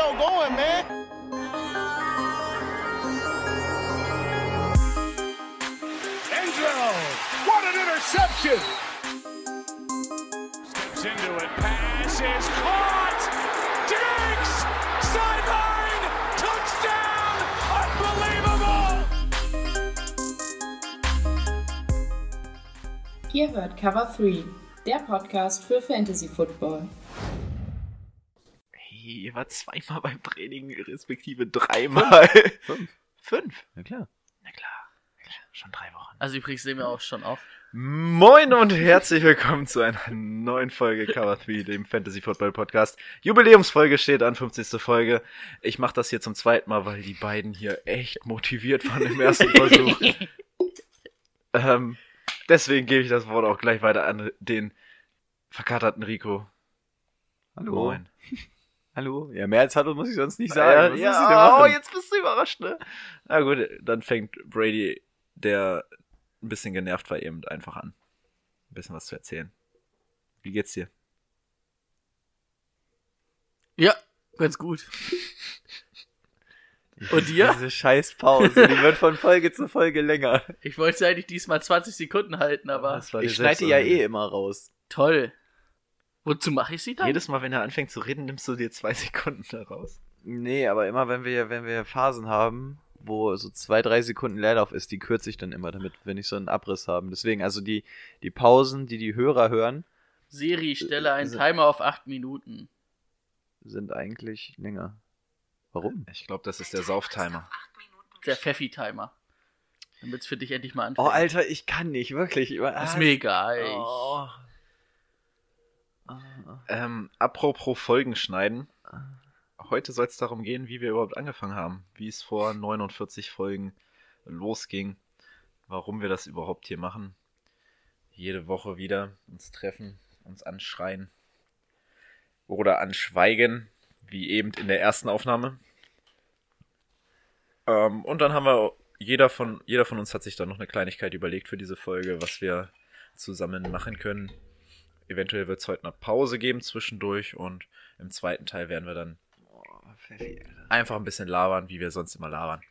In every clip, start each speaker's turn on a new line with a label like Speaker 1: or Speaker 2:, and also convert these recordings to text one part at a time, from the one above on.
Speaker 1: show going, man.
Speaker 2: Enzo, what an interception! Steps into it, pass is caught! Diggs! Sideline! Touchdown! Unbelievable!
Speaker 3: Ihr hört Cover 3, der Podcast für Fantasy Football.
Speaker 4: Hey, ihr wart zweimal beim Training, respektive dreimal.
Speaker 5: Fünf.
Speaker 4: Fünf?
Speaker 5: Na klar.
Speaker 4: Na klar. Na klar, Schon drei Wochen.
Speaker 6: Also übrigens sehen wir auch schon auf.
Speaker 4: Moin und herzlich willkommen zu einer neuen Folge Cover 3, dem Fantasy Football Podcast. Jubiläumsfolge steht an, 50. Folge. Ich mache das hier zum zweiten Mal, weil die beiden hier echt motiviert waren im ersten Versuch. ähm, deswegen gebe ich das Wort auch gleich weiter an den verkaterten Rico.
Speaker 5: Hallo.
Speaker 4: Moin.
Speaker 5: Hallo. Ja, mehr als Hallo muss ich sonst nicht sagen. Denn
Speaker 4: ja, oh, jetzt bist du überrascht, ne? Na gut, dann fängt Brady, der ein bisschen genervt war, eben einfach an. Ein bisschen was zu erzählen. Wie geht's dir?
Speaker 6: Ja, ganz gut. Und dir?
Speaker 5: Diese scheiß Pause, die wird von Folge zu Folge länger.
Speaker 6: Ich wollte eigentlich diesmal 20 Sekunden halten, aber
Speaker 5: Ich schneide ja eh immer raus.
Speaker 6: toll. Wozu mache ich sie dann?
Speaker 4: Jedes Mal, wenn er anfängt zu reden, nimmst du dir zwei Sekunden daraus.
Speaker 5: Nee, aber immer wenn wir, wenn wir Phasen haben, wo so zwei, drei Sekunden Leerlauf ist, die kürze ich dann immer damit, wenn ich so einen Abriss habe. Deswegen, also die, die Pausen, die die Hörer hören,
Speaker 6: Siri, stelle einen
Speaker 5: So-
Speaker 6: Timer auf 8 Minuten.
Speaker 5: sind eigentlich länger. Warum?
Speaker 4: Ich glaube, das ist der Sauftimer.
Speaker 6: Der Pfeffi-Timer. Damit es für dich endlich mal anfängt.
Speaker 5: Oh, Alter, ich kann nicht, wirklich.
Speaker 6: Ist mir egal.
Speaker 5: Oh. Ah.
Speaker 4: Ähm, apropos Folgen schneiden. Heute soll es darum gehen, wie wir überhaupt angefangen haben. Wie es vor 49 Folgen losging. Warum wir das überhaupt hier machen. Jede Woche wieder uns treffen, uns anschreien. Oder anschweigen, wie eben in der ersten Aufnahme. Ähm, und dann haben wir, jeder von, jeder von uns hat sich dann noch eine Kleinigkeit überlegt für diese Folge, was wir zusammen machen können. Eventuell wird es heute eine Pause geben zwischendurch und im zweiten Teil werden wir dann
Speaker 5: Oh,
Speaker 4: einfach ein bisschen labern, wie wir sonst immer labern.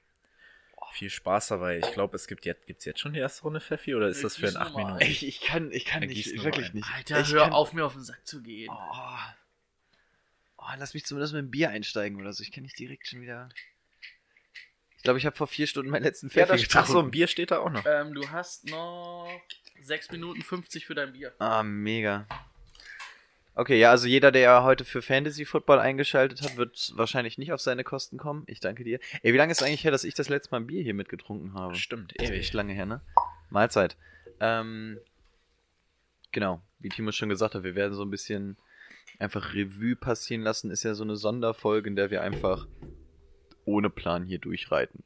Speaker 4: Viel Spaß dabei. Ich glaube, es gibt jetzt, gibt's jetzt schon die erste Runde Pfeffi oder ist
Speaker 6: Ich
Speaker 4: das für in acht Minuten?
Speaker 6: ein.
Speaker 5: Ich, ich kann, ich kann nicht, wirklich
Speaker 4: ein.
Speaker 5: nicht.
Speaker 6: Alter,
Speaker 5: ich
Speaker 6: hör
Speaker 5: kann,
Speaker 6: auf, mir auf den Sack zu gehen.
Speaker 5: Oh. oh, lass mich zumindest mit dem Bier einsteigen oder so. Ich kann nicht direkt schon wieder. Ich glaube, ich habe vor vier Stunden meinen letzten
Speaker 4: Ja,
Speaker 5: Pfeffi
Speaker 4: das, ach so, ein
Speaker 5: getrunken.
Speaker 4: Bier steht da auch noch.
Speaker 6: Ähm, du hast noch 6 Minuten 50 für dein Bier.
Speaker 5: Ah, mega. Okay, ja, also jeder, der heute für Fantasy Football eingeschaltet hat, wird wahrscheinlich nicht auf seine Kosten kommen. Ich danke dir. Ey, wie lange ist eigentlich her, dass ich das letzte Mal ein Bier hier mitgetrunken habe?
Speaker 4: Stimmt, ewig.
Speaker 5: echt lange her, ne? Mahlzeit. Ähm, genau, wie Timo schon gesagt hat, wir werden so ein bisschen einfach Revue passieren lassen. Ist ja so eine Sonderfolge, in der wir einfach ohne Plan hier durchreiten.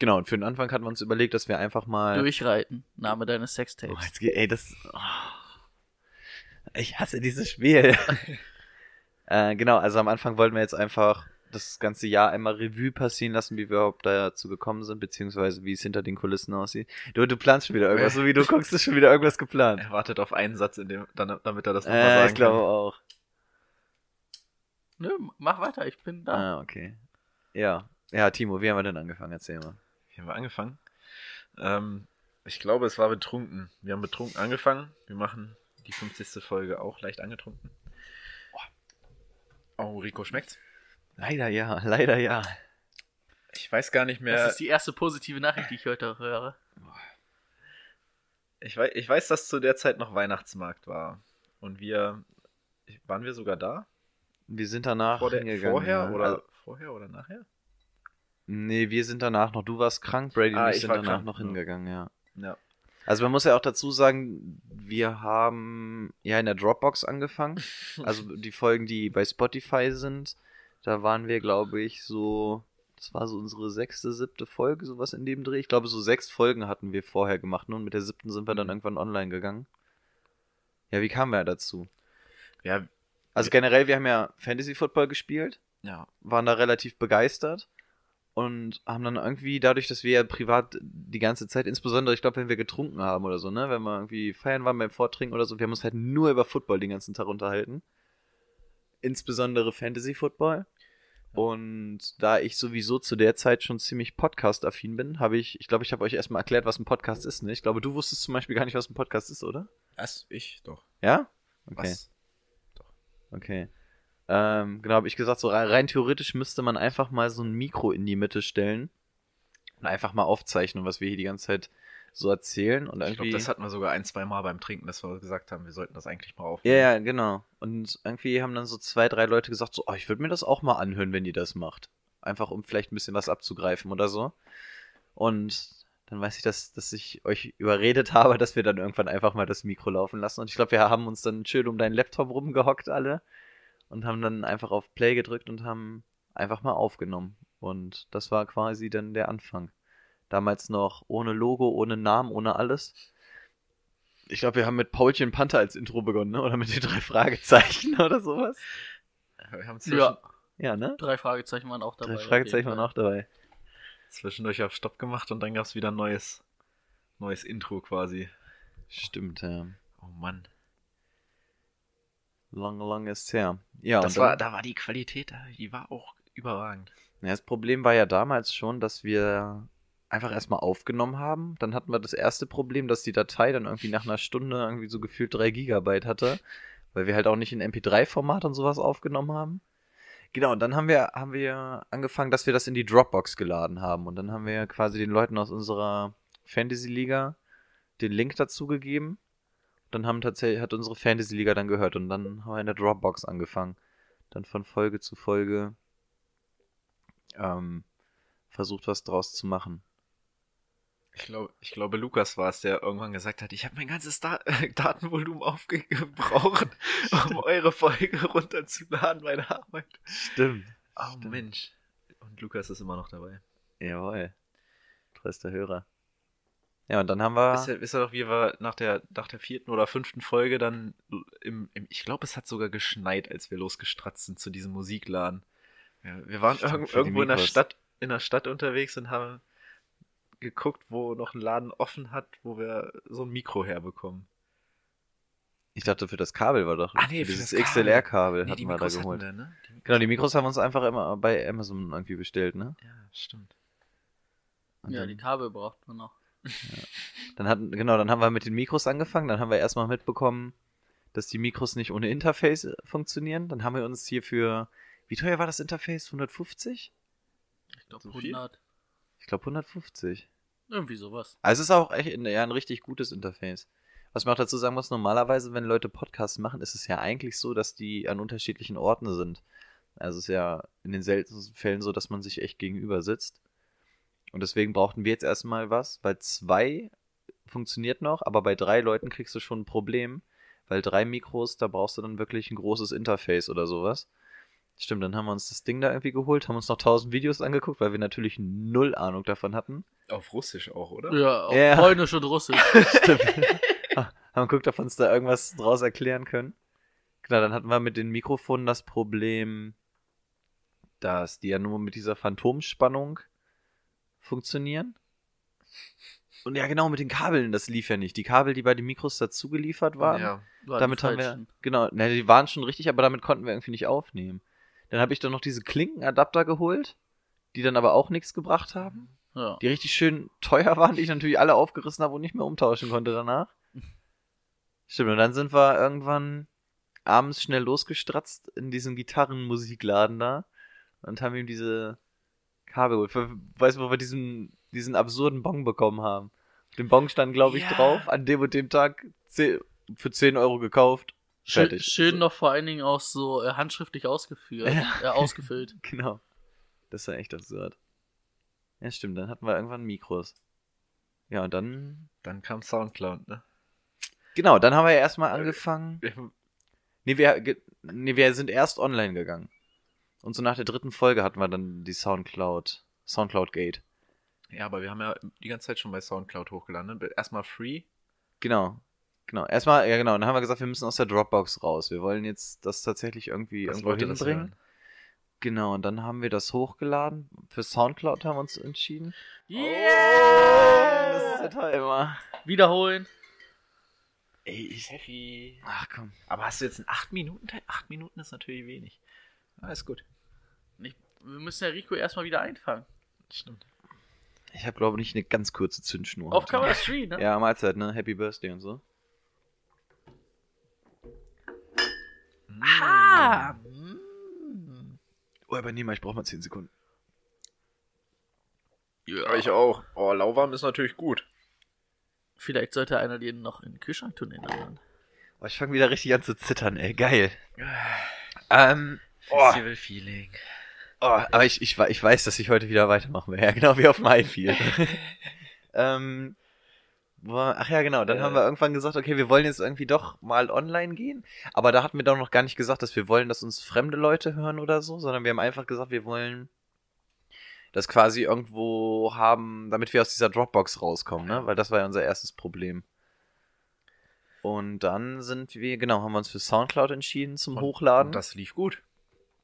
Speaker 5: Genau, und für den Anfang hatten wir uns überlegt, dass wir einfach mal.
Speaker 6: Durchreiten. Name deines
Speaker 5: Oh,
Speaker 6: Sextapes.
Speaker 5: jetzt geht, ey, das. Oh. Ich hasse dieses Spiel. äh, genau, also am Anfang wollten wir jetzt einfach das ganze Jahr einmal Revue passieren lassen, wie wir überhaupt dazu gekommen sind, beziehungsweise wie es hinter den Kulissen aussieht. Du, du planst schon wieder irgendwas, so wie du guckst, ist schon wieder irgendwas geplant.
Speaker 4: Er wartet auf einen Satz, in dem, damit er das nochmal
Speaker 5: Äh,
Speaker 4: sagen
Speaker 5: ich glaube
Speaker 4: kann.
Speaker 5: auch.
Speaker 6: Nö, mach weiter, ich bin da.
Speaker 5: Ah, okay. Ja. Ja, Timo, wie haben wir denn angefangen? Erzähl mal.
Speaker 4: Wie haben wir angefangen? Ähm, ich glaube, es war betrunken. Wir haben betrunken angefangen. Wir machen die 50. Folge auch leicht angetrunken. Oh, Rico schmeckt's?
Speaker 5: Leider ja, leider ja.
Speaker 4: Ich weiß gar nicht mehr.
Speaker 6: Das ist die erste positive Nachricht, die ich heute höre.
Speaker 4: Ich weiß, ich weiß, dass zu der Zeit noch Weihnachtsmarkt war. Und wir. Waren wir sogar da?
Speaker 5: Wir sind danach
Speaker 4: Vor der,
Speaker 5: hingegangen.
Speaker 4: vorher
Speaker 5: ja.
Speaker 4: oder
Speaker 5: Also,
Speaker 4: vorher oder nachher?
Speaker 5: Nee, wir sind danach noch. Du warst krank, Brady
Speaker 4: Ah,
Speaker 5: und
Speaker 4: ich
Speaker 5: sind danach
Speaker 4: krank,
Speaker 5: noch hingegangen, ja.
Speaker 4: Ja.
Speaker 5: Also man muss ja auch dazu sagen, wir haben ja in der Dropbox angefangen. Also die Folgen, die bei Spotify sind, da waren wir, glaube ich, so, das war so unsere sechste, siebte Folge, sowas in dem Dreh. Ich glaube, so sechs Folgen hatten wir vorher gemacht. Nun mit der siebten sind wir dann
Speaker 4: Mhm.
Speaker 5: irgendwann online gegangen. Ja, wie kamen wir dazu?
Speaker 4: Ja,
Speaker 5: Also generell, wir haben ja Fantasy Football gespielt,
Speaker 4: ja.
Speaker 5: waren da relativ begeistert und haben dann irgendwie, dadurch, dass wir ja privat die ganze Zeit, insbesondere, ich glaube, wenn wir getrunken haben oder so, ne, wenn wir irgendwie feiern waren beim Vortrinken oder so, wir haben uns halt nur über Football den ganzen Tag unterhalten. Insbesondere Fantasy Football. Und da ich sowieso zu der Zeit schon ziemlich podcast-affin bin, habe ich, ich glaube, ich habe euch erstmal erklärt, was ein Podcast ist. Ne? Ich glaube, du wusstest zum Beispiel gar nicht, was ein Podcast ist, oder?
Speaker 4: Was? Ich? Doch.
Speaker 5: Ja? Okay.
Speaker 4: Was?
Speaker 5: Okay. Ähm, genau, habe ich gesagt, so rein, rein theoretisch müsste man einfach mal so ein Mikro in die Mitte stellen und einfach mal aufzeichnen, was wir hier die ganze Zeit so erzählen. Und
Speaker 4: Ich
Speaker 5: irgendwie.
Speaker 4: glaube, das hatten wir sogar ein, zwei Mal beim Trinken, dass wir gesagt haben, wir sollten das eigentlich mal aufnehmen.
Speaker 5: ja, ja, genau. Und irgendwie haben dann so zwei, drei Leute gesagt, so, oh, ich würde mir das auch mal anhören, wenn ihr das macht. Einfach um vielleicht ein bisschen was abzugreifen oder so. Und dann weiß ich, dass, dass ich euch überredet habe, dass wir dann irgendwann einfach mal das Mikro laufen lassen. Und ich glaube, wir haben uns dann schön um deinen Laptop rumgehockt alle und haben dann einfach auf Play gedrückt und haben einfach mal aufgenommen. Und das war quasi dann der Anfang. Damals noch ohne Logo, ohne Namen, ohne alles. Ich glaube, wir haben mit Paulchen Panther als Intro begonnen, ne? Oder mit den drei Fragezeichen oder sowas.
Speaker 4: Wir haben zwischen,
Speaker 6: Ja,
Speaker 5: Ja, ne?
Speaker 6: drei Fragezeichen waren auch dabei.
Speaker 5: Drei Fragezeichen waren auch dabei.
Speaker 4: zwischendurch auf Stopp gemacht und dann gab es wieder ein neues, neues Intro quasi.
Speaker 5: Stimmt, ja.
Speaker 4: Oh Mann.
Speaker 5: Lang, lang ist her. Ja,
Speaker 4: das
Speaker 5: und
Speaker 4: war, da war die Qualität, die war auch überragend.
Speaker 5: ja, das Problem war ja damals schon, dass wir einfach erstmal aufgenommen haben. Dann hatten wir das erste Problem, dass die Datei dann irgendwie nach einer Stunde irgendwie so gefühlt 3 Gigabyte hatte, weil wir halt auch nicht in MP3-Format und sowas aufgenommen haben. Genau, und dann haben wir, haben wir angefangen, dass wir das in die Dropbox geladen haben. Und dann haben wir quasi den Leuten aus unserer Fantasy-Liga den Link dazu gegeben. Dann haben tatsächlich, hat unsere Fantasy-Liga dann gehört und dann haben wir in der Dropbox angefangen. Dann von Folge zu Folge ähm, versucht, was draus zu machen.
Speaker 4: Ich, glaub, ich glaube, Lukas war es, der irgendwann gesagt hat, ich habe mein ganzes Da Datenvolumen aufgebraucht, um eure Folge runterzuladen bei der Arbeit.
Speaker 5: Stimmt.
Speaker 4: Oh
Speaker 5: Stimmt.
Speaker 4: Mensch. Und Lukas ist immer noch dabei.
Speaker 5: Jawohl. Treuster Hörer. Ja, und dann haben wir.
Speaker 4: Wisst ihr, wisst ihr doch, wie wir nach der, nach der vierten oder fünften Folge dann im, im ich glaube, es hat sogar geschneit, als wir losgestratzt sind zu diesem Musikladen. Ja, wir waren
Speaker 5: Stimmt, die
Speaker 4: irgendwo in der. Stadt, in der Stadt unterwegs und haben geguckt, wo noch ein Laden offen hat, wo wir so ein Mikro herbekommen.
Speaker 5: Ich dachte, für das Kabel war doch.
Speaker 4: Ah, nee,
Speaker 5: für dieses. XLR-Kabel
Speaker 4: Nee,
Speaker 5: hatten
Speaker 4: die
Speaker 5: wir da geholt.
Speaker 4: wir, ne? Die
Speaker 5: Genau, die Mikros haben wir uns einfach immer bei Amazon irgendwie bestellt, ne?
Speaker 4: Ja, stimmt.
Speaker 5: Und
Speaker 6: Ja,
Speaker 5: dann,
Speaker 6: die Kabel braucht man noch.
Speaker 5: Dann hatten, genau, dann haben wir mit den Mikros angefangen. Dann haben wir erstmal mitbekommen, dass die Mikros nicht ohne Interface äh, funktionieren. Dann haben wir uns hier für. Wie teuer war das Interface? 150?
Speaker 6: Ich glaube
Speaker 4: So viel?
Speaker 6: 100.
Speaker 5: Ich glaube 150.
Speaker 6: Irgendwie sowas.
Speaker 5: Also es ist auch echt ein, ja, ein richtig gutes Interface. Was man auch dazu sagen muss, normalerweise, wenn Leute Podcasts machen, ist es ja eigentlich so, dass die an unterschiedlichen Orten sind. Also es ist ja in den seltensten Fällen so, dass man sich echt gegenüber sitzt. Und deswegen brauchten wir jetzt erstmal was, weil zwei funktioniert noch, aber bei drei Leuten kriegst du schon ein Problem, weil drei Mikros, da brauchst du dann wirklich ein großes Interface oder sowas. Stimmt, dann haben wir uns das Ding da irgendwie geholt, haben uns noch tausend Videos angeguckt, weil wir natürlich null Ahnung davon hatten.
Speaker 4: Auf Russisch auch, oder?
Speaker 6: Ja, auf
Speaker 5: Ja.
Speaker 6: Polnisch und Russisch.
Speaker 5: Stimmt. Ah, haben geguckt, ob wir uns da irgendwas draus erklären können. Genau, dann hatten wir mit den Mikrofonen das Problem, dass die ja nur mit dieser Phantomspannung funktionieren. Und ja, genau, mit den Kabeln, das lief ja nicht. Die Kabel, die bei den Mikros dazu geliefert waren,
Speaker 4: Ja.
Speaker 6: War die
Speaker 5: damit haben wir, genau, ne, die waren schon richtig, aber damit konnten wir irgendwie nicht aufnehmen. Dann habe ich dann noch diese Klinkenadapter geholt, die dann aber auch nichts gebracht haben
Speaker 6: Ja.
Speaker 5: die richtig schön teuer waren, die ich natürlich alle aufgerissen habe und nicht mehr umtauschen konnte danach. Stimmt, und dann sind wir irgendwann abends schnell losgestratzt in diesem Gitarrenmusikladen da und haben ihm diese Kabel geholt. Für- Weißt du, wo wir diesen, diesen absurden Bong bekommen haben? Den Bong stand, glaube ich,
Speaker 4: Ja.
Speaker 5: drauf, an dem und dem Tag für 10 Euro gekauft.
Speaker 6: Schön,
Speaker 5: Fertig.
Speaker 6: schön noch vor allen Dingen auch so äh, handschriftlich ausgeführt,
Speaker 5: Ja.
Speaker 6: äh, ausgefüllt.
Speaker 5: Genau. Das war echt absurd. Ja, stimmt, dann hatten wir irgendwann Mikros. Ja, und dann
Speaker 4: Dann kam Soundcloud, ne?
Speaker 5: Genau, dann haben wir ja erstmal angefangen. Nee wir, nee, wir sind erst online gegangen. Und so nach der dritten Folge hatten wir dann die Soundcloud, Soundcloud Gate.
Speaker 4: Ja, aber wir haben ja die ganze Zeit schon bei Soundcloud hochgeladen. Ne? Erstmal free.
Speaker 5: Genau. Genau. Erstmal, ja genau, dann haben wir gesagt, wir müssen aus der Dropbox raus. Wir wollen jetzt das tatsächlich irgendwie
Speaker 4: Was
Speaker 5: irgendwo
Speaker 4: das
Speaker 5: hinbringen. Genau, und dann haben wir das hochgeladen. Für Soundcloud haben wir uns entschieden.
Speaker 6: Yeah!
Speaker 5: Das ist der Timer.
Speaker 6: Wiederholen.
Speaker 4: Ey, ich Heffi.
Speaker 5: Ach komm.
Speaker 4: Aber hast du jetzt einen 8 Minuten Teil? 8 Minuten ist natürlich wenig. Alles gut.
Speaker 6: Ich, Wir müssen ja Rico erstmal wieder einfangen.
Speaker 4: Stimmt.
Speaker 5: Ich habe, glaube ich, eine ganz kurze Zündschnur.
Speaker 6: Auf. Cover 3, ne?
Speaker 5: Ja, Mahlzeit, ne? Happy Birthday und so.
Speaker 6: Ah!
Speaker 5: Oh, aber nee, mal, ich brauche mal 10 Sekunden.
Speaker 4: Ja, ich auch. Oh, lauwarm ist natürlich gut.
Speaker 6: Vielleicht sollte einer den noch in den Kühlschrank tun, den anderen.
Speaker 5: Oh, ich fange wieder richtig an zu zittern, ey. Geil. Ähm, oh,
Speaker 4: Festival-Feeling.
Speaker 5: oh, aber ich, ich, ich weiß, dass ich heute wieder weitermachen werde. Ja, genau wie auf dem Highfield. ähm, ach ja, genau. Dann
Speaker 4: Äh.
Speaker 5: haben wir irgendwann gesagt, okay, wir wollen jetzt irgendwie doch mal online gehen. Aber da hatten wir doch noch gar nicht gesagt, dass wir wollen, dass uns fremde Leute hören oder so, sondern wir haben einfach gesagt, wir wollen das quasi irgendwo haben, damit wir aus dieser Dropbox rauskommen, ne? Weil das war ja unser erstes Problem. Und dann sind wir, genau, haben wir uns für Soundcloud entschieden zum
Speaker 4: Und-
Speaker 5: Hochladen.
Speaker 4: Und das lief gut.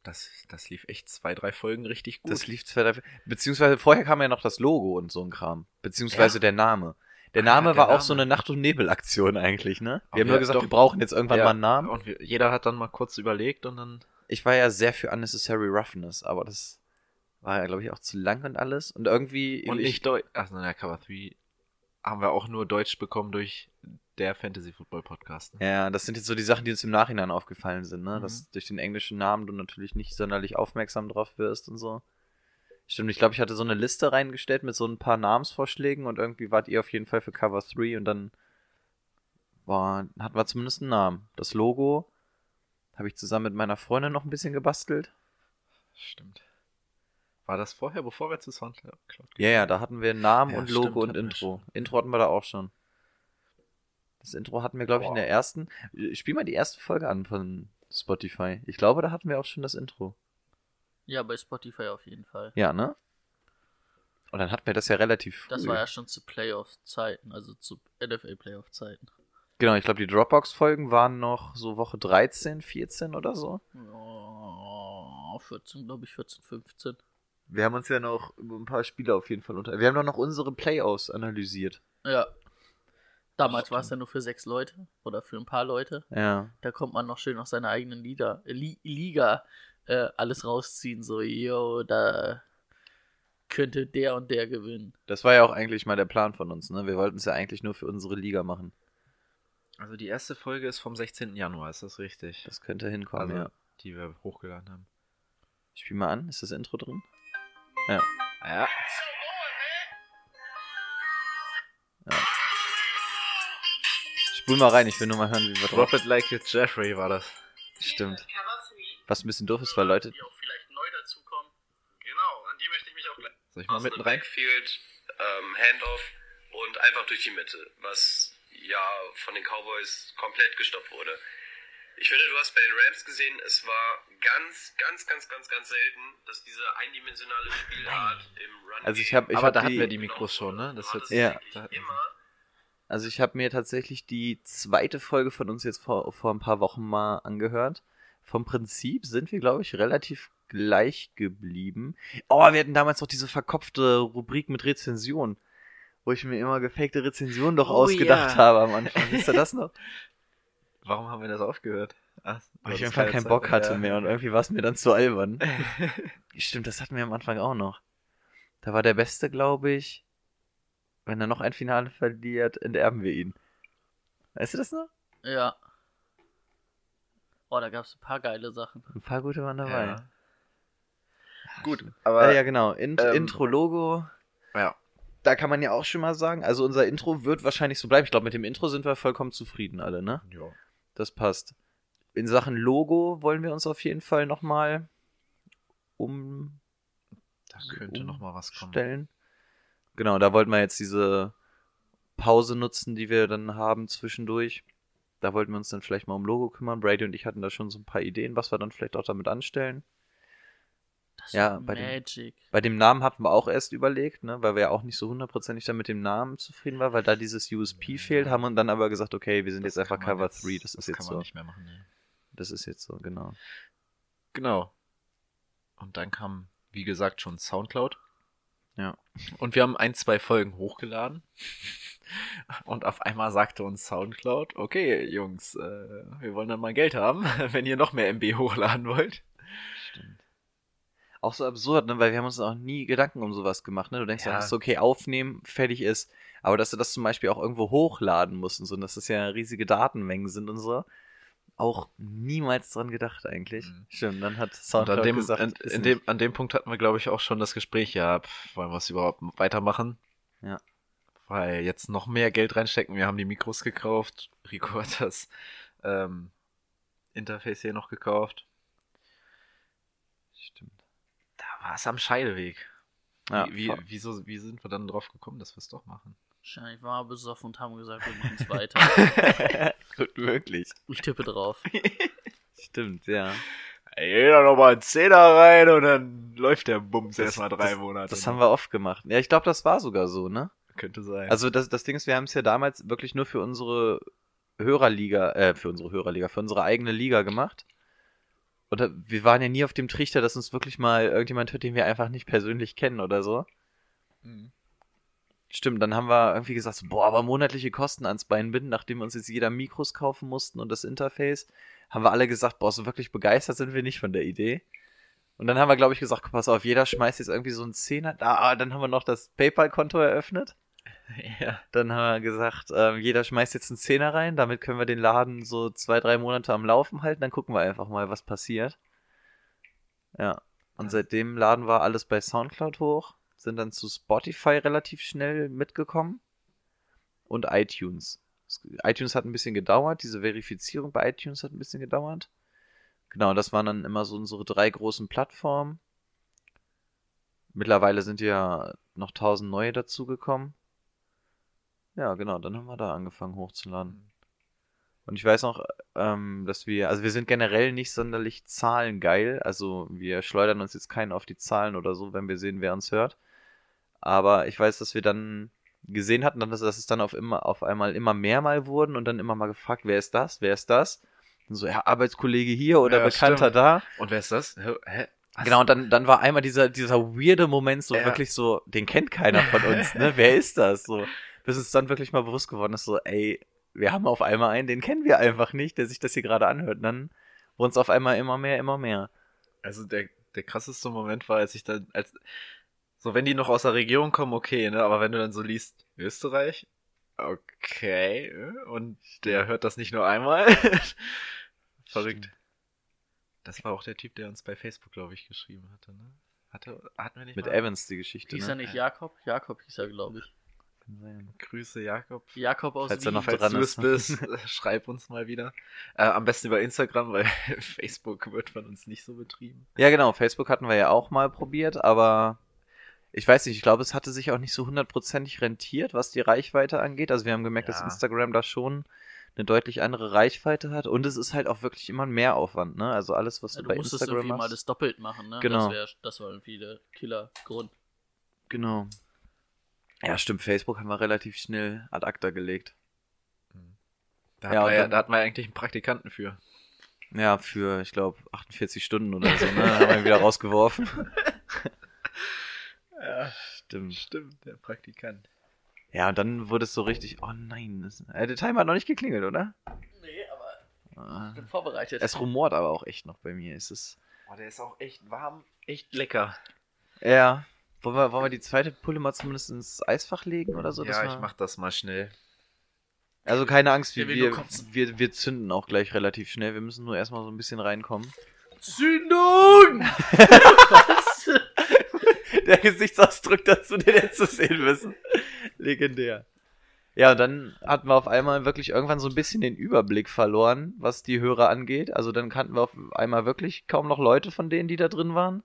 Speaker 4: Das, das lief echt zwei, drei Folgen richtig gut.
Speaker 5: Das lief zwei, drei, beziehungsweise vorher kam ja noch das Logo und so ein Kram. Beziehungsweise
Speaker 4: Ja.
Speaker 5: der Name. Der
Speaker 4: Ah,
Speaker 5: Name
Speaker 4: der
Speaker 5: war auch
Speaker 4: Name.
Speaker 5: so eine Nacht- und Nebelaktion eigentlich, ne? Wir haben
Speaker 4: ja,
Speaker 5: nur gesagt,
Speaker 4: doch.
Speaker 5: wir brauchen jetzt irgendwann
Speaker 4: Ja,
Speaker 5: mal einen Namen.
Speaker 4: Und wir, jeder hat dann mal kurz überlegt und dann.
Speaker 5: Ich war ja sehr für Unnecessary Roughness, aber das war ja, glaube ich, auch zu lang und alles. Und irgendwie.
Speaker 4: Und
Speaker 5: ich,
Speaker 4: nicht Deutsch. Ach, na, Cover 3 haben wir auch nur Deutsch bekommen durch der Fantasy Football Podcast. ne?
Speaker 5: Ja, das sind jetzt so die Sachen, die uns im Nachhinein aufgefallen sind, ne?
Speaker 4: Mhm.
Speaker 5: Dass durch den englischen Namen du natürlich nicht sonderlich aufmerksam drauf wirst und so. Stimmt, ich glaube, ich hatte so eine Liste reingestellt mit so ein paar Namensvorschlägen und irgendwie wart ihr auf jeden Fall für Cover 3 und dann war, hatten wir zumindest einen Namen. Das Logo habe ich zusammen mit meiner Freundin noch ein bisschen gebastelt.
Speaker 4: Stimmt. War das vorher, bevor wir zu Soundcloud
Speaker 5: Ja, ja, da hatten wir Namen
Speaker 4: Ja,
Speaker 5: und Logo
Speaker 4: stimmt,
Speaker 5: und Intro. Intro hatten wir da auch schon. Das Intro hatten wir, glaube ich, in der ersten. Spiel mal die erste Folge an von Spotify. Ich glaube, da hatten wir auch schon das Intro.
Speaker 6: Ja, bei Spotify auf jeden Fall.
Speaker 5: Ja, ne? Und dann hatten wir das ja relativ früh.
Speaker 6: Das war ja schon zu Playoff-Zeiten, also zu NFL-Playoff-Zeiten.
Speaker 5: Genau, ich glaube, die Dropbox-Folgen waren noch so Woche 13, 14 oder so.
Speaker 6: Ja, 14, glaube ich, 14, 15.
Speaker 5: Wir haben uns ja noch über ein paar Spiele auf jeden Fall unter. Wir haben doch noch unsere Playoffs analysiert.
Speaker 6: Ja. Damals war es ja nur für sechs Leute oder für ein paar Leute.
Speaker 5: Ja.
Speaker 6: Da kommt man noch schön aus seiner eigenen Liga, Li Liga äh, alles rausziehen. So, yo, da könnte der und der gewinnen.
Speaker 5: Das war ja auch eigentlich mal der Plan von uns, ne? Wir wollten es ja eigentlich nur für unsere Liga machen.
Speaker 4: Also die erste Folge ist vom 16. Januar, ist das richtig?
Speaker 5: Das könnte hinkommen,
Speaker 4: also,
Speaker 5: ja.
Speaker 4: die wir hochgeladen haben.
Speaker 5: Ich spiel mal an. Ist das Intro drin?
Speaker 4: Ja.
Speaker 5: Spul mal rein, ich will nur mal hören, wie wir
Speaker 4: Drop
Speaker 5: drauf.
Speaker 4: it like it's Jeffrey war das.
Speaker 5: Stimmt. Was ein bisschen doof ist, weil Leute.
Speaker 1: Genau, an die möchte ich mich auch gleich.
Speaker 4: Soll ich mal mitten rein?
Speaker 1: Backfield, ähm, Handoff und einfach durch die Mitte, was ja von den Cowboys komplett gestoppt wurde. Ich finde, du hast bei den Rams gesehen, es war ganz, ganz, ganz, ganz, ganz selten, dass diese eindimensionale Spielart im Run
Speaker 5: Also ich habe, ich
Speaker 4: Aber
Speaker 5: hab
Speaker 4: da hatten wir die Mikros schon, ne? Das hört sich
Speaker 5: Ja.
Speaker 4: da,
Speaker 5: also ich habe mir tatsächlich die zweite Folge von uns jetzt vor, vor ein paar Wochen mal angehört. Vom Prinzip sind wir, glaube ich, relativ gleich geblieben. Oh, wir hatten damals noch diese verkopfte Rubrik mit Rezension, wo ich mir immer gefakte Rezensionen doch
Speaker 4: Oh,
Speaker 5: ausgedacht
Speaker 4: ja.
Speaker 5: habe am Anfang. Wisst ihr das noch?
Speaker 4: Warum haben wir das aufgehört? Ach,
Speaker 5: Weil ich einfach
Speaker 4: keine
Speaker 5: keinen
Speaker 4: Zeit
Speaker 5: Bock hatte
Speaker 4: ja.
Speaker 5: mehr und irgendwie war es mir dann zu albern. Stimmt, das hatten wir am Anfang auch noch. Da war der Beste, glaube ich, wenn er noch ein Finale verliert, enterben wir ihn. Weißt du das noch?
Speaker 6: Ja. Oh, da gab es ein paar geile Sachen.
Speaker 5: Ein paar gute waren dabei.
Speaker 4: Ja. Gut,
Speaker 5: Ja,
Speaker 4: aber
Speaker 5: ja, genau. Int
Speaker 4: ähm,
Speaker 5: Intro-Logo.
Speaker 4: ja.
Speaker 5: Da kann man ja auch schon mal sagen, also unser Intro wird wahrscheinlich so bleiben. Ich glaube, mit dem Intro sind wir vollkommen zufrieden alle, ne?
Speaker 4: ja.
Speaker 5: Das passt. In Sachen Logo wollen wir uns auf jeden Fall nochmal umstellen.
Speaker 4: Da könnte noch mal was kommen.
Speaker 5: Genau, da wollten wir jetzt diese Pause nutzen, die wir dann haben zwischendurch. Da wollten wir uns dann vielleicht mal um Logo kümmern. Brady und ich hatten da schon so ein paar Ideen, was wir dann vielleicht auch damit anstellen.
Speaker 6: Das
Speaker 5: Ja, bei dem-. Bei dem Namen hatten wir auch erst überlegt, ne, weil wir ja auch nicht so hundertprozentig dann mit dem Namen zufrieden waren, weil da dieses USP fehlt, haben wir dann aber gesagt, okay, wir sind jetzt einfach Cover
Speaker 4: jetzt-
Speaker 5: 3, das, ist jetzt
Speaker 4: kann man
Speaker 5: so.
Speaker 4: nicht mehr machen. Nee.
Speaker 5: Das ist jetzt so, genau.
Speaker 4: Genau. Und dann kam, wie gesagt, schon Soundcloud.
Speaker 5: Ja.
Speaker 4: Und wir haben ein, zwei Folgen hochgeladen. Und auf einmal sagte uns Soundcloud, okay, Jungs, äh, wir wollen dann mal Geld haben, wenn ihr noch mehr MB hochladen wollt.
Speaker 5: Auch so absurd, ne? weil wir haben uns auch nie Gedanken um sowas gemacht. Ne? Du denkst
Speaker 4: Ja.
Speaker 5: einfach so, okay, aufnehmen, fertig ist. Aber dass du das zum Beispiel auch irgendwo hochladen musst und so, und dass das ja riesige Datenmengen sind und so, auch niemals dran gedacht eigentlich.
Speaker 4: Mhm.
Speaker 5: Stimmt, dann hat
Speaker 4: Und
Speaker 5: Soundcloud
Speaker 4: an dem,
Speaker 5: gesagt,
Speaker 4: an,
Speaker 5: ist
Speaker 4: in
Speaker 5: nicht.
Speaker 4: dem, an dem Punkt hatten wir, glaube ich, auch schon das Gespräch, ja, pf, wollen wir es überhaupt weitermachen?
Speaker 5: Ja.
Speaker 4: Weil jetzt noch mehr Geld reinstecken. Wir haben die Mikros gekauft. Rico hat das ähm, Interface hier noch gekauft.
Speaker 5: Stimmt.
Speaker 4: War es am Scheideweg.
Speaker 5: Ja,
Speaker 4: wie, wie, wieso, wie sind wir dann drauf gekommen, dass wir es doch machen?
Speaker 6: Wahrscheinlich waren wir besoffen und haben gesagt, wir machen es weiter.
Speaker 5: Gut möglich.
Speaker 6: Ich tippe drauf.
Speaker 5: Stimmt, ja.
Speaker 4: Jeder nochmal einen Zehner rein und dann läuft der Bums erstmal drei
Speaker 5: das-
Speaker 4: Monate.
Speaker 5: Das haben wir oft gemacht. Ja, ich glaube, das war sogar so, ne?
Speaker 4: Könnte sein.
Speaker 5: Also das, das Ding ist, wir haben es ja damals wirklich nur für unsere Hörerliga, äh, für unsere Hörerliga, für unsere eigene Liga gemacht. Da- wir waren ja nie auf dem Trichter, dass uns wirklich mal irgendjemand hört, den wir einfach nicht persönlich kennen oder so.
Speaker 4: Mhm.
Speaker 5: Stimmt, dann haben wir irgendwie gesagt, boah, aber monatliche Kosten ans Bein binden, nachdem wir uns jetzt jeder Mikros kaufen mussten und das Interface, haben wir alle gesagt, boah, so wirklich begeistert sind wir nicht von der Idee. Und dann haben wir, glaube ich, gesagt, pass auf, jeder schmeißt jetzt irgendwie so einen Zehner. Da, ah, dann haben wir noch das PayPal-Konto eröffnet.
Speaker 4: ja.
Speaker 5: Dann haben wir gesagt, ähm, jeder schmeißt jetzt einen Zehner rein, damit können wir den Laden so zwei, drei Monate am Laufen halten, dann gucken wir einfach mal, was passiert. Ja. Und seitdem laden wir alles bei Soundcloud hoch, sind dann zu Spotify relativ schnell mitgekommen und iTunes. iTunes hat ein bisschen gedauert, diese Verifizierung bei iTunes hat ein bisschen gedauert. Genau, das waren dann immer so unsere drei großen Plattformen. Mittlerweile sind ja noch tausend neue dazugekommen. Ja, genau, dann haben wir da angefangen hochzuladen. Und ich weiß noch, ähm, dass wir, also wir sind generell nicht sonderlich zahlengeil. Also wir schleudern uns jetzt keinen auf die Zahlen oder so, wenn wir sehen, wer uns hört. Aber ich weiß, dass wir dann gesehen hatten, dass, dass es dann auf, immer, auf einmal immer mehr mal wurden und dann immer mal gefragt, wer ist das, wer ist das? Und so, ja, Arbeitskollege hier oder
Speaker 4: Ja,
Speaker 5: Bekannter
Speaker 4: stimmt.
Speaker 5: da.
Speaker 4: Und wer ist das? Hä? Was?
Speaker 5: Genau, und dann, dann war einmal dieser, dieser weirde Moment, so
Speaker 4: Ja.
Speaker 5: wirklich so, den kennt keiner von uns, ne? Wer ist das? So, bis es dann wirklich mal bewusst geworden ist, so, ey, wir haben auf einmal einen, den kennen wir einfach nicht, der sich das hier gerade anhört. Und dann wurden es auf einmal immer mehr, immer mehr.
Speaker 4: Also der, der krasseste Moment war, als ich dann, als, so wenn die noch aus der Region kommen, okay, ne, aber wenn du dann so liest, Österreich, okay, äh, und der hört das nicht nur einmal. Verrückt. Das war auch der Typ, der uns bei Facebook, glaube ich, geschrieben hatte, ne? Hatte, hatten wir nicht
Speaker 5: Mit
Speaker 4: mal?
Speaker 5: Evans die Geschichte,
Speaker 6: Hieß
Speaker 5: ne?
Speaker 6: er nicht Jakob? Jakob hieß er, glaube ich.
Speaker 5: Kann sein.
Speaker 4: Grüße, Jakob.
Speaker 6: Jakob aus
Speaker 5: Falls er
Speaker 6: Wien.
Speaker 5: noch
Speaker 4: Falls
Speaker 5: dran
Speaker 4: du es
Speaker 5: ist.
Speaker 4: bist, äh, schreib uns mal wieder. Äh, am besten über Instagram, weil Facebook wird von uns nicht so betrieben.
Speaker 5: Ja, genau, Facebook hatten wir ja auch mal probiert, aber ich weiß nicht, ich glaube, es hatte sich auch nicht so hundertprozentig rentiert, was die Reichweite angeht. Also wir haben gemerkt, dass
Speaker 4: Ja.
Speaker 5: Instagram da schon eine deutlich andere Reichweite hat und es ist halt auch wirklich immer ein Mehraufwand, ne? Also alles, was
Speaker 6: Ja,
Speaker 5: du
Speaker 6: du
Speaker 5: bei
Speaker 6: musstest
Speaker 5: Instagram
Speaker 6: irgendwie mal
Speaker 5: machst.
Speaker 6: das doppelt machen, ne?
Speaker 5: Genau.
Speaker 6: Das, wär, das war irgendwie der Killergrund.
Speaker 5: Genau. Ja, stimmt, Facebook haben wir relativ schnell ad acta gelegt.
Speaker 4: Da,
Speaker 5: Ja,
Speaker 4: wir ja,
Speaker 5: dann-
Speaker 4: da hatten wir eigentlich einen Praktikanten für.
Speaker 5: Ja, für, ich glaube, 48 Stunden oder so, ne? haben wir ihn wieder rausgeworfen.
Speaker 4: Ja,
Speaker 5: Stimmt.
Speaker 4: stimmt, der Praktikant.
Speaker 5: Ja, und dann wurde es so richtig, oh nein, das, äh, der Timer hat noch nicht geklingelt, oder?
Speaker 6: Nee, aber
Speaker 5: Ah.
Speaker 6: ich bin vorbereitet.
Speaker 5: Es rumort aber auch echt noch bei mir. Es ist.
Speaker 4: Oh, der ist auch echt warm, echt lecker.
Speaker 5: Ja. Wollen wir, wollen wir die zweite Pulle mal zumindest ins Eisfach legen oder so?
Speaker 4: ja,
Speaker 5: wir-
Speaker 4: ich mach das mal schnell.
Speaker 5: Also keine Angst, wir, wir, wir, wir zünden auch gleich relativ schnell. Wir müssen nur erstmal so ein bisschen reinkommen.
Speaker 6: Zündung! Was?
Speaker 5: Der Gesichtsausdruck dazu, den hättest du sehen müssen. Legendär. Ja, und dann hatten wir auf einmal wirklich irgendwann so ein bisschen den Überblick verloren, was die Hörer angeht. Also dann kannten wir auf einmal wirklich kaum noch Leute von denen, die da drin waren.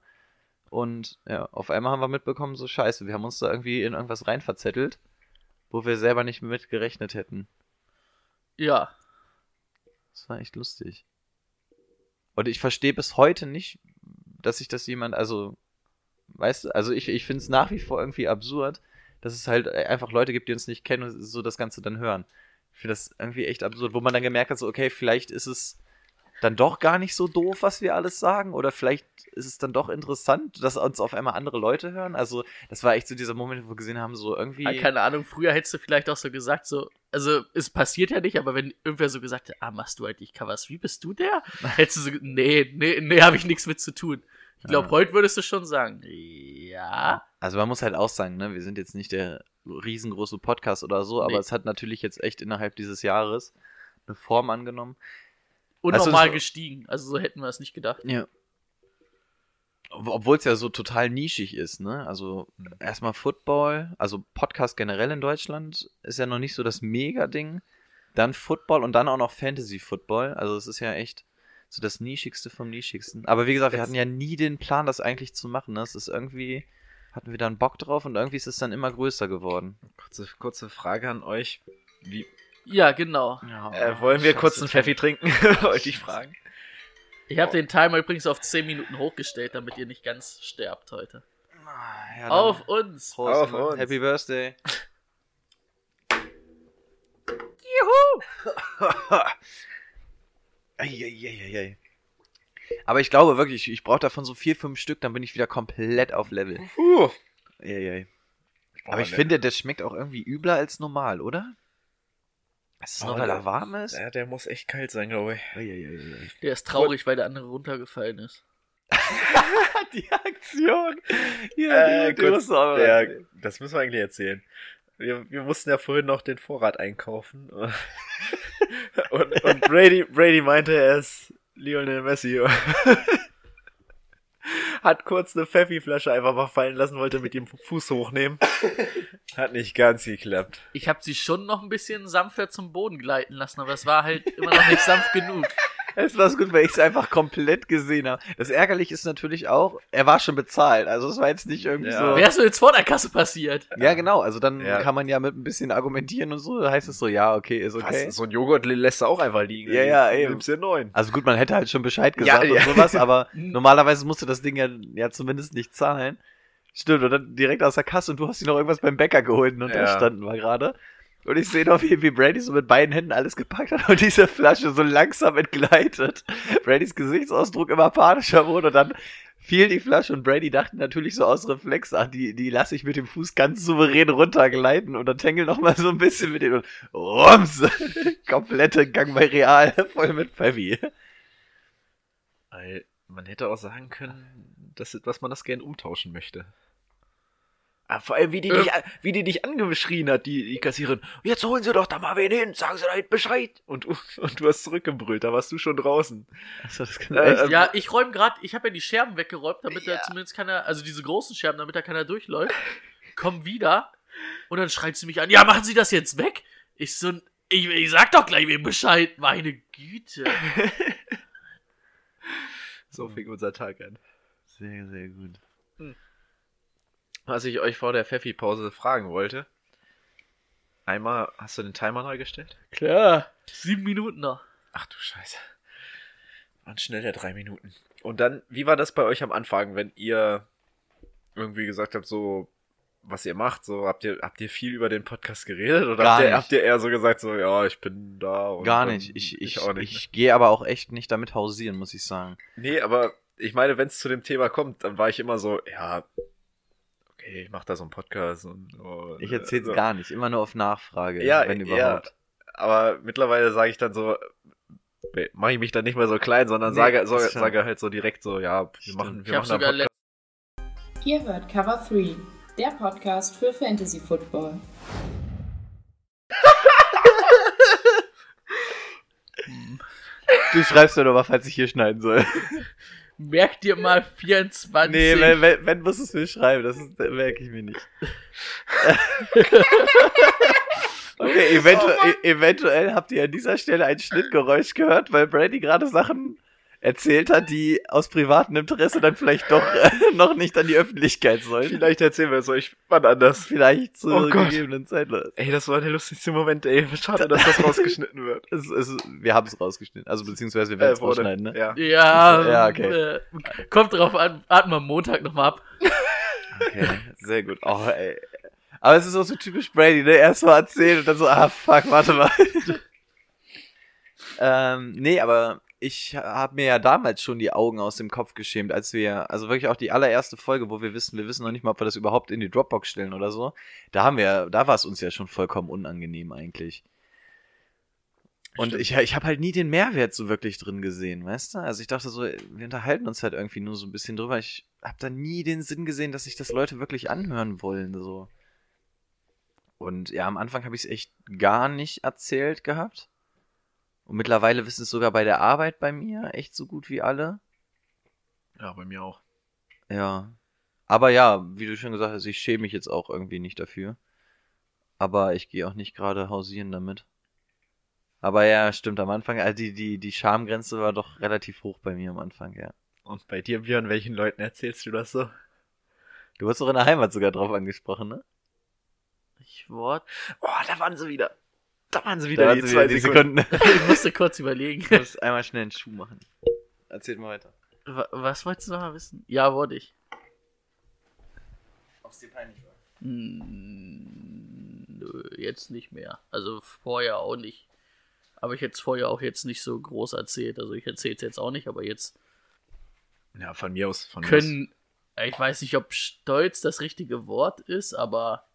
Speaker 5: Und ja, auf einmal haben wir mitbekommen, so scheiße, wir haben uns da irgendwie in irgendwas rein verzettelt, wo wir selber nicht mit gerechnet hätten.
Speaker 6: Ja,
Speaker 5: Das war echt lustig. Und ich verstehe bis heute nicht, dass sich das jemand, also, weißt du, also ich, ich finde es nach wie vor irgendwie absurd, dass es halt einfach Leute gibt, die uns nicht kennen und so das Ganze dann hören. Ich finde das irgendwie echt absurd, wo man dann gemerkt hat, so, okay, vielleicht ist es dann doch gar nicht so doof, was wir alles sagen? Oder vielleicht ist es dann doch interessant, dass uns auf einmal andere Leute hören? Also, das war echt so dieser Moment, wo wir gesehen haben, so irgendwie.
Speaker 6: Ah, keine Ahnung, früher hättest du vielleicht auch so gesagt, so, also es passiert ja nicht, aber wenn irgendwer so gesagt hat, ah, machst du eigentlich Covers, wie bist du der? Hättest du so, nee, nee, nee, habe ich nichts mit zu tun. Ich glaube,
Speaker 5: Ja.
Speaker 6: heute würdest du schon sagen, ja.
Speaker 5: Also man muss halt auch sagen, ne, wir sind jetzt nicht der riesengroße Podcast oder so, aber
Speaker 6: Nee.
Speaker 5: es hat natürlich jetzt echt innerhalb dieses Jahres eine Form angenommen.
Speaker 6: Unnormal
Speaker 5: Also,
Speaker 6: gestiegen. Also so hätten wir es nicht gedacht.
Speaker 5: Ja. Obwohl es ja so total nischig ist, ne? Also erstmal Football, also Podcast generell in Deutschland ist ja noch nicht so das Mega-Ding. Dann Football und dann auch noch Fantasy-Football. Also es ist ja echt so das Nischigste vom Nischigsten. Aber wie gesagt, wir hatten ja nie den Plan, das eigentlich zu machen. Ne? Es ist irgendwie, hatten wir da einen Bock drauf und irgendwie ist es dann immer größer geworden.
Speaker 4: Kurze, kurze Frage an euch. Wie,
Speaker 6: Ja, genau.
Speaker 4: äh, wollen wir kurz einen Pfeffi trinken? Wollte ich fragen.
Speaker 6: Ich habe den Timer übrigens auf 10 Minuten hochgestellt, damit ihr nicht ganz sterbt heute.
Speaker 5: Ja,
Speaker 6: Auf uns!
Speaker 5: Prost,
Speaker 4: Auf uns.
Speaker 5: Happy Birthday. Eieieiei. Aber ich glaube wirklich, ich brauche davon so vier, fünf Stück, dann bin ich wieder komplett auf Level.
Speaker 4: Uh.
Speaker 5: Eieiei.
Speaker 4: Oh,
Speaker 5: Aber ich
Speaker 4: ne.
Speaker 5: finde, das schmeckt auch irgendwie übler als normal, oder? Ist es
Speaker 4: Oh,
Speaker 5: nur, weil
Speaker 4: der-
Speaker 5: er warm ist?
Speaker 4: Ja, der muss echt kalt sein, glaube ich.
Speaker 6: Der ist traurig, weil der andere runtergefallen ist.
Speaker 5: Die Aktion. Ja,
Speaker 4: Äh,
Speaker 5: die
Speaker 4: kurz,
Speaker 5: erzählen.
Speaker 4: das müssen wir eigentlich erzählen. Wir, wir mussten ja vorhin noch den Vorrat einkaufen. und, und Brady, Brady meinte, er ist Lionel Messi. Hat kurz eine Pfeffi-Flasche einfach mal fallen lassen, wollte mit dem Fuß hochnehmen. Hat nicht ganz geklappt.
Speaker 6: Ich habe sie schon noch ein bisschen sanfter zum Boden gleiten lassen, aber es war halt immer noch nicht sanft genug.
Speaker 5: Es war gut, weil ich es einfach komplett gesehen habe. Das Ärgerliche ist natürlich auch, er war schon bezahlt. Also es war jetzt nicht irgendwie
Speaker 4: Ja.
Speaker 5: so.
Speaker 6: Wäre es nur jetzt vor der Kasse passiert?
Speaker 5: Ja, genau. Also dann
Speaker 4: Ja.
Speaker 5: kann man ja mit ein bisschen argumentieren und so. Da heißt es so, ja, okay, ist okay.
Speaker 4: Was, so ein Joghurt lässt du auch einfach liegen.
Speaker 5: Ja, ja,
Speaker 4: Du
Speaker 5: eben.
Speaker 4: Nimmst dir neun.
Speaker 5: Also gut, man hätte halt schon Bescheid
Speaker 4: Ja,
Speaker 5: gesagt
Speaker 4: ja.
Speaker 5: und sowas, aber normalerweise musst du das Ding ja, ja zumindest nicht zahlen. Stimmt, und dann direkt aus der Kasse und du hast dir noch irgendwas beim Bäcker geholt und da
Speaker 4: Ja.
Speaker 5: standen wir gerade. Und ich sehe noch, wie, wie Brady so mit beiden Händen alles gepackt hat und diese Flasche so langsam entgleitet. Bradys Gesichtsausdruck immer panischer wurde und dann fiel die Flasche und Brady dachte natürlich so aus Reflex, ach, die, die lasse ich mit dem Fuß ganz souverän runtergleiten und dann Tangle noch mal so ein bisschen mit dem und rums, komplette Gang bei Real, voll mit Pfeffi.
Speaker 4: Man hätte auch sagen können, dass, dass man das gern umtauschen möchte. Aber vor allem, wie die,
Speaker 6: Äh.
Speaker 4: dich, wie die dich angeschrien hat, die, die Kassiererin. Jetzt holen sie doch da mal wen hin, sagen sie da Bescheid. Und, du- und du hast zurückgebrüllt, da warst du schon draußen.
Speaker 5: Achso, das kann
Speaker 4: Äh,
Speaker 5: echt.
Speaker 4: ähm,
Speaker 6: Ja, ich räume gerade, ich habe ja die Scherben weggeräumt, damit da
Speaker 5: Ja.
Speaker 6: zumindest keiner, also diese großen Scherben, damit da keiner durchläuft. Komm wieder und dann schreit sie mich an, ja, machen Sie das jetzt weg? Ich so, ich, ich sag doch gleich wem Bescheid, meine Güte.
Speaker 4: So fing unser Tag an.
Speaker 5: Sehr, sehr gut.
Speaker 4: Was ich euch vor der Pfeffi-Pause fragen wollte. Einmal, hast du den Timer neu gestellt?
Speaker 6: Klar, sieben Minuten noch.
Speaker 4: Ach du Scheiße. Waren schnell der drei Minuten. Und dann, wie war das bei euch am Anfang, wenn ihr irgendwie gesagt habt, so, was ihr macht, so, habt ihr, habt ihr viel über den Podcast geredet? Oder habt, ihr, habt ihr eher so gesagt, so, ja, ich bin da und
Speaker 5: Gar nicht. Ich, ich,
Speaker 4: auch
Speaker 5: ich,
Speaker 4: nicht. ne?
Speaker 5: gehe aber auch echt nicht damit hausieren, muss ich sagen.
Speaker 4: Nee, aber ich meine, wenn es zu dem Thema kommt, dann war ich immer so, ja, okay, ich mach da so einen Podcast und oh,
Speaker 5: Ich erzähle es
Speaker 4: so.
Speaker 5: gar nicht, immer nur auf Nachfrage,
Speaker 4: Ja,
Speaker 5: wenn
Speaker 4: ja.
Speaker 5: überhaupt.
Speaker 4: Aber mittlerweile sage ich dann so, mache ich mich dann nicht mehr so klein, sondern
Speaker 5: Nee,
Speaker 4: sage, so, sage halt so direkt so, ja, wir
Speaker 5: Stimmt.
Speaker 4: machen,
Speaker 6: Ich
Speaker 4: wir
Speaker 6: hab
Speaker 4: machen einen
Speaker 6: sogar
Speaker 4: Podcast.
Speaker 3: Ihr hört Cover 3, der Podcast für Fantasy Football.
Speaker 5: Du schreibst mir doch mal, falls ich hier schneiden soll.
Speaker 6: Merk dir mal 24.
Speaker 5: Nee, wenn, wenn, wenn musst du es mir schreiben, das ist, merke ich mir nicht. okay, eventu e eventuell habt ihr an dieser Stelle ein Schnittgeräusch gehört, weil Brady gerade Sachen erzählt hat, die aus privatem Interesse dann vielleicht doch äh, noch nicht an die Öffentlichkeit sollen.
Speaker 4: Vielleicht erzählen wir es euch wann anders.
Speaker 5: Vielleicht zur
Speaker 4: Oh
Speaker 5: gegebenen Zeit.
Speaker 4: Ey, das war der lustigste Moment, ey. Schade, dass das rausgeschnitten wird.
Speaker 5: Es, es, wir haben es rausgeschnitten. Also beziehungsweise wir werden es
Speaker 4: Äh,
Speaker 5: rausschneiden, ne?
Speaker 4: Ja.
Speaker 6: Ja,
Speaker 5: Ja, okay.
Speaker 6: äh, kommt drauf an, warten wir am Montag nochmal ab.
Speaker 5: Okay, sehr gut. Oh, ey. Aber es ist auch so typisch Brady, ne? Erst mal erzählen und dann so, ah, fuck, warte mal. ähm, nee, aber ich habe mir ja damals schon die Augen aus dem Kopf geschämt, als wir, also wirklich auch die allererste Folge, wo wir wissen, wir wissen noch nicht mal, ob wir das überhaupt in die Dropbox stellen oder so. Da haben wir, da war es uns ja schon vollkommen unangenehm eigentlich. Und
Speaker 4: Stimmt.
Speaker 5: ich, ich habe halt nie den Mehrwert so wirklich drin gesehen, weißt du? Also ich dachte so, wir unterhalten uns halt irgendwie nur so ein bisschen drüber. Ich habe da nie den Sinn gesehen, dass sich das Leute wirklich anhören wollen, so. Und ja, am Anfang habe ich es echt gar nicht erzählt gehabt. Und mittlerweile wissen es sogar bei der Arbeit bei mir echt so gut wie alle.
Speaker 4: Ja, bei mir auch.
Speaker 5: Ja. Aber ja, wie du schon gesagt hast, ich schäme mich jetzt auch irgendwie nicht dafür. Aber ich gehe auch nicht gerade hausieren damit. Aber ja, stimmt, am Anfang, also die, die, die Schamgrenze war doch relativ hoch bei mir am Anfang, ja.
Speaker 4: Und bei dir, Björn, welchen Leuten erzählst du das so?
Speaker 5: Du wurdest doch in der Heimat sogar drauf angesprochen, ne?
Speaker 6: Ich wurde.
Speaker 4: Oh, da waren sie wieder. Da waren sie
Speaker 5: Da waren sie wieder die Sekunden.
Speaker 6: Ich musste kurz überlegen.
Speaker 5: Ich muss einmal schnell einen Schuh machen. Erzählt mal weiter.
Speaker 6: Wa- Was wolltest du noch mal wissen? Ja, wurde ich.
Speaker 5: Ob es dir peinlich war.
Speaker 6: Hm, Nö, jetzt nicht mehr. Also vorher auch nicht. Aber ich hätte es vorher auch jetzt nicht so groß erzählt. Also ich erzähle es jetzt auch nicht, aber jetzt
Speaker 4: Ja, von mir aus. Von
Speaker 6: können. Ich weiß nicht, ob stolz das richtige Wort ist, aber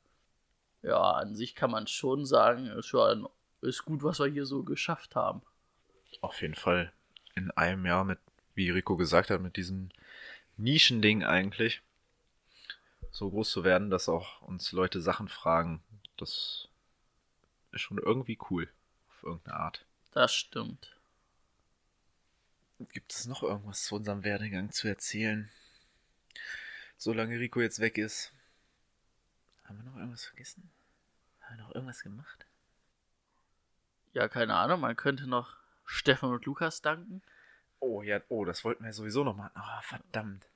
Speaker 6: ja, an sich kann man schon sagen, ist schon ist gut, was wir hier so geschafft haben.
Speaker 4: Auf jeden Fall. In einem Jahr mit, wie Rico gesagt hat, mit diesem Nischending eigentlich so groß zu werden, dass auch uns Leute Sachen fragen. Das ist schon irgendwie cool. Auf irgendeine Art.
Speaker 6: Das stimmt.
Speaker 4: Gibt es noch irgendwas zu unserem Werdegang zu erzählen? Solange Rico jetzt weg ist. Haben wir noch irgendwas vergessen? Haben wir noch irgendwas gemacht?
Speaker 6: Ja, keine Ahnung, man könnte noch Stefan und Lukas danken.
Speaker 4: Oh ja, oh, das wollten wir sowieso noch machen. Ah, verdammt.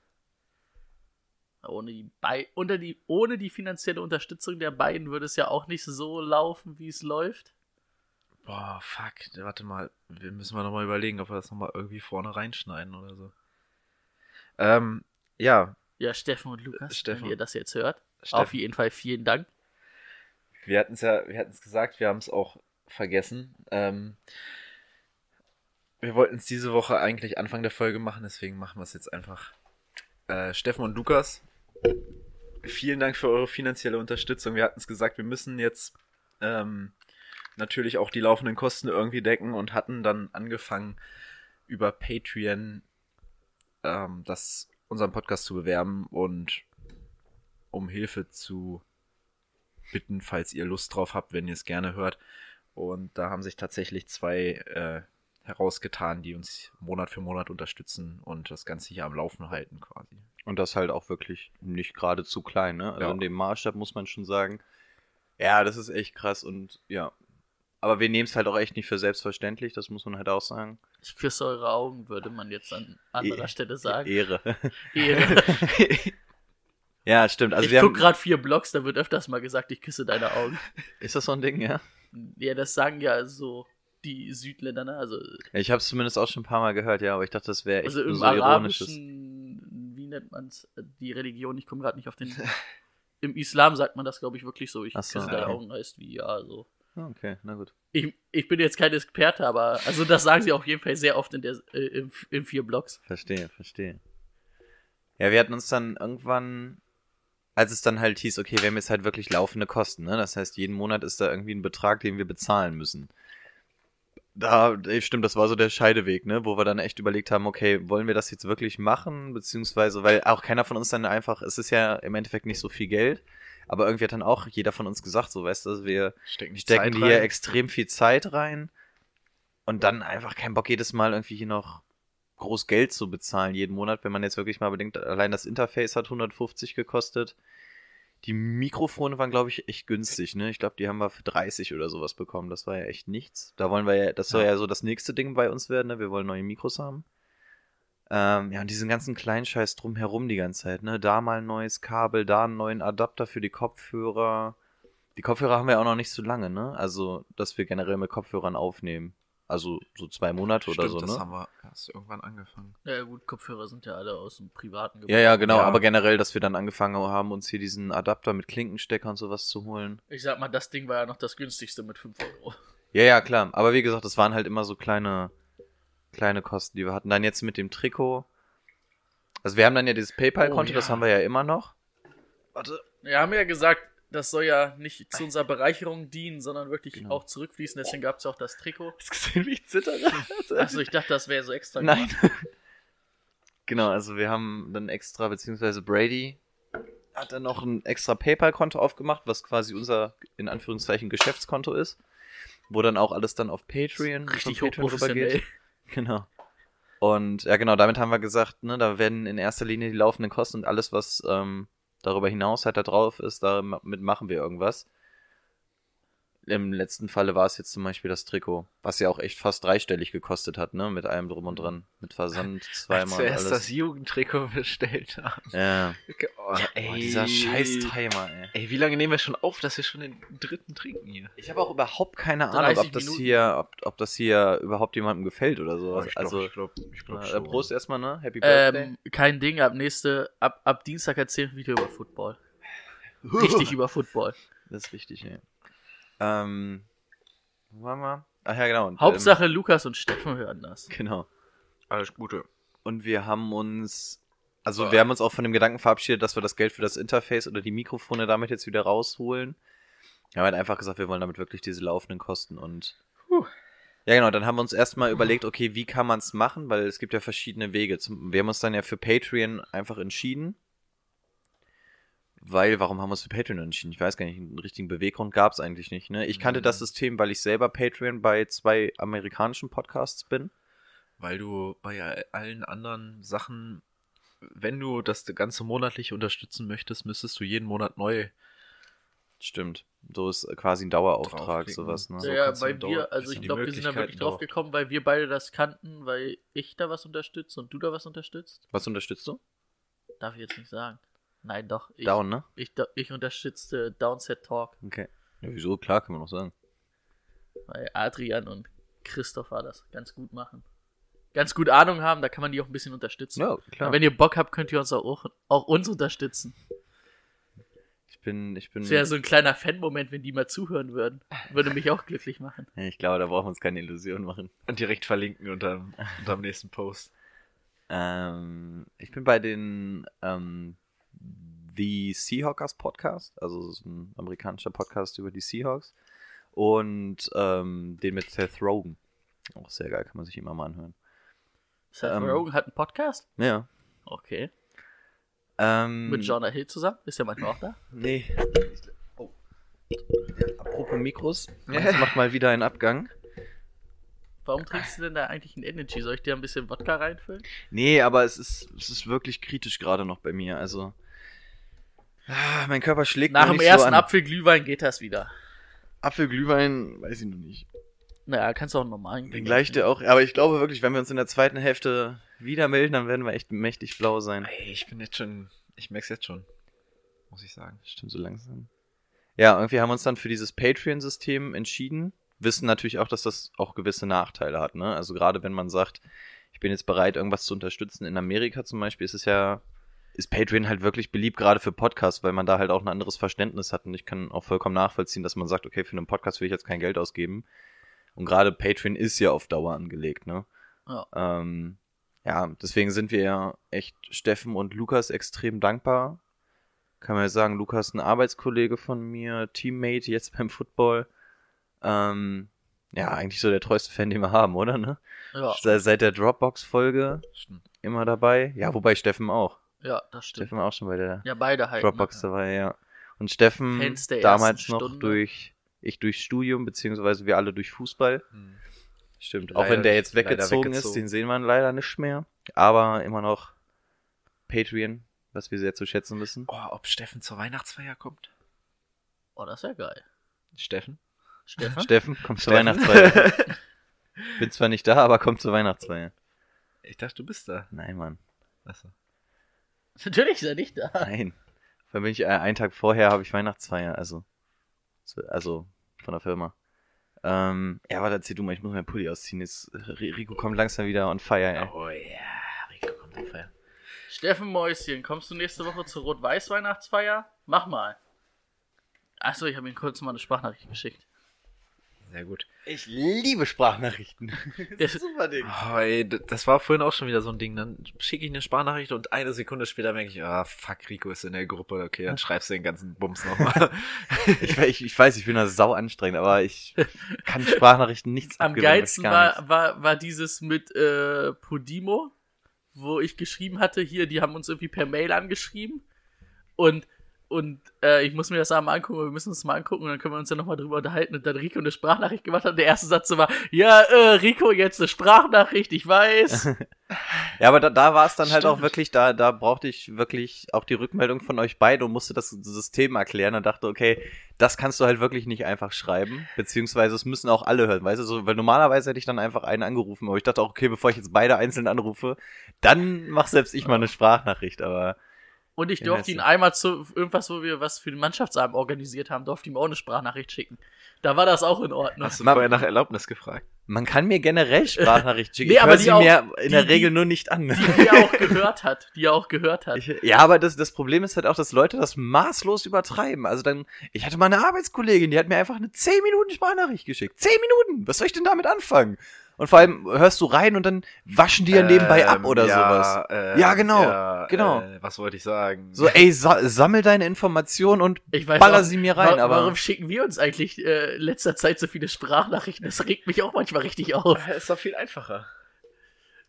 Speaker 6: Ohne die, Bei unter die, ohne die finanzielle Unterstützung der beiden würde es ja auch nicht so laufen, wie es läuft.
Speaker 4: Boah, fuck. Warte mal. Wir müssen mal nochmal überlegen, ob wir das nochmal irgendwie vorne reinschneiden oder so. Ähm, ja,
Speaker 6: Ja, Steffen und Lukas,
Speaker 4: Steffen.
Speaker 6: wenn ihr das jetzt hört.
Speaker 4: Steffen.
Speaker 6: Auf jeden Fall vielen Dank.
Speaker 4: Wir hatten es ja, wir hatten es gesagt, wir haben es auch vergessen. Ähm, wir wollten es diese Woche eigentlich Anfang der Folge machen, deswegen machen wir es jetzt einfach. Äh, Steffen und Lukas, vielen Dank für eure finanzielle Unterstützung. Wir hatten es gesagt, wir müssen jetzt ähm, natürlich auch die laufenden Kosten irgendwie decken und hatten dann angefangen über Patreon ähm, das unseren Podcast zu bewerben und um Hilfe zu bitten, falls ihr Lust drauf habt, wenn ihr es gerne hört. Und da haben sich tatsächlich zwei äh, herausgetan, die uns Monat für Monat unterstützen und das Ganze hier am Laufen halten quasi.
Speaker 5: Und das halt auch wirklich nicht gerade zu klein, ne? Also
Speaker 4: Ja.
Speaker 5: in dem Maßstab muss man schon sagen, ja, das ist echt krass und ja. Aber wir nehmen es halt auch echt nicht für selbstverständlich, das muss man halt auch sagen.
Speaker 6: Ich küsse eure Augen, würde man jetzt an anderer
Speaker 5: Eh-
Speaker 6: Stelle sagen.
Speaker 5: Ehre.
Speaker 6: Ehre.
Speaker 5: ja, stimmt. Also
Speaker 6: ich
Speaker 5: wir
Speaker 6: guck
Speaker 5: haben,
Speaker 6: gerade vier Blogs, da wird öfters mal gesagt, ich küsse deine Augen.
Speaker 5: ist das so ein Ding, ja?
Speaker 6: Ja, das sagen ja so die Südländer, ne? Also,
Speaker 5: Ich habe es zumindest auch schon ein paar Mal gehört, ja, aber ich dachte, das wäre echt
Speaker 6: also im
Speaker 5: so ironisches.
Speaker 6: arabischen, wie nennt man's, die Religion, ich komme gerade nicht auf den. Im Islam sagt man das, glaube ich, wirklich so. Ich
Speaker 5: Ach so,
Speaker 6: küsse deine
Speaker 5: okay.
Speaker 6: Augen heißt wie, ja, so.
Speaker 5: Ah, Okay, na gut.
Speaker 6: Ich, ich bin jetzt kein Experte, aber also das sagen sie auf jeden Fall sehr oft in, der, äh, in, in vier Blogs.
Speaker 5: Verstehe, verstehe. Ja, wir hatten uns dann irgendwann, als es dann halt hieß, okay, wir haben jetzt halt wirklich laufende Kosten, ne? Das heißt, jeden Monat ist da irgendwie ein Betrag, den wir bezahlen müssen. Da, stimmt, das war so der Scheideweg, ne? Wo wir dann echt überlegt haben, okay, wollen wir das jetzt wirklich machen? Beziehungsweise, weil auch keiner von uns dann einfach, es ist ja im Endeffekt nicht so viel Geld, aber irgendwie hat dann auch jeder von uns gesagt, so, weißt du, wir
Speaker 4: Stecken die
Speaker 5: stecken
Speaker 4: Zeit
Speaker 5: hier
Speaker 4: rein.
Speaker 5: extrem viel Zeit rein und dann einfach keinen Bock jedes Mal irgendwie hier noch groß Geld zu bezahlen jeden Monat, wenn man jetzt wirklich mal bedenkt, allein das Interface hat 150 gekostet. Die Mikrofone waren, glaube ich, echt günstig, ne? Ich glaube, die haben wir für 30 oder sowas bekommen. Das war ja echt nichts. Da wollen wir ja, das soll
Speaker 4: Ja.
Speaker 5: ja so das nächste Ding bei uns werden, ne? Wir wollen neue Mikros haben. Ähm, ja, und diesen ganzen kleinen Scheiß drumherum die ganze Zeit, ne? Da mal ein neues Kabel, da einen neuen Adapter für die Kopfhörer. Die Kopfhörer haben wir auch noch nicht so lange, ne? Also, dass wir generell mit Kopfhörern aufnehmen. Also so zwei Monate oder
Speaker 4: Stimmt,
Speaker 5: so,
Speaker 4: das
Speaker 5: ne?
Speaker 4: haben wir erst irgendwann angefangen.
Speaker 6: Ja gut, Kopfhörer sind ja alle aus dem privaten
Speaker 5: Ja, ja, genau,
Speaker 4: Ja.
Speaker 5: aber generell, dass wir dann angefangen haben, uns hier diesen Adapter mit Klinkenstecker und sowas zu holen.
Speaker 6: Ich sag mal, das Ding war ja noch das günstigste mit 5 Euro.
Speaker 5: Ja, ja, klar. Aber wie gesagt, das waren halt immer so kleine, kleine Kosten, die wir hatten. Dann jetzt mit dem Trikot. Also wir haben dann ja dieses PayPal-Konto,
Speaker 6: Oh,
Speaker 5: das
Speaker 6: ja.
Speaker 5: haben wir ja immer noch.
Speaker 4: Warte.
Speaker 6: Wir haben ja gesagt, das soll ja nicht zu unserer Bereicherung dienen, sondern wirklich
Speaker 5: Genau.
Speaker 6: auch zurückfließen. Deswegen gab es ja auch das Trikot.
Speaker 5: Hast du gesehen, wie ich zittere?
Speaker 6: Achso, ich dachte, das wäre so extra.
Speaker 5: Nein.
Speaker 6: gemacht.
Speaker 5: genau, also wir haben dann extra, beziehungsweise Brady hat dann noch ein extra PayPal-Konto aufgemacht, was quasi unser, in Anführungszeichen, Geschäftskonto ist. Wo dann auch alles dann auf Patreon,
Speaker 6: Richtig
Speaker 5: von Patreon
Speaker 6: hochprofessionell.
Speaker 5: Genau. Und ja, genau, damit haben wir gesagt, ne, da werden in erster Linie die laufenden Kosten und alles, was ähm, darüber hinaus halt da drauf ist, damit machen wir irgendwas. Im letzten Falle war es jetzt zum Beispiel das Trikot, was ja auch echt fast dreistellig gekostet hat, ne, mit allem drum und dran. Mit Versand zweimal und
Speaker 4: zuerst das
Speaker 5: alles.
Speaker 4: Jugendtrikot bestellt haben.
Speaker 5: Ja.
Speaker 4: Oh,
Speaker 5: Boah, dieser scheiß Timer, ey.
Speaker 4: Ey, wie lange nehmen wir schon auf, dass wir schon den dritten trinken hier?
Speaker 5: Ich habe auch überhaupt keine Ahnung,
Speaker 6: 30
Speaker 5: ob das
Speaker 6: Minuten.
Speaker 5: hier, ob, ob das hier überhaupt jemandem gefällt oder so. also,
Speaker 4: ich glaub, ich
Speaker 5: äh, Prost erstmal, ne? Happy Birthday.
Speaker 6: Ähm, kein Ding, ab nächste, ab, ab Dienstag erzählen wir wieder über Football. Richtig über Football.
Speaker 5: Das ist wichtig, ey. Ähm, wo waren wir? Ach ja, genau. Und,
Speaker 6: Hauptsache Lukas und Steffen hören das.
Speaker 5: Ähm, genau.
Speaker 4: Alles Gute.
Speaker 5: Und wir haben uns, also wir haben uns auch von dem Gedanken verabschiedet, dass wir das Geld für das Interface oder die Mikrofone damit jetzt wieder rausholen. Wir haben halt einfach gesagt, wir wollen damit wirklich diese laufenden Kosten und ja genau, dann haben wir uns erstmal überlegt, okay, wie kann man es machen, weil es gibt ja verschiedene Wege. Zum, wir haben uns dann ja für Patreon einfach entschieden. Weil, warum haben wir uns für Patreon entschieden? Ich weiß gar nicht, einen richtigen Beweggrund gab es eigentlich nicht. Ne? Ich kannte
Speaker 4: Mhm.
Speaker 5: das System, weil ich selber Patreon bei zwei amerikanischen Podcasts bin.
Speaker 4: Weil du bei allen anderen Sachen, wenn du das Ganze monatlich unterstützen möchtest, müsstest du jeden Monat neu.
Speaker 5: Stimmt. So ist quasi ein Dauerauftrag, sowas, ne?
Speaker 4: So
Speaker 6: ja, weil
Speaker 4: dauer-
Speaker 6: wir, also ich glaube, wir sind da wirklich drauf gekommen, weil wir beide das kannten, weil ich da was unterstütze und du da was unterstützt.
Speaker 5: Was unterstützt du?
Speaker 6: Darf ich jetzt nicht sagen. Nein, doch. Ich,
Speaker 5: Down, ne?
Speaker 6: Ich, ich unterstützte Downset Talk,
Speaker 5: Okay. Ja, wieso? Klar, kann man noch sagen.
Speaker 6: weil Adrian und Christopher das ganz gut machen. Ganz gut Ahnung haben, da kann man die auch ein bisschen unterstützen.
Speaker 5: Ja,
Speaker 6: Und
Speaker 5: klar.
Speaker 6: wenn ihr Bock habt, könnt ihr uns auch, auch uns unterstützen.
Speaker 5: Ich bin, ich bin.
Speaker 6: Das wäre so ein kleiner Fan-Moment, wenn die mal zuhören würden. Würde mich auch glücklich machen.
Speaker 5: Ich glaube, da brauchen wir uns keine Illusion machen.
Speaker 4: Und direkt verlinken unter, unter dem nächsten Post.
Speaker 5: Ähm, ich bin bei den ähm, The Seahawkers Podcast, also ein amerikanischer Podcast über die Seahawks. Und ähm, den mit Seth Rogen. Auch sehr geil, kann man sich immer mal anhören.
Speaker 6: Seth
Speaker 5: Ähm.
Speaker 6: Rogen hat einen Podcast?
Speaker 5: Ja.
Speaker 6: Okay.
Speaker 5: Ähm,
Speaker 6: Mit Jonah Hill zusammen? Ist der manchmal auch da?
Speaker 5: Nee. Oh. Apropos Mikros, jetzt macht mal wieder einen Abgang.
Speaker 6: Warum trinkst du denn da eigentlich ein Energy? Soll ich dir ein bisschen Wodka reinfüllen?
Speaker 5: Nee, aber es ist, es ist wirklich kritisch gerade noch bei mir. Also. Ah, mein Körper schlägt
Speaker 6: Nach dem ersten
Speaker 5: so.
Speaker 6: Apfelglühwein geht das wieder.
Speaker 5: Apfelglühwein, weiß ich noch nicht.
Speaker 6: Naja, kannst du auch einen normalen
Speaker 5: Den gleicht der auch. Aber ich glaube wirklich, wenn wir uns in der zweiten Hälfte wieder melden, dann werden wir echt mächtig blau sein.
Speaker 4: Ey, ich bin jetzt schon, ich merk's jetzt schon. Muss ich sagen.
Speaker 5: Stimmt so langsam. Ja, irgendwie haben wir uns dann für dieses Patreon-System entschieden. Wissen natürlich auch, dass das auch gewisse Nachteile hat. Ne? Also gerade wenn man sagt, ich bin jetzt bereit, irgendwas zu unterstützen. In Amerika zum Beispiel ist es ja, ist Patreon halt wirklich beliebt, gerade für Podcasts, weil man da halt auch ein anderes Verständnis hat. Und ich kann auch vollkommen nachvollziehen, dass man sagt, okay, für einen Podcast will ich jetzt kein Geld ausgeben. Und gerade Patreon ist ja auf Dauer angelegt, ne?
Speaker 6: Ja.
Speaker 5: Ähm, ja, deswegen sind wir ja echt Steffen und Lukas extrem dankbar. Kann man ja sagen, Lukas ein Arbeitskollege von mir, Teammate jetzt beim Football. Ähm, ja, eigentlich so der treueste Fan, den wir haben, oder? Ne?
Speaker 6: Ja,
Speaker 5: Seit, seit der Dropbox-Folge immer dabei. Ja, wobei Steffen auch.
Speaker 6: Ja, das stimmt.
Speaker 5: Steffen war auch schon bei der
Speaker 6: Ja, beide halt.
Speaker 5: Dropbox
Speaker 6: ne?
Speaker 5: dabei, ja. Und Steffen
Speaker 6: Fans der
Speaker 5: damals noch
Speaker 6: Stunde.
Speaker 5: durch, ich durch Studium, beziehungsweise wir alle durch Fußball.
Speaker 4: Hm.
Speaker 5: Stimmt.
Speaker 4: Leider
Speaker 5: auch wenn der jetzt
Speaker 4: leider
Speaker 5: weggezogen, ist,
Speaker 4: weggezogen.
Speaker 5: den sehen wir leider nicht mehr. Aber immer noch Patreon, was wir sehr zu schätzen wissen.
Speaker 4: Oh, ob Steffen zur Weihnachtsfeier kommt?
Speaker 6: Oh, das wäre geil.
Speaker 4: Steffen?
Speaker 6: Stefan?
Speaker 5: Steffen, komm zur
Speaker 4: Steffen?
Speaker 5: Weihnachtsfeier. Bin zwar nicht da, aber komm zur Weihnachtsfeier.
Speaker 4: Ich dachte, du bist da.
Speaker 5: Nein, Mann.
Speaker 4: Achso.
Speaker 6: Natürlich ist er nicht da.
Speaker 5: Nein. Weil bin ich äh, einen Tag vorher habe ich Weihnachtsfeier, also also von der Firma. Ähm, ja, warte, erzähl du mal, ich muss meinen Pulli ausziehen. Jetzt, Rico kommt langsam wieder on fire, ey.
Speaker 4: Oh ja, Rico kommt auf Feier.
Speaker 6: Steffen Mäuschen, kommst du nächste Woche zur Rot-Weiß-Weihnachtsfeier? Mach mal. Achso, ich habe ihm kurz mal eine Sprachnachricht geschickt.
Speaker 4: Sehr gut.
Speaker 5: Ich liebe Sprachnachrichten.
Speaker 6: Das-
Speaker 5: super Ding.
Speaker 4: Oh, ey, das war vorhin auch schon wieder so ein Ding. Dann schicke ich eine Sprachnachricht und eine Sekunde später merke ich, ah, fuck, Rico ist in der Gruppe. Okay, dann schreibst du den ganzen Bums nochmal.
Speaker 5: Ich, ich, ich weiß, ich bin da sau anstrengend, aber ich kann Sprachnachrichten nichts
Speaker 6: Am
Speaker 5: abgewinnen,
Speaker 6: geilsten war, war, war dieses mit äh, Podimo, wo ich geschrieben hatte, hier, die haben uns irgendwie per Mail angeschrieben und und äh, ich muss mir das mal angucken, wir müssen uns mal angucken und dann können wir uns ja nochmal drüber unterhalten. Und dann Rico eine Sprachnachricht gemacht hat. Der erste Satz war, ja, äh, Rico, jetzt eine Sprachnachricht, ich weiß.
Speaker 5: Ja, aber da, da war es dann halt auch
Speaker 6: Stimmt.
Speaker 5: wirklich, da, da brauchte ich wirklich auch die Rückmeldung von euch beiden und musste das System erklären und dachte, okay, das kannst du halt wirklich nicht einfach schreiben, beziehungsweise es müssen auch alle hören, weißt du, so, weil normalerweise hätte ich dann einfach einen angerufen, aber ich dachte auch, okay, bevor ich jetzt beide einzeln anrufe, dann mach selbst ich mal eine Sprachnachricht, aber
Speaker 6: Und ich durfte ihn einmal zu irgendwas, wo wir was für den Mannschaftsabend organisiert haben, durfte ihm auch eine Sprachnachricht schicken. Da war das auch in Ordnung.
Speaker 4: Hast du
Speaker 5: Mal-
Speaker 4: vorher nach Erlaubnis gefragt?
Speaker 5: man kann mir generell Sprachnachricht schicken.
Speaker 6: Nee,
Speaker 5: ich
Speaker 6: aber
Speaker 5: höre
Speaker 6: die
Speaker 5: sie
Speaker 6: auch-
Speaker 5: mir in der
Speaker 6: die-
Speaker 5: Regel nur nicht an.
Speaker 6: Die, die er auch gehört hat. Die er auch gehört hat.
Speaker 5: Ich, ja, aber das, das Problem ist halt auch, dass Leute das maßlos übertreiben. Also dann, ich hatte mal eine Arbeitskollegin, die hat mir einfach eine 10 Minuten Sprachnachricht geschickt. 10 Minuten! Was soll ich denn damit anfangen? Und vor allem hörst du rein und dann waschen die ja nebenbei ab
Speaker 4: Ähm,
Speaker 5: oder
Speaker 4: ja,
Speaker 5: sowas.
Speaker 4: Äh,
Speaker 5: Ja, genau,
Speaker 4: ja,
Speaker 5: genau.
Speaker 4: Äh, was wollte ich sagen?
Speaker 5: So, ey, sa sammel deine Informationen und
Speaker 6: Ich weiß
Speaker 5: baller
Speaker 6: auch,
Speaker 5: sie mir rein,
Speaker 6: wa
Speaker 5: aber.
Speaker 6: Warum schicken wir uns eigentlich äh, letzter Zeit so viele Sprachnachrichten? Das regt mich auch manchmal richtig auf.
Speaker 4: Äh, ist doch viel einfacher.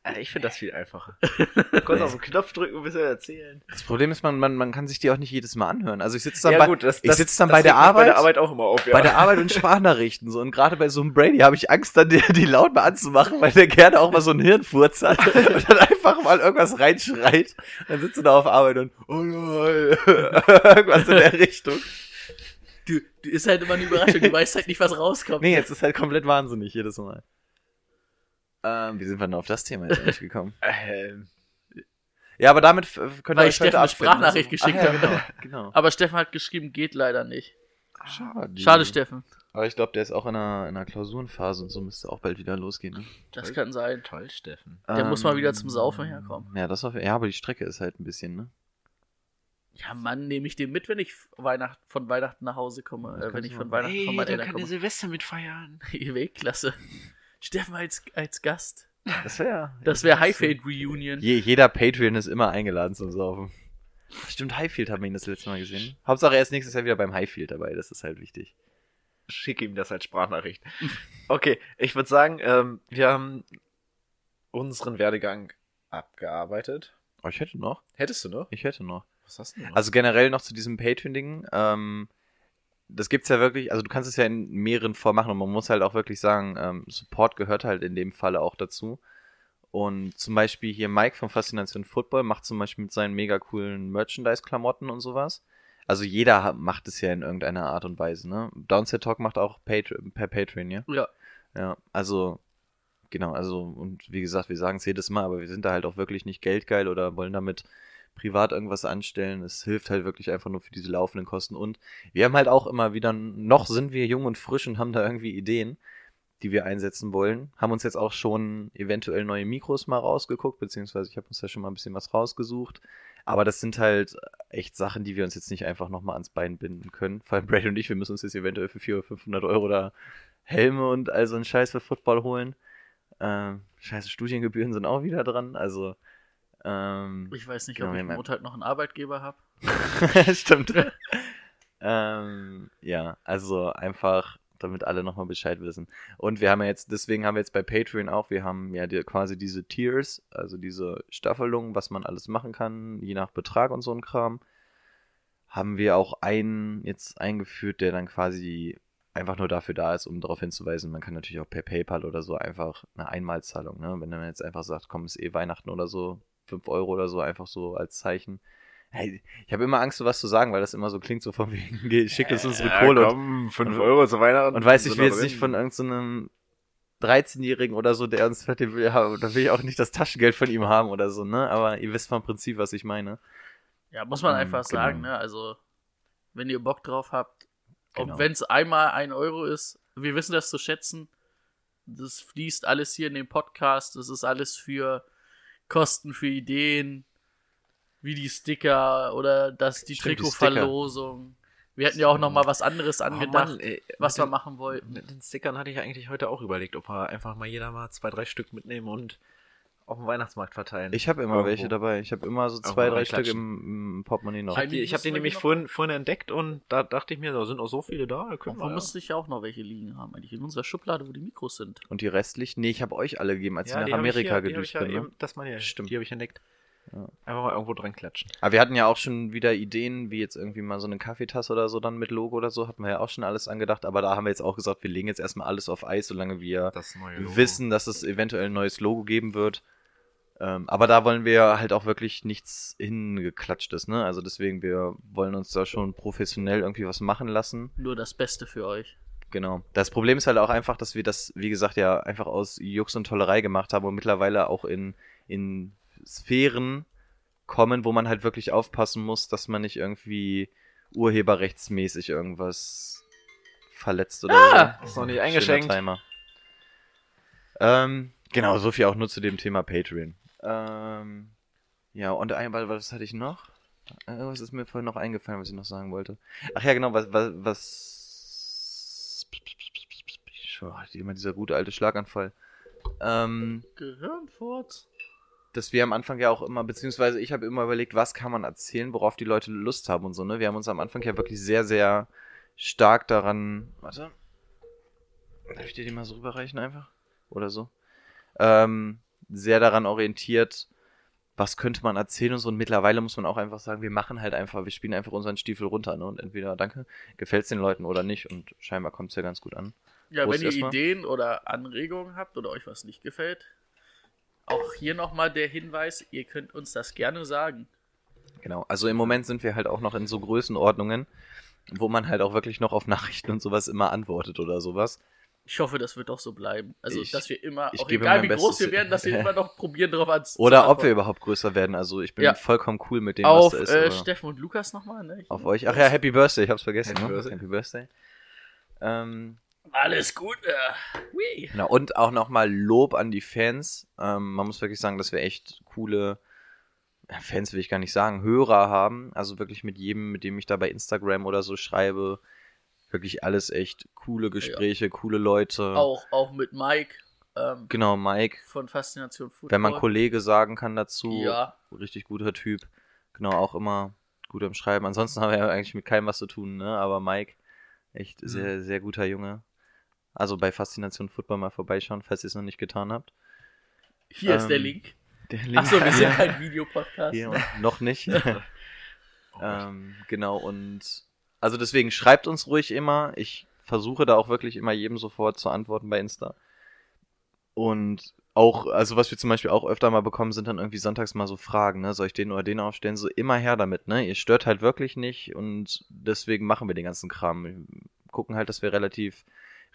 Speaker 4: Äh, Ich finde das viel einfacher. Du kannst auf den Knopf drücken und ein bisschen erzählen.
Speaker 5: Das Problem ist, man, man, man kann sich die auch nicht jedes Mal anhören. Also ich sitze dann,
Speaker 4: Ja,
Speaker 5: bei,
Speaker 4: gut, das,
Speaker 5: ich sitz dann
Speaker 4: das
Speaker 5: bei der Arbeit,
Speaker 4: bei der Arbeit auch immer auf, ja.
Speaker 5: bei der Arbeit und Sprachnachrichten so und gerade bei so einem Brady habe ich Angst dann die, die laut mal anzumachen, weil der gerne auch mal so einen Hirnfurz hat und dann einfach mal irgendwas reinschreit. Dann sitzt du da auf Arbeit und oh nein, irgendwas in der Richtung.
Speaker 6: Du, du ist halt immer eine Überraschung, du weißt halt nicht, was rauskommt.
Speaker 5: Nee, jetzt ist halt komplett wahnsinnig jedes Mal. Ähm, wie sind wir denn auf das Thema jetzt eigentlich gekommen?
Speaker 4: Ähm,
Speaker 5: Ja, aber damit f- könnt ihr euch
Speaker 6: Steffen
Speaker 5: heute
Speaker 6: eine
Speaker 5: abfinden.
Speaker 6: Sprachnachricht geschickt
Speaker 5: Ach ja. Genau, genau.
Speaker 6: Aber Steffen hat geschrieben, geht leider nicht.
Speaker 5: Schade.
Speaker 6: Schade, Steffen.
Speaker 5: Aber ich glaube, der ist auch in einer, in einer Klausurenphase und so müsste auch bald wieder losgehen. Ne?
Speaker 6: Das kann sein.
Speaker 4: toll, Steffen.
Speaker 6: Der muss mal wieder zum Saufen herkommen.
Speaker 5: Ja, das auf, ja, aber die Strecke ist halt ein bisschen, ne?
Speaker 6: Ja, Mann, nehme ich den mit, wenn ich Weihnacht, von Weihnachten nach Hause komme. Äh, wenn ich von. Weihnachten von meinen Eltern komme.
Speaker 4: Silvester mitfeiern.
Speaker 6: Weltklasse. Steffen als, als Gast.
Speaker 5: Das wäre
Speaker 6: Das wäre Highfield Reunion.
Speaker 5: Je, jeder Patreon ist immer eingeladen zum Saufen. Stimmt, Highfield haben wir ihn das letzte Mal gesehen. Hauptsache er ist nächstes Jahr wieder beim Highfield dabei, das ist halt wichtig.
Speaker 4: Schick ihm das als Sprachnachricht. Okay, ich würde sagen, ähm, wir haben unseren Werdegang abgearbeitet.
Speaker 5: Oh, ich hätte noch.
Speaker 4: Hättest du noch?
Speaker 5: Ich hätte noch.
Speaker 4: Was hast du noch?
Speaker 5: Also generell noch zu diesem Patreon-Ding. Ähm, das gibt's ja wirklich, also du kannst es ja in mehreren Formen machen und man muss halt auch wirklich sagen, ähm, Support gehört halt in dem Falle auch dazu. Und zum Beispiel hier Mike von Faszination Football macht zum Beispiel mit seinen mega coolen Merchandise-Klamotten und sowas. Also jeder macht es ja in irgendeiner Art und Weise, ne? Downset Talk macht auch Patr per Patreon, ja?
Speaker 6: Ja.
Speaker 5: Ja, also, genau, also, und wie gesagt, wir sagen es jedes Mal, aber wir sind da halt auch wirklich nicht geldgeil oder wollen damit privat irgendwas anstellen. Es hilft halt wirklich einfach nur für diese laufenden Kosten. Und wir haben halt auch immer wieder, noch sind wir jung und frisch und haben da irgendwie Ideen, die wir einsetzen wollen. Haben uns jetzt auch schon eventuell neue Mikros mal rausgeguckt, beziehungsweise ich habe uns da schon mal ein bisschen was rausgesucht. Aber das sind halt echt Sachen, die wir uns jetzt nicht einfach nochmal ans Bein binden können. Vor allem Brady und ich, wir müssen uns jetzt eventuell für 400 oder 500 Euro da Helme und all so einen Scheiß für Football holen. Ähm, scheiße Studiengebühren sind auch wieder dran. Also, ähm,
Speaker 6: Ich weiß nicht,
Speaker 5: Genau,
Speaker 6: ob ich am
Speaker 5: haben-
Speaker 6: Montag noch einen Arbeitgeber habe.
Speaker 5: Stimmt. ähm, ja, also einfach, damit alle nochmal Bescheid wissen. Und wir haben ja jetzt, deswegen haben wir jetzt bei Patreon auch, wir haben ja die, quasi diese Tiers, also diese Staffelung, was man alles machen kann, je nach Betrag und so ein Kram. Haben wir auch einen jetzt eingeführt, der dann quasi einfach nur dafür da ist, um darauf hinzuweisen, man kann natürlich auch per PayPal oder so einfach eine Einmalzahlung, ne? Wenn man jetzt einfach sagt, komm, ist eh Weihnachten oder so, 5 Euro oder so, einfach so als Zeichen. Hey, ich habe immer Angst, so was zu sagen, weil das immer so klingt, so von wegen, schick uns unsere Kohle. und,
Speaker 4: komm, 5 Euro zu Weihnachten.
Speaker 5: und weiß ich will jetzt nicht von irgendeinem 13-Jährigen oder so, der uns fertig will, ja, da will ich auch nicht das Taschengeld von ihm haben oder so, ne? Aber ihr wisst vom Prinzip, was ich meine.
Speaker 6: Ja, muss man
Speaker 5: Ähm,
Speaker 6: einfach
Speaker 5: genau.
Speaker 6: sagen, ne? Also, wenn ihr Bock drauf habt,
Speaker 5: Genau.
Speaker 6: und wenn es einmal ein Euro ist, wir wissen das zu schätzen. Das fließt alles hier in den Podcast. Das ist alles für Kosten, für Ideen, wie die Sticker oder das, die
Speaker 5: Stimmt,
Speaker 6: Trikotverlosung. Wir hätten ja auch noch mal was anderes
Speaker 4: Oh
Speaker 6: angedacht,
Speaker 4: Mann, ey,
Speaker 6: was wir
Speaker 4: den-
Speaker 6: machen wollten.
Speaker 4: Mit den Stickern hatte ich eigentlich heute auch überlegt, ob wir einfach mal jeder mal zwei, drei Stück mitnehmen und auf dem Weihnachtsmarkt verteilen.
Speaker 5: Ich habe immer
Speaker 4: Irgendwo.
Speaker 5: welche dabei. Ich habe immer so zwei, drei Stück im, im Portemonnaie noch.
Speaker 4: Ich habe die, ich hab
Speaker 6: müssen
Speaker 4: die nämlich vorhin, vorhin entdeckt und da dachte ich mir, da sind noch so viele da. Da können wir,
Speaker 6: müsste ich ja auch noch welche liegen haben, eigentlich in unserer Schublade, wo die Mikros sind.
Speaker 5: Und die restlichen? Nee, ich habe euch alle gegeben, als
Speaker 4: ja,
Speaker 5: ich
Speaker 4: die
Speaker 5: nach
Speaker 4: ich
Speaker 5: Amerika
Speaker 4: hier- hab
Speaker 5: gedüst
Speaker 4: ich ja
Speaker 5: bin. Ne?
Speaker 4: eben, Das meine ich,
Speaker 5: Stimmt.
Speaker 4: die habe ich entdeckt.
Speaker 5: Ja.
Speaker 4: Einfach mal irgendwo dran klatschen.
Speaker 5: Aber wir hatten ja auch schon wieder Ideen, wie jetzt irgendwie mal so eine Kaffeetasse oder so dann mit Logo oder so, hatten wir ja auch schon alles angedacht. Aber da haben wir jetzt auch gesagt, wir legen jetzt erstmal alles auf Eis, solange wir wissen, dass es eventuell ein neues Logo geben wird. Ähm, aber da wollen wir halt auch wirklich nichts hingeklatschtes, ne? Also deswegen, wir wollen uns da schon professionell irgendwie was machen lassen.
Speaker 6: Nur das Beste für euch.
Speaker 5: Genau. Das Problem ist halt auch einfach, dass wir das, wie gesagt, ja einfach aus Jux und Tollerei gemacht haben und mittlerweile auch in, in Sphären kommen, wo man halt wirklich aufpassen muss, dass man nicht irgendwie urheberrechtsmäßig irgendwas verletzt oder
Speaker 6: Ah!
Speaker 5: so.
Speaker 4: Ist noch nicht eingeschenkt.
Speaker 5: Timer. Ähm, genau, so viel auch nur zu dem Thema Patreon. Ähm, ja, und einmal, was hatte ich noch? Irgendwas ist mir vorhin noch eingefallen, was ich noch sagen wollte. Ach ja, genau, was, was, was, immer dieser gute alte Schlaganfall. Ähm,
Speaker 6: Gehirnfurz.
Speaker 5: dass wir am Anfang ja auch immer, beziehungsweise ich habe immer überlegt, was kann man erzählen, worauf die Leute Lust haben und so, ne? Wir haben uns am Anfang ja wirklich sehr, sehr stark daran. Warte. Darf ich dir die mal so rüberreichen einfach? Oder so? Ähm, sehr daran orientiert, was könnte man erzählen und so. Und mittlerweile muss man auch einfach sagen, wir machen halt einfach, wir spielen einfach unseren Stiefel runter, ne? Und entweder, danke, gefällt es den Leuten oder nicht. Und scheinbar kommt es ja ganz gut an.
Speaker 6: Ja,
Speaker 5: Prost
Speaker 6: wenn ihr. Ideen oder Anregungen habt oder euch was nicht gefällt, auch hier nochmal der Hinweis, ihr könnt uns das gerne sagen.
Speaker 5: Genau, also im Moment sind wir halt auch noch in so Größenordnungen, wo man halt auch wirklich noch auf Nachrichten und sowas immer antwortet oder sowas.
Speaker 6: Ich hoffe, das wird auch so bleiben. Also,
Speaker 5: Ich-
Speaker 6: dass wir immer,
Speaker 5: ich
Speaker 6: auch egal wie groß
Speaker 5: Bestes.
Speaker 6: wir werden, dass wir immer noch probieren, darauf an
Speaker 5: Oder ob wir überhaupt größer werden. Also ich bin
Speaker 6: Ja.
Speaker 5: vollkommen cool mit dem,
Speaker 6: Auf
Speaker 5: was da ist.
Speaker 6: äh,
Speaker 5: aber
Speaker 6: Steffen und Lukas nochmal, ne?
Speaker 5: auf euch. Ach ja, Happy Birthday, ich hab's vergessen.
Speaker 4: Happy
Speaker 5: ne?
Speaker 4: Birthday.
Speaker 5: Happy Birthday. Ähm,
Speaker 6: Alles gut. Äh,
Speaker 5: genau, und auch nochmal Lob an die Fans. Ähm, man muss wirklich sagen, dass wir echt coole Fans will ich gar nicht sagen, Hörer haben. Also wirklich mit jedem, mit dem ich da bei Instagram oder so schreibe, wirklich alles echt coole Gespräche, coole Leute.
Speaker 6: Auch, auch mit Mike ähm,
Speaker 5: Genau, Mike.
Speaker 6: von Faszination Football.
Speaker 5: Wenn man Kollege sagen kann dazu,
Speaker 6: Ja.
Speaker 5: richtig guter Typ. Genau, auch immer gut am Schreiben. Ansonsten haben wir ja eigentlich mit keinem was zu tun, ne? Aber Mike, echt sehr, sehr guter Junge. Also bei Faszination Football mal vorbeischauen, falls ihr es noch nicht getan habt.
Speaker 6: Hier ist der
Speaker 5: ähm,
Speaker 6: Link.
Speaker 5: Der
Speaker 6: Achso, wir sind kein Videopodcast.
Speaker 5: hier noch nicht.
Speaker 4: Oh
Speaker 5: ähm, genau, und also deswegen schreibt uns ruhig immer. Ich versuche da auch wirklich immer jedem sofort zu antworten bei Insta. Und auch, also was wir zum Beispiel auch öfter mal bekommen, sind dann irgendwie sonntags mal so Fragen, ne? Soll ich den oder den aufstellen? So immer her damit, ne? Ihr stört halt wirklich nicht und deswegen machen wir den ganzen Kram. Wir gucken halt, dass wir relativ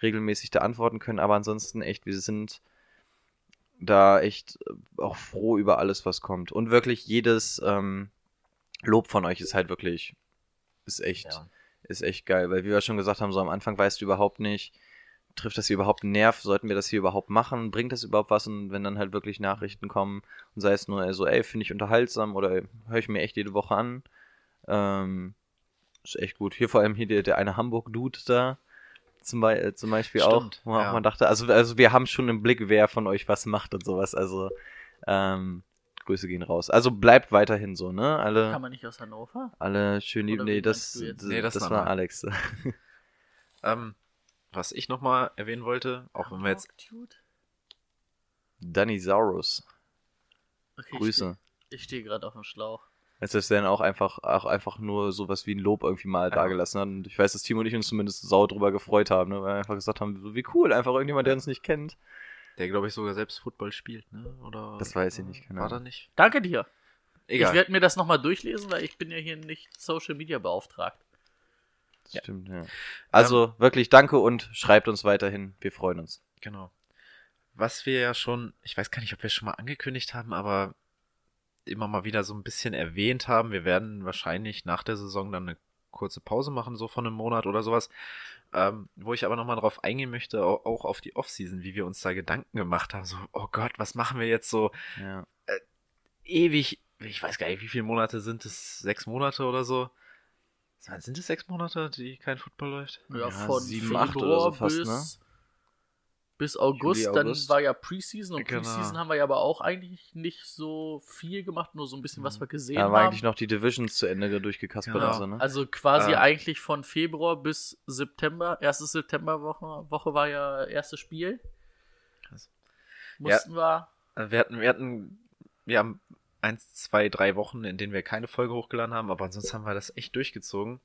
Speaker 5: regelmäßig da antworten können, aber ansonsten echt, wir sind da echt auch froh über alles, was kommt. Und wirklich jedes ähm, Lob von euch ist halt wirklich, ist echt,
Speaker 4: Ja.
Speaker 5: Ist echt geil, weil wie wir schon gesagt haben, so am Anfang weißt du überhaupt nicht, trifft das hier überhaupt einen Nerv, sollten wir das hier überhaupt machen, bringt das überhaupt was und wenn dann halt wirklich Nachrichten kommen und sei es nur so, ey, finde ich unterhaltsam oder höre ich mir echt jede Woche an, ähm, ist echt gut. Hier vor allem hier der, der eine Hamburg-Dude da, zum, Be äh, zum Beispiel auch,
Speaker 4: Stimmt,
Speaker 5: wo man
Speaker 4: ja.
Speaker 5: auch mal dachte, also, also wir haben schon im Blick, wer von euch was macht und sowas, also ähm, Grüße gehen raus. Also bleibt weiterhin so, ne? Alle,
Speaker 6: Kann man nicht aus Hannover?
Speaker 5: alle schön lieben. Nee, das,
Speaker 4: Nee, das
Speaker 5: das
Speaker 4: war mal.
Speaker 5: Alex.
Speaker 4: Ähm, was ich nochmal erwähnen wollte, auch wenn wir jetzt
Speaker 6: Dude?
Speaker 5: Danny Saurus.
Speaker 6: Okay, ich
Speaker 5: Grüße.
Speaker 6: steh- Ich stehe gerade auf dem Schlauch.
Speaker 5: Als das dann auch einfach, auch einfach nur sowas wie ein Lob irgendwie mal
Speaker 4: Ja.
Speaker 5: dagelassen hat. Und ich weiß, dass Timo und ich uns zumindest sau drüber gefreut haben, ne? weil wir einfach gesagt haben, so wie cool, einfach irgendjemand, der uns nicht kennt.
Speaker 4: Der, glaube ich, sogar selbst Football spielt, ne? Oder
Speaker 5: Das weiß ich nicht, keine
Speaker 4: War da
Speaker 5: Ahnung.
Speaker 4: nicht?
Speaker 6: Danke dir.
Speaker 4: Egal.
Speaker 6: Ich werde mir das nochmal durchlesen, weil ich bin ja hier nicht Social Media beauftragt.
Speaker 5: Das Stimmt, ja. Also wirklich danke und schreibt uns weiterhin. Wir freuen uns.
Speaker 4: Genau. Was wir ja schon, ich weiß gar nicht, ob wir es schon mal angekündigt haben, aber immer mal wieder so ein bisschen erwähnt haben. Wir werden wahrscheinlich nach der Saison dann eine kurze Pause machen, so von einem Monat oder sowas. Ähm, wo ich aber nochmal drauf eingehen möchte, au- auch auf die Offseason, wie wir uns da Gedanken gemacht haben. So, oh Gott, was machen wir jetzt so
Speaker 5: Ja.
Speaker 4: ewig, ich weiß gar nicht, wie viele Monate sind es? Sechs Monate oder so? Sind es sechs Monate, die kein Football läuft?
Speaker 6: Ja,
Speaker 5: Ja,
Speaker 6: von
Speaker 5: sieben, acht oder so fast,
Speaker 6: bis,
Speaker 5: ne?
Speaker 6: Bis August.
Speaker 5: Juli,
Speaker 6: Dann
Speaker 5: August.
Speaker 6: war ja Preseason und
Speaker 4: Genau.
Speaker 6: Preseason haben wir ja aber auch eigentlich nicht so viel gemacht, nur so ein bisschen, was wir gesehen
Speaker 5: Da war
Speaker 6: haben.
Speaker 5: eigentlich noch die Divisions zu Ende durchgekaspert
Speaker 4: Genau.
Speaker 5: und so, ne?
Speaker 6: Also quasi
Speaker 4: Äh.
Speaker 6: eigentlich von Februar bis September. Erste Septemberwoche Woche war ja erstes Spiel.
Speaker 4: Krass.
Speaker 6: Mussten wir.
Speaker 4: Äh, Wir hatten, wir hatten, wir haben eins, zwei, drei Wochen, in denen wir keine Folge hochgeladen haben, aber ansonsten haben wir das echt durchgezogen.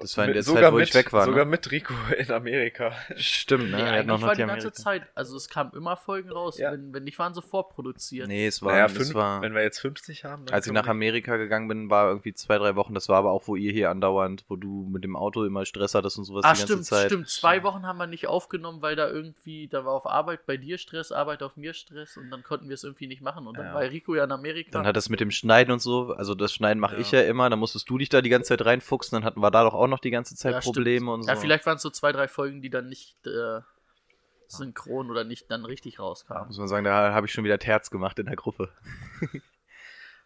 Speaker 5: Das war in der
Speaker 4: sogar
Speaker 5: Zeit, wo
Speaker 4: mit,
Speaker 5: ich weg war.
Speaker 4: Sogar
Speaker 5: Ne?
Speaker 4: mit Rico in Amerika.
Speaker 5: Stimmt, ne?
Speaker 6: Nee, eigentlich
Speaker 5: noch
Speaker 6: war
Speaker 5: die
Speaker 6: die ganze
Speaker 5: Amerika.
Speaker 6: Zeit. Also es kamen immer Folgen raus.
Speaker 4: Ja.
Speaker 6: Wenn, wenn nicht, waren sie vorproduziert.
Speaker 5: Nee, es war,
Speaker 4: Naja, fünf,
Speaker 5: war
Speaker 4: wenn wir jetzt 50 haben. dann
Speaker 5: als ich nach Amerika gegangen bin, war irgendwie zwei, drei Wochen. Das war aber auch, wo ihr hier andauernd, wo du mit dem Auto immer Stress hattest und sowas
Speaker 6: Ah,
Speaker 5: die ganze
Speaker 6: stimmt,
Speaker 5: Zeit.
Speaker 6: stimmt. Zwei Wochen haben wir nicht aufgenommen, weil da irgendwie, da war auf Arbeit bei dir Stress, Arbeit auf mir Stress und dann konnten wir es irgendwie nicht machen. Und dann
Speaker 4: Ja.
Speaker 6: war Rico ja in Amerika.
Speaker 5: Dann hat das mit dem Schneiden und so, also das Schneiden mache
Speaker 4: Ja.
Speaker 5: ich ja immer, dann musstest du dich da die ganze Zeit reinfuchsen, dann hatten wir da doch auch noch die ganze Zeit
Speaker 6: Ja, stimmt.
Speaker 5: Probleme und so.
Speaker 6: Ja, vielleicht waren es so zwei, drei Folgen, die dann nicht äh, synchron oder nicht dann richtig rauskamen.
Speaker 5: Muss man sagen, da habe ich schon wieder Terz gemacht in der Gruppe.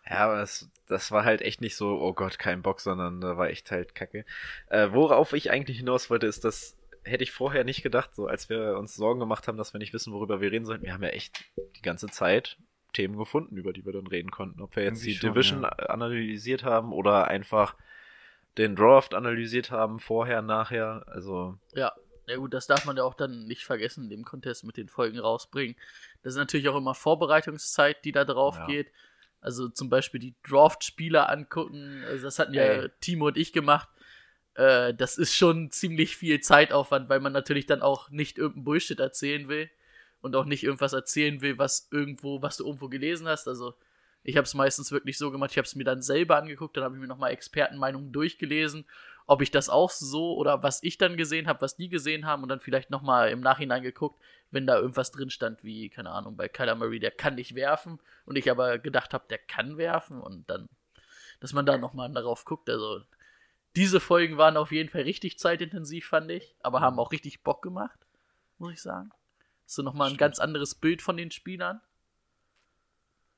Speaker 4: Ja, aber es, das war halt echt nicht so, oh Gott, kein Bock, sondern da war echt halt kacke. Äh, worauf ich eigentlich hinaus wollte, ist, dass hätte ich vorher nicht gedacht, so als wir uns Sorgen gemacht haben, dass wir nicht wissen, worüber wir reden sollen. Wir haben ja echt die ganze Zeit Themen gefunden, über die wir dann reden konnten. Ob wir jetzt
Speaker 5: Irgendwie
Speaker 4: die
Speaker 5: schon,
Speaker 4: Division
Speaker 5: ja.
Speaker 4: analysiert haben oder einfach den Draft analysiert haben, vorher, nachher. Also,
Speaker 6: Ja, ja gut, das darf man ja auch dann nicht vergessen, in dem Contest mit den Folgen rausbringen. Das ist natürlich auch immer Vorbereitungszeit, die da drauf
Speaker 4: Ja.
Speaker 6: geht. Also zum Beispiel die Draft-Spieler angucken, also das hatten ja
Speaker 4: Ey.
Speaker 6: Timo und ich gemacht. Äh, das ist schon ziemlich viel Zeitaufwand, weil man natürlich dann auch nicht irgendeinen Bullshit erzählen will und auch nicht irgendwas erzählen will, was irgendwo, was du irgendwo gelesen hast. Also ich habe es meistens wirklich so gemacht, ich habe es mir dann selber angeguckt, dann habe ich mir nochmal Expertenmeinungen durchgelesen, ob ich das auch so oder was ich dann gesehen habe, was die gesehen haben und dann vielleicht nochmal im Nachhinein geguckt, wenn da irgendwas drin stand, wie, keine Ahnung, bei Kyler Murray, der kann nicht werfen und ich aber gedacht habe, der kann werfen und dann, dass man da nochmal darauf guckt. Also diese Folgen waren auf jeden Fall richtig zeitintensiv, fand ich, aber haben auch richtig Bock gemacht, muss ich sagen. So nochmal ein ganz anderes Bild von den Spielern.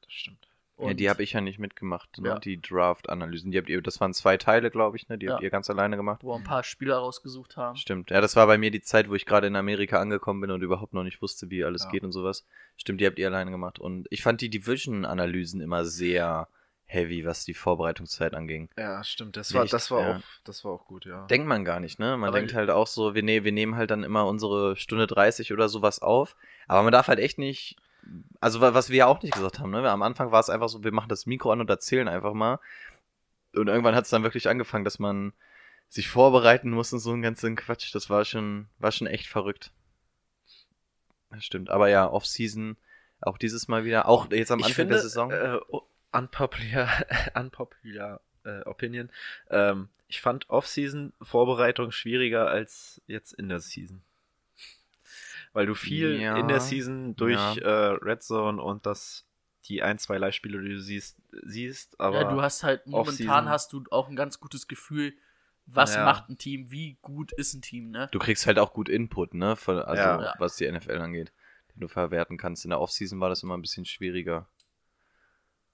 Speaker 4: das stimmt.
Speaker 5: Ja, die habe ich ja nicht mitgemacht, ne?
Speaker 6: Ja.
Speaker 5: die Draft-Analysen. Die habt ihr, das waren zwei Teile, glaube ich, ne? Die habt
Speaker 6: Ja.
Speaker 5: ihr ganz alleine gemacht.
Speaker 6: wo wir ein paar Spieler rausgesucht haben.
Speaker 5: Stimmt. Ja, das war bei mir die Zeit, wo ich gerade in Amerika angekommen bin und überhaupt noch nicht wusste, wie alles
Speaker 4: Ja.
Speaker 5: geht und sowas. Stimmt, die habt ihr alleine gemacht. Und ich fand die Division-Analysen immer sehr heavy, was die Vorbereitungszeit anging.
Speaker 4: Ja, stimmt. Das
Speaker 5: Nicht,
Speaker 4: war, das war
Speaker 5: ja.
Speaker 4: auch, das war auch gut, ja.
Speaker 5: Denkt man gar nicht, ne? Man
Speaker 6: Aber
Speaker 5: denkt halt auch so, wir, ne wir nehmen halt dann immer unsere Stunde 30 oder sowas auf. Aber man darf halt echt nicht, also wa- was wir ja auch nicht gesagt haben, ne? Am Anfang war es einfach so, wir machen das Mikro an und erzählen einfach mal. Und irgendwann hat es dann wirklich angefangen, dass man sich vorbereiten muss und so einen ganzen Quatsch. Das war schon, war schon echt verrückt. Das stimmt. Aber ja, Off-Season, auch dieses Mal wieder, auch jetzt am
Speaker 4: ich
Speaker 5: Anfang
Speaker 4: finde,
Speaker 5: der Saison.
Speaker 4: Äh, oh, unpopular, unpopular äh, Opinion. Ähm, ich fand Off-Season-Vorbereitung schwieriger als jetzt in der Season. Weil du viel
Speaker 5: Ja,
Speaker 4: in der Season durch
Speaker 5: ja.
Speaker 4: äh, Red Zone und das die ein, zwei Live-Spiele, die du siehst, siehst, aber
Speaker 6: ja, du hast halt momentan hast du auch ein ganz gutes Gefühl, was
Speaker 4: Ja.
Speaker 6: macht ein Team, wie gut ist ein Team, ne?
Speaker 5: Du kriegst halt auch gut Input, ne? Von, also
Speaker 4: Ja.
Speaker 6: Ja.
Speaker 5: was die NFL angeht, den du verwerten kannst. In der Offseason war das immer ein bisschen schwieriger.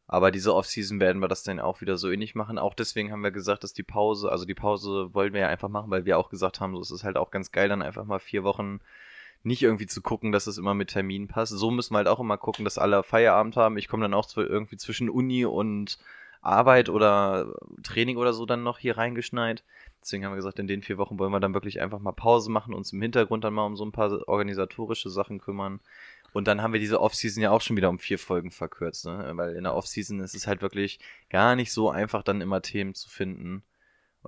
Speaker 5: Aber diese Offseason werden wir das dann auch wieder so ähnlich machen. Auch deswegen haben wir gesagt, dass die Pause, also die Pause wollen wir ja einfach machen, weil wir auch gesagt haben, so es ist halt auch ganz geil, dann einfach mal vier Wochen nicht irgendwie zu gucken, dass es immer mit Terminen passt. So müssen wir halt auch immer gucken, dass alle Feierabend haben. Ich komme dann auch zw- irgendwie zwischen Uni und Arbeit oder Training oder so dann noch hier reingeschneit. Deswegen haben wir gesagt, in den vier Wochen wollen wir dann wirklich einfach mal Pause machen, uns im Hintergrund dann mal um so ein paar organisatorische Sachen kümmern. Und dann haben wir diese Offseason ja auch schon wieder um vier Folgen verkürzt, ne? Weil in der Offseason ist es halt wirklich gar nicht so einfach, dann immer Themen zu finden.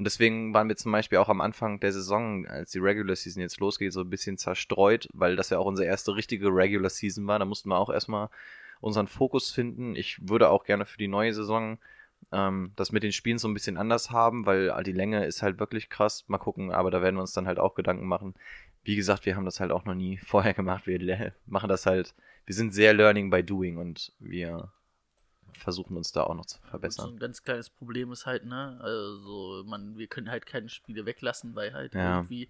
Speaker 5: Und deswegen waren wir zum Beispiel auch am Anfang der Saison, als die Regular Season jetzt losgeht, so ein bisschen zerstreut, weil das ja auch unsere erste richtige Regular Season war. Da mussten wir auch erstmal unseren Fokus finden. Ich würde auch gerne für die neue Saison ähm, das mit den Spielen so ein bisschen anders haben, weil die Länge ist halt wirklich krass. Mal gucken, aber da werden wir uns dann halt auch Gedanken machen. Wie gesagt, wir haben das halt auch noch nie vorher gemacht. Wir machen das halt, wir sind sehr learning by doing und wir versuchen uns da auch noch zu
Speaker 6: Und so
Speaker 5: verbessern.
Speaker 6: ein ganz kleines Problem ist halt, ne, also man, wir können halt keine Spiele weglassen, weil halt
Speaker 5: Ja.
Speaker 6: irgendwie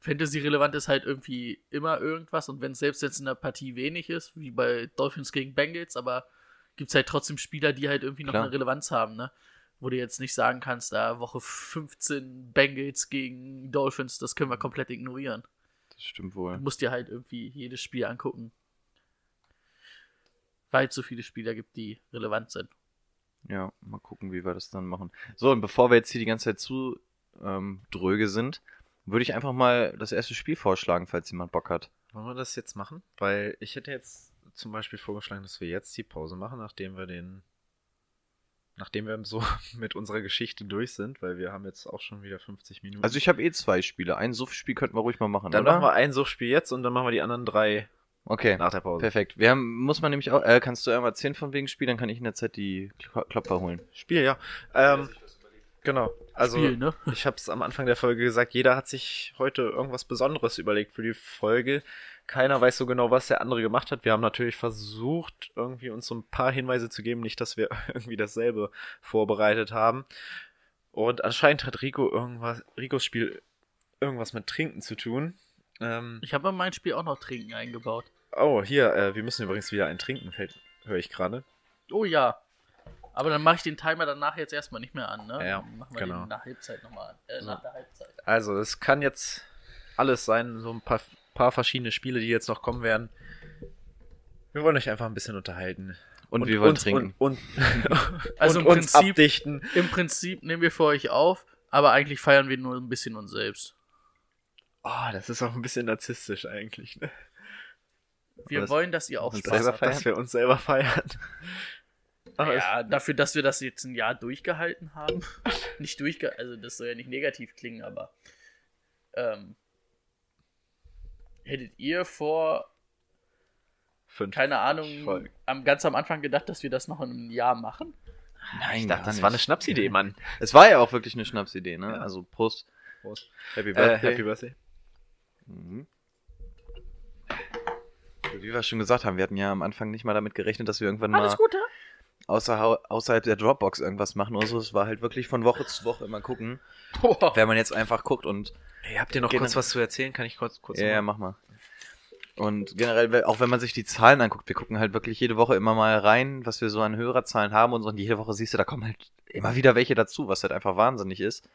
Speaker 6: Fantasy-relevant ist halt irgendwie immer irgendwas und wenn es selbst jetzt in der Partie wenig ist, wie bei Dolphins gegen Bengals, aber gibt es halt trotzdem Spieler, die halt irgendwie noch
Speaker 5: Klar.
Speaker 6: eine Relevanz haben, ne? wo du jetzt nicht sagen kannst, da Woche 15 Bengals gegen Dolphins, das können wir komplett ignorieren.
Speaker 5: Das stimmt
Speaker 6: Du
Speaker 5: wohl.
Speaker 6: musst dir halt irgendwie jedes Spiel angucken. Weil es so viele Spieler gibt, die relevant sind.
Speaker 5: Ja, mal gucken, wie wir das dann machen. So, und bevor wir jetzt hier die ganze Zeit zu ähm, dröge sind, würde ich einfach mal das erste Spiel vorschlagen, falls jemand Bock hat.
Speaker 4: Wollen wir das jetzt machen? Weil ich hätte jetzt zum Beispiel vorgeschlagen, dass wir jetzt die Pause machen, nachdem wir den. Nachdem wir so mit unserer Geschichte durch sind, weil wir haben jetzt auch schon wieder 50 Minuten.
Speaker 5: Also ich habe eh zwei Spiele. Ein Suff-Spiel könnten wir ruhig mal machen,
Speaker 4: dann
Speaker 5: oder?
Speaker 4: machen wir ein Suchspiel jetzt und dann machen wir die anderen drei
Speaker 5: okay,
Speaker 4: nach der Pause.
Speaker 5: perfekt. Wir haben, muss man nämlich auch, äh, kannst du einmal 10 von wegen spielen, dann kann ich in der Zeit die Kl- Klopfer holen.
Speaker 4: Spiel, ja. Ähm, genau. Also
Speaker 6: Spiel, ne?
Speaker 4: ich habe es am Anfang der Folge gesagt, jeder hat sich heute irgendwas Besonderes überlegt für die Folge. Keiner weiß so genau, was der andere gemacht hat. Wir haben natürlich versucht, irgendwie uns so ein paar Hinweise zu geben, nicht, dass wir irgendwie dasselbe vorbereitet haben. Und anscheinend hat Rico irgendwas, Ricos Spiel irgendwas mit Trinken zu tun. Ähm,
Speaker 6: Ich habe in mein Spiel auch noch Trinken eingebaut.
Speaker 4: Oh, hier, äh, wir müssen übrigens wieder ein Trinken, fällt- höre ich gerade.
Speaker 6: Oh ja. Aber dann mache ich den Timer danach jetzt erstmal nicht mehr an, ne?
Speaker 4: Ja,
Speaker 6: Dann machen wir
Speaker 4: genau.
Speaker 6: den nach Halbzeit nochmal an. Äh,
Speaker 4: So.
Speaker 6: nach der Halbzeit.
Speaker 4: Also, es kann jetzt alles sein, so ein paar, paar verschiedene Spiele, die jetzt noch kommen werden. Wir wollen euch einfach ein bisschen unterhalten.
Speaker 5: Und, wir wollen
Speaker 4: uns,
Speaker 5: trinken.
Speaker 4: Und, und,
Speaker 6: Also
Speaker 4: und
Speaker 6: im
Speaker 4: uns
Speaker 6: Prinzip-
Speaker 4: abdichten.
Speaker 6: Im Prinzip nehmen wir für euch auf, aber eigentlich feiern wir nur ein bisschen uns selbst.
Speaker 4: Oh, das ist auch ein bisschen narzisstisch eigentlich, ne?
Speaker 6: Wir
Speaker 5: das-
Speaker 6: wollen, dass ihr auch Spaß
Speaker 5: selber
Speaker 6: habt.
Speaker 4: Dass wir uns selber feiern. Aber
Speaker 6: Ja, dafür, dass wir das jetzt ein Jahr durchgehalten haben. nicht durchge... Also das soll ja nicht negativ klingen, aber ähm, hättet ihr vor,
Speaker 4: fünf
Speaker 6: keine Ahnung,
Speaker 4: Folgen.
Speaker 6: am, ganz am Anfang gedacht, dass wir das noch in einem Jahr machen?
Speaker 5: Nein,
Speaker 4: Ich dachte, das
Speaker 5: nicht.
Speaker 4: war eine Schnapsidee, Mann.
Speaker 5: Es war ja auch wirklich eine Schnapsidee, ne?
Speaker 4: Ja.
Speaker 5: Also Prost.
Speaker 4: Prost.
Speaker 5: Happy
Speaker 4: Äh, Happy Birthday.
Speaker 5: Mhm. Wie wir schon gesagt haben, wir hatten ja am Anfang nicht mal damit gerechnet, dass wir irgendwann mal
Speaker 6: Alles Gute.
Speaker 5: außer, außerhalb der Dropbox irgendwas machen oder so. Es war halt wirklich von Woche zu Woche immer gucken.
Speaker 6: Boah.
Speaker 5: Wenn man jetzt einfach guckt und
Speaker 4: Hey, habt ihr noch kurz was zu erzählen? Kann ich kurz, kurz
Speaker 5: Ja, ja, mach mal. Und generell, auch wenn man sich die Zahlen anguckt, wir gucken halt wirklich jede Woche immer mal rein, was wir so an Hörerzahlen haben und so. Und jede Woche siehst du, da kommen halt immer wieder welche dazu, was halt einfach wahnsinnig ist.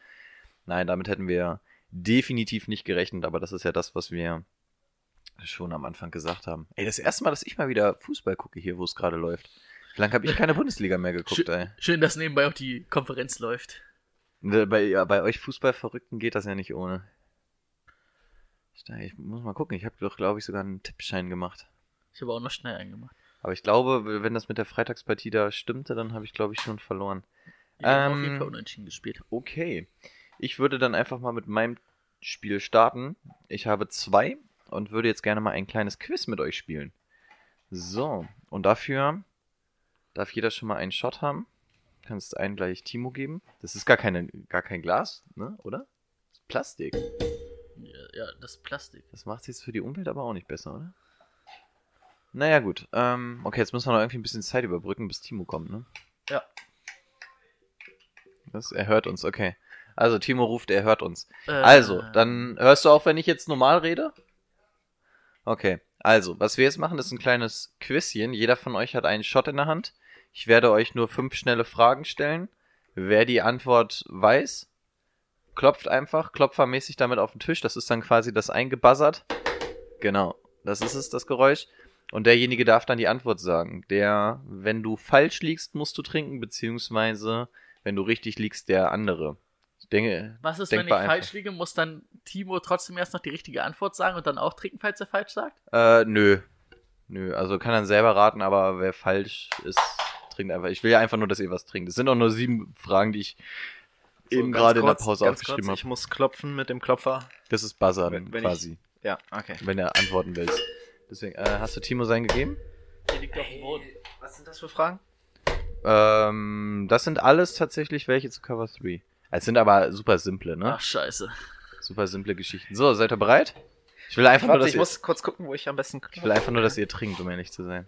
Speaker 5: Nein, damit hätten wir definitiv nicht gerechnet, aber das ist ja das, was wir schon am Anfang gesagt haben. Ey, das erste Mal, dass ich mal wieder Fußball gucke hier, wo es gerade läuft. Wie lange habe ich keine Bundesliga mehr geguckt, ey?
Speaker 6: Schön, dass nebenbei auch die Konferenz läuft.
Speaker 5: Ne, Bei, ja, bei euch Fußballverrückten geht das ja nicht ohne. Ich, ich muss mal gucken, ich habe doch, glaube ich, sogar einen Tippschein gemacht.
Speaker 6: Ich habe auch noch schnell eingemacht.
Speaker 5: Aber ich glaube, wenn das mit der Freitagspartie da stimmte, dann habe ich, glaube ich, schon verloren.
Speaker 6: Ich habe auf
Speaker 5: Ähm,
Speaker 6: jeden Fall unentschieden gespielt.
Speaker 5: Okay. Ich würde dann einfach mal mit meinem Spiel starten. Ich habe zwei und würde jetzt gerne mal ein kleines Quiz mit euch spielen. So, und dafür darf jeder schon mal einen Shot haben. Kannst einen gleich Timo geben. Das ist gar, keine, gar kein Glas, ne? Oder? Das ist Plastik.
Speaker 6: Ja, ja, das Plastik.
Speaker 5: Das macht es jetzt für die Umwelt aber auch nicht besser, oder? Naja, gut. Ähm, okay, jetzt müssen wir noch irgendwie ein bisschen Zeit überbrücken, bis Timo kommt, ne?
Speaker 6: Ja.
Speaker 5: Das, er hört uns, okay. Also, Timo ruft, er hört uns.
Speaker 6: Äh,
Speaker 5: Also, dann hörst du auch, wenn ich jetzt normal rede? Okay. Also, was wir jetzt machen, ist ein kleines Quizchen. Jeder von euch hat einen Shot in der Hand. Ich werde euch nur fünf schnelle Fragen stellen. Wer die Antwort weiß, klopft einfach, klopfermäßig damit auf den Tisch. Das ist dann quasi das eingebuzzert. Genau. Das ist es, das Geräusch. Und derjenige darf dann die Antwort sagen. Der, wenn du falsch liegst, musst du trinken, beziehungsweise, wenn du richtig liegst, der andere. Ich denke,
Speaker 6: Was ist, wenn ich
Speaker 5: einfach.
Speaker 6: falsch liege? Muss dann Timo trotzdem erst noch die richtige Antwort sagen und dann auch trinken, falls er falsch sagt?
Speaker 5: Äh, nö. Nö, also kann dann selber raten, aber wer falsch ist, trinkt einfach. Ich will ja einfach nur, dass ihr was trinkt. Es sind auch nur sieben Fragen, die ich
Speaker 4: So,
Speaker 5: eben gerade in der Pause
Speaker 4: ganz
Speaker 5: aufgeschrieben
Speaker 4: kurz, Ich
Speaker 5: habe.
Speaker 4: muss klopfen mit dem Klopfer.
Speaker 5: Das ist Buzzern
Speaker 4: Wenn- wenn
Speaker 5: quasi,
Speaker 4: Ja, okay.
Speaker 5: wenn du antworten willst. Deswegen, äh, hast du Timo sein gegeben?
Speaker 6: Der liegt auf dem Boden.
Speaker 4: Was sind das für Fragen?
Speaker 5: Ähm, das sind alles tatsächlich welche zu Cover 3. Es sind aber super simple, ne?
Speaker 6: Ach, scheiße.
Speaker 5: Super simple Geschichten. So, seid ihr bereit? Ich will einfach nur,
Speaker 4: Warte,
Speaker 5: dass
Speaker 4: ich
Speaker 5: ihr,
Speaker 4: muss kurz gucken, wo ich am besten
Speaker 5: ich will einfach nur, dass ihr trinkt, um ehrlich zu sein.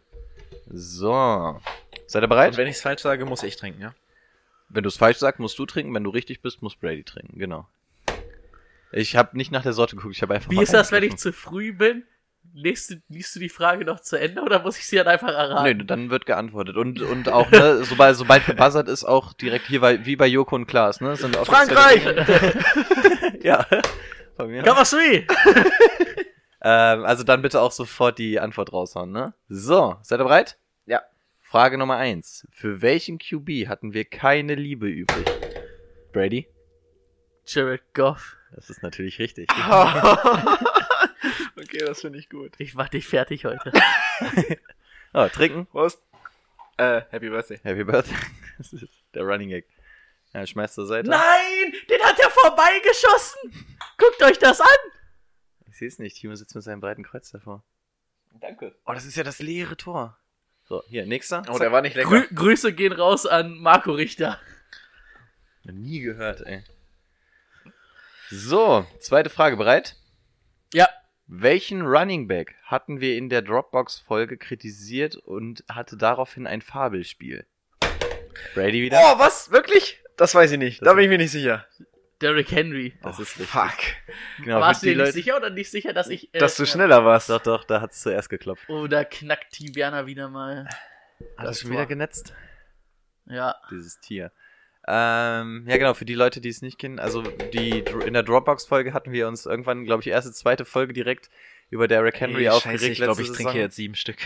Speaker 5: So. Seid ihr bereit?
Speaker 4: Und wenn ich es falsch sage, muss ich trinken, ja?
Speaker 5: Wenn du es falsch sagst, musst du trinken. Wenn du richtig bist, muss Brady trinken. Genau. Ich habe nicht nach der Sorte geguckt. Ich habe einfach
Speaker 6: Wie
Speaker 5: mal
Speaker 6: ist das, wenn ich zu früh bin du- liest du die Frage noch zu Ende oder muss ich sie dann einfach erraten?
Speaker 5: Nö, dann wird geantwortet. Und, und auch, ne, sobald, sobald gebuzzert ist, auch direkt hier bei, wie bei Joko und Klaas, ne? Sind offizielle- ja. Bei mir.
Speaker 6: Come on, three!
Speaker 5: Ähm, also dann bitte auch sofort die Antwort raushauen, ne? So, seid ihr bereit?
Speaker 4: Ja.
Speaker 5: Frage Nummer eins. Für welchen QB hatten wir keine Liebe übrig? Brady?
Speaker 6: Jared Goff.
Speaker 5: Das ist natürlich richtig.
Speaker 4: Okay, das finde ich gut.
Speaker 6: Ich mach dich fertig heute.
Speaker 5: Oh, trinken.
Speaker 4: Prost. Äh, Happy Birthday.
Speaker 5: Happy Birthday. Das ist der Running Gag. Ja, schmeißt zur Seite.
Speaker 6: Nein! Den hat er vorbeigeschossen! Guckt euch das an!
Speaker 5: Ich sehe es nicht. Timo sitzt mit seinem breiten Kreuz davor.
Speaker 4: Danke.
Speaker 5: Oh, das ist ja das leere Tor. So, hier, nächster.
Speaker 4: Oh, der war nicht lecker.
Speaker 6: Grü Grüße gehen raus an Marco Richter.
Speaker 5: Noch Nie gehört, ey. So, zweite Frage. Bereit?
Speaker 6: Ja,
Speaker 5: Welchen Running Back hatten wir in der Dropbox-Folge kritisiert und hatte daraufhin ein Fabelspiel? Brady wieder?
Speaker 4: Oh, was? Wirklich? Das weiß ich nicht.
Speaker 5: Das
Speaker 4: da bin ich mir nicht sicher.
Speaker 6: Derrick Henry.
Speaker 5: Das ist richtig.
Speaker 4: Fuck.
Speaker 5: Genau,
Speaker 6: Warst du dir nicht
Speaker 5: Leute-
Speaker 6: sicher oder nicht sicher, dass ich. Äh,
Speaker 4: Dass du schneller warst.
Speaker 5: Doch, doch, da hat's zuerst geklopft.
Speaker 6: Oder knackt Tibiana wieder mal.
Speaker 5: Hat
Speaker 6: Das
Speaker 5: das schon
Speaker 6: Tor.
Speaker 5: wieder genetzt?
Speaker 6: Ja.
Speaker 5: Dieses Tier. Ähm, ja, genau, für die Leute, die es nicht kennen, also die in der Dropbox-Folge hatten wir uns irgendwann, glaube ich, erste, zweite Folge direkt über Derrick Henry
Speaker 4: Ey,
Speaker 5: aufgeregt.
Speaker 4: Scheiße, ich glaube, ich trinke
Speaker 5: Saison.
Speaker 4: jetzt sieben Stück.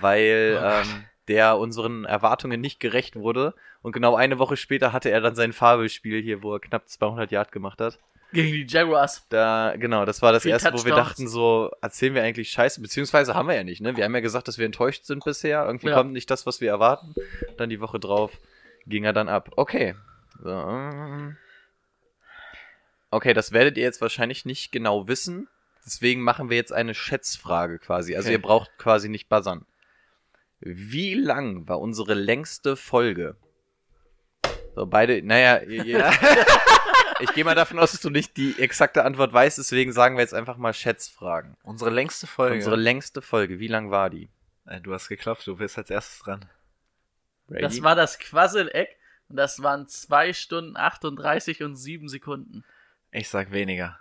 Speaker 5: weil
Speaker 4: Oh
Speaker 5: ähm, der unseren Erwartungen nicht gerecht wurde. Und genau eine Woche später hatte er dann sein Fabelspiel hier, wo er knapp 200 Yard gemacht hat.
Speaker 6: Gegen die Jaguars.
Speaker 5: Da, genau, das war das
Speaker 6: Vier
Speaker 5: erste, wo wir
Speaker 6: Touchdowns.
Speaker 5: dachten so, erzählen wir eigentlich Scheiße, beziehungsweise haben wir ja nicht, ne? Wir haben ja gesagt, dass wir enttäuscht sind bisher. Irgendwie
Speaker 6: Ja.
Speaker 5: kommt nicht das, was wir erwarten. Dann die Woche drauf ging er dann ab. Okay. So. ähm. Okay, das werdet ihr jetzt wahrscheinlich nicht genau wissen. Deswegen machen wir jetzt eine Schätzfrage quasi. Also
Speaker 4: Okay.
Speaker 5: ihr braucht quasi nicht buzzern. Wie lang war unsere längste Folge? So, beide, naja, ihr, ihr, ich gehe mal davon aus, dass du nicht die exakte Antwort weißt, deswegen sagen wir jetzt einfach mal Schätzfragen.
Speaker 4: Unsere längste Folge.
Speaker 5: Unsere längste Folge, wie lang war die?
Speaker 4: Äh, du hast geklopft, du bist als erstes dran.
Speaker 5: Brady?
Speaker 6: Das war das Quasseleck. Und das waren 2 Stunden 38 und 7 Sekunden.
Speaker 4: Ich sag weniger.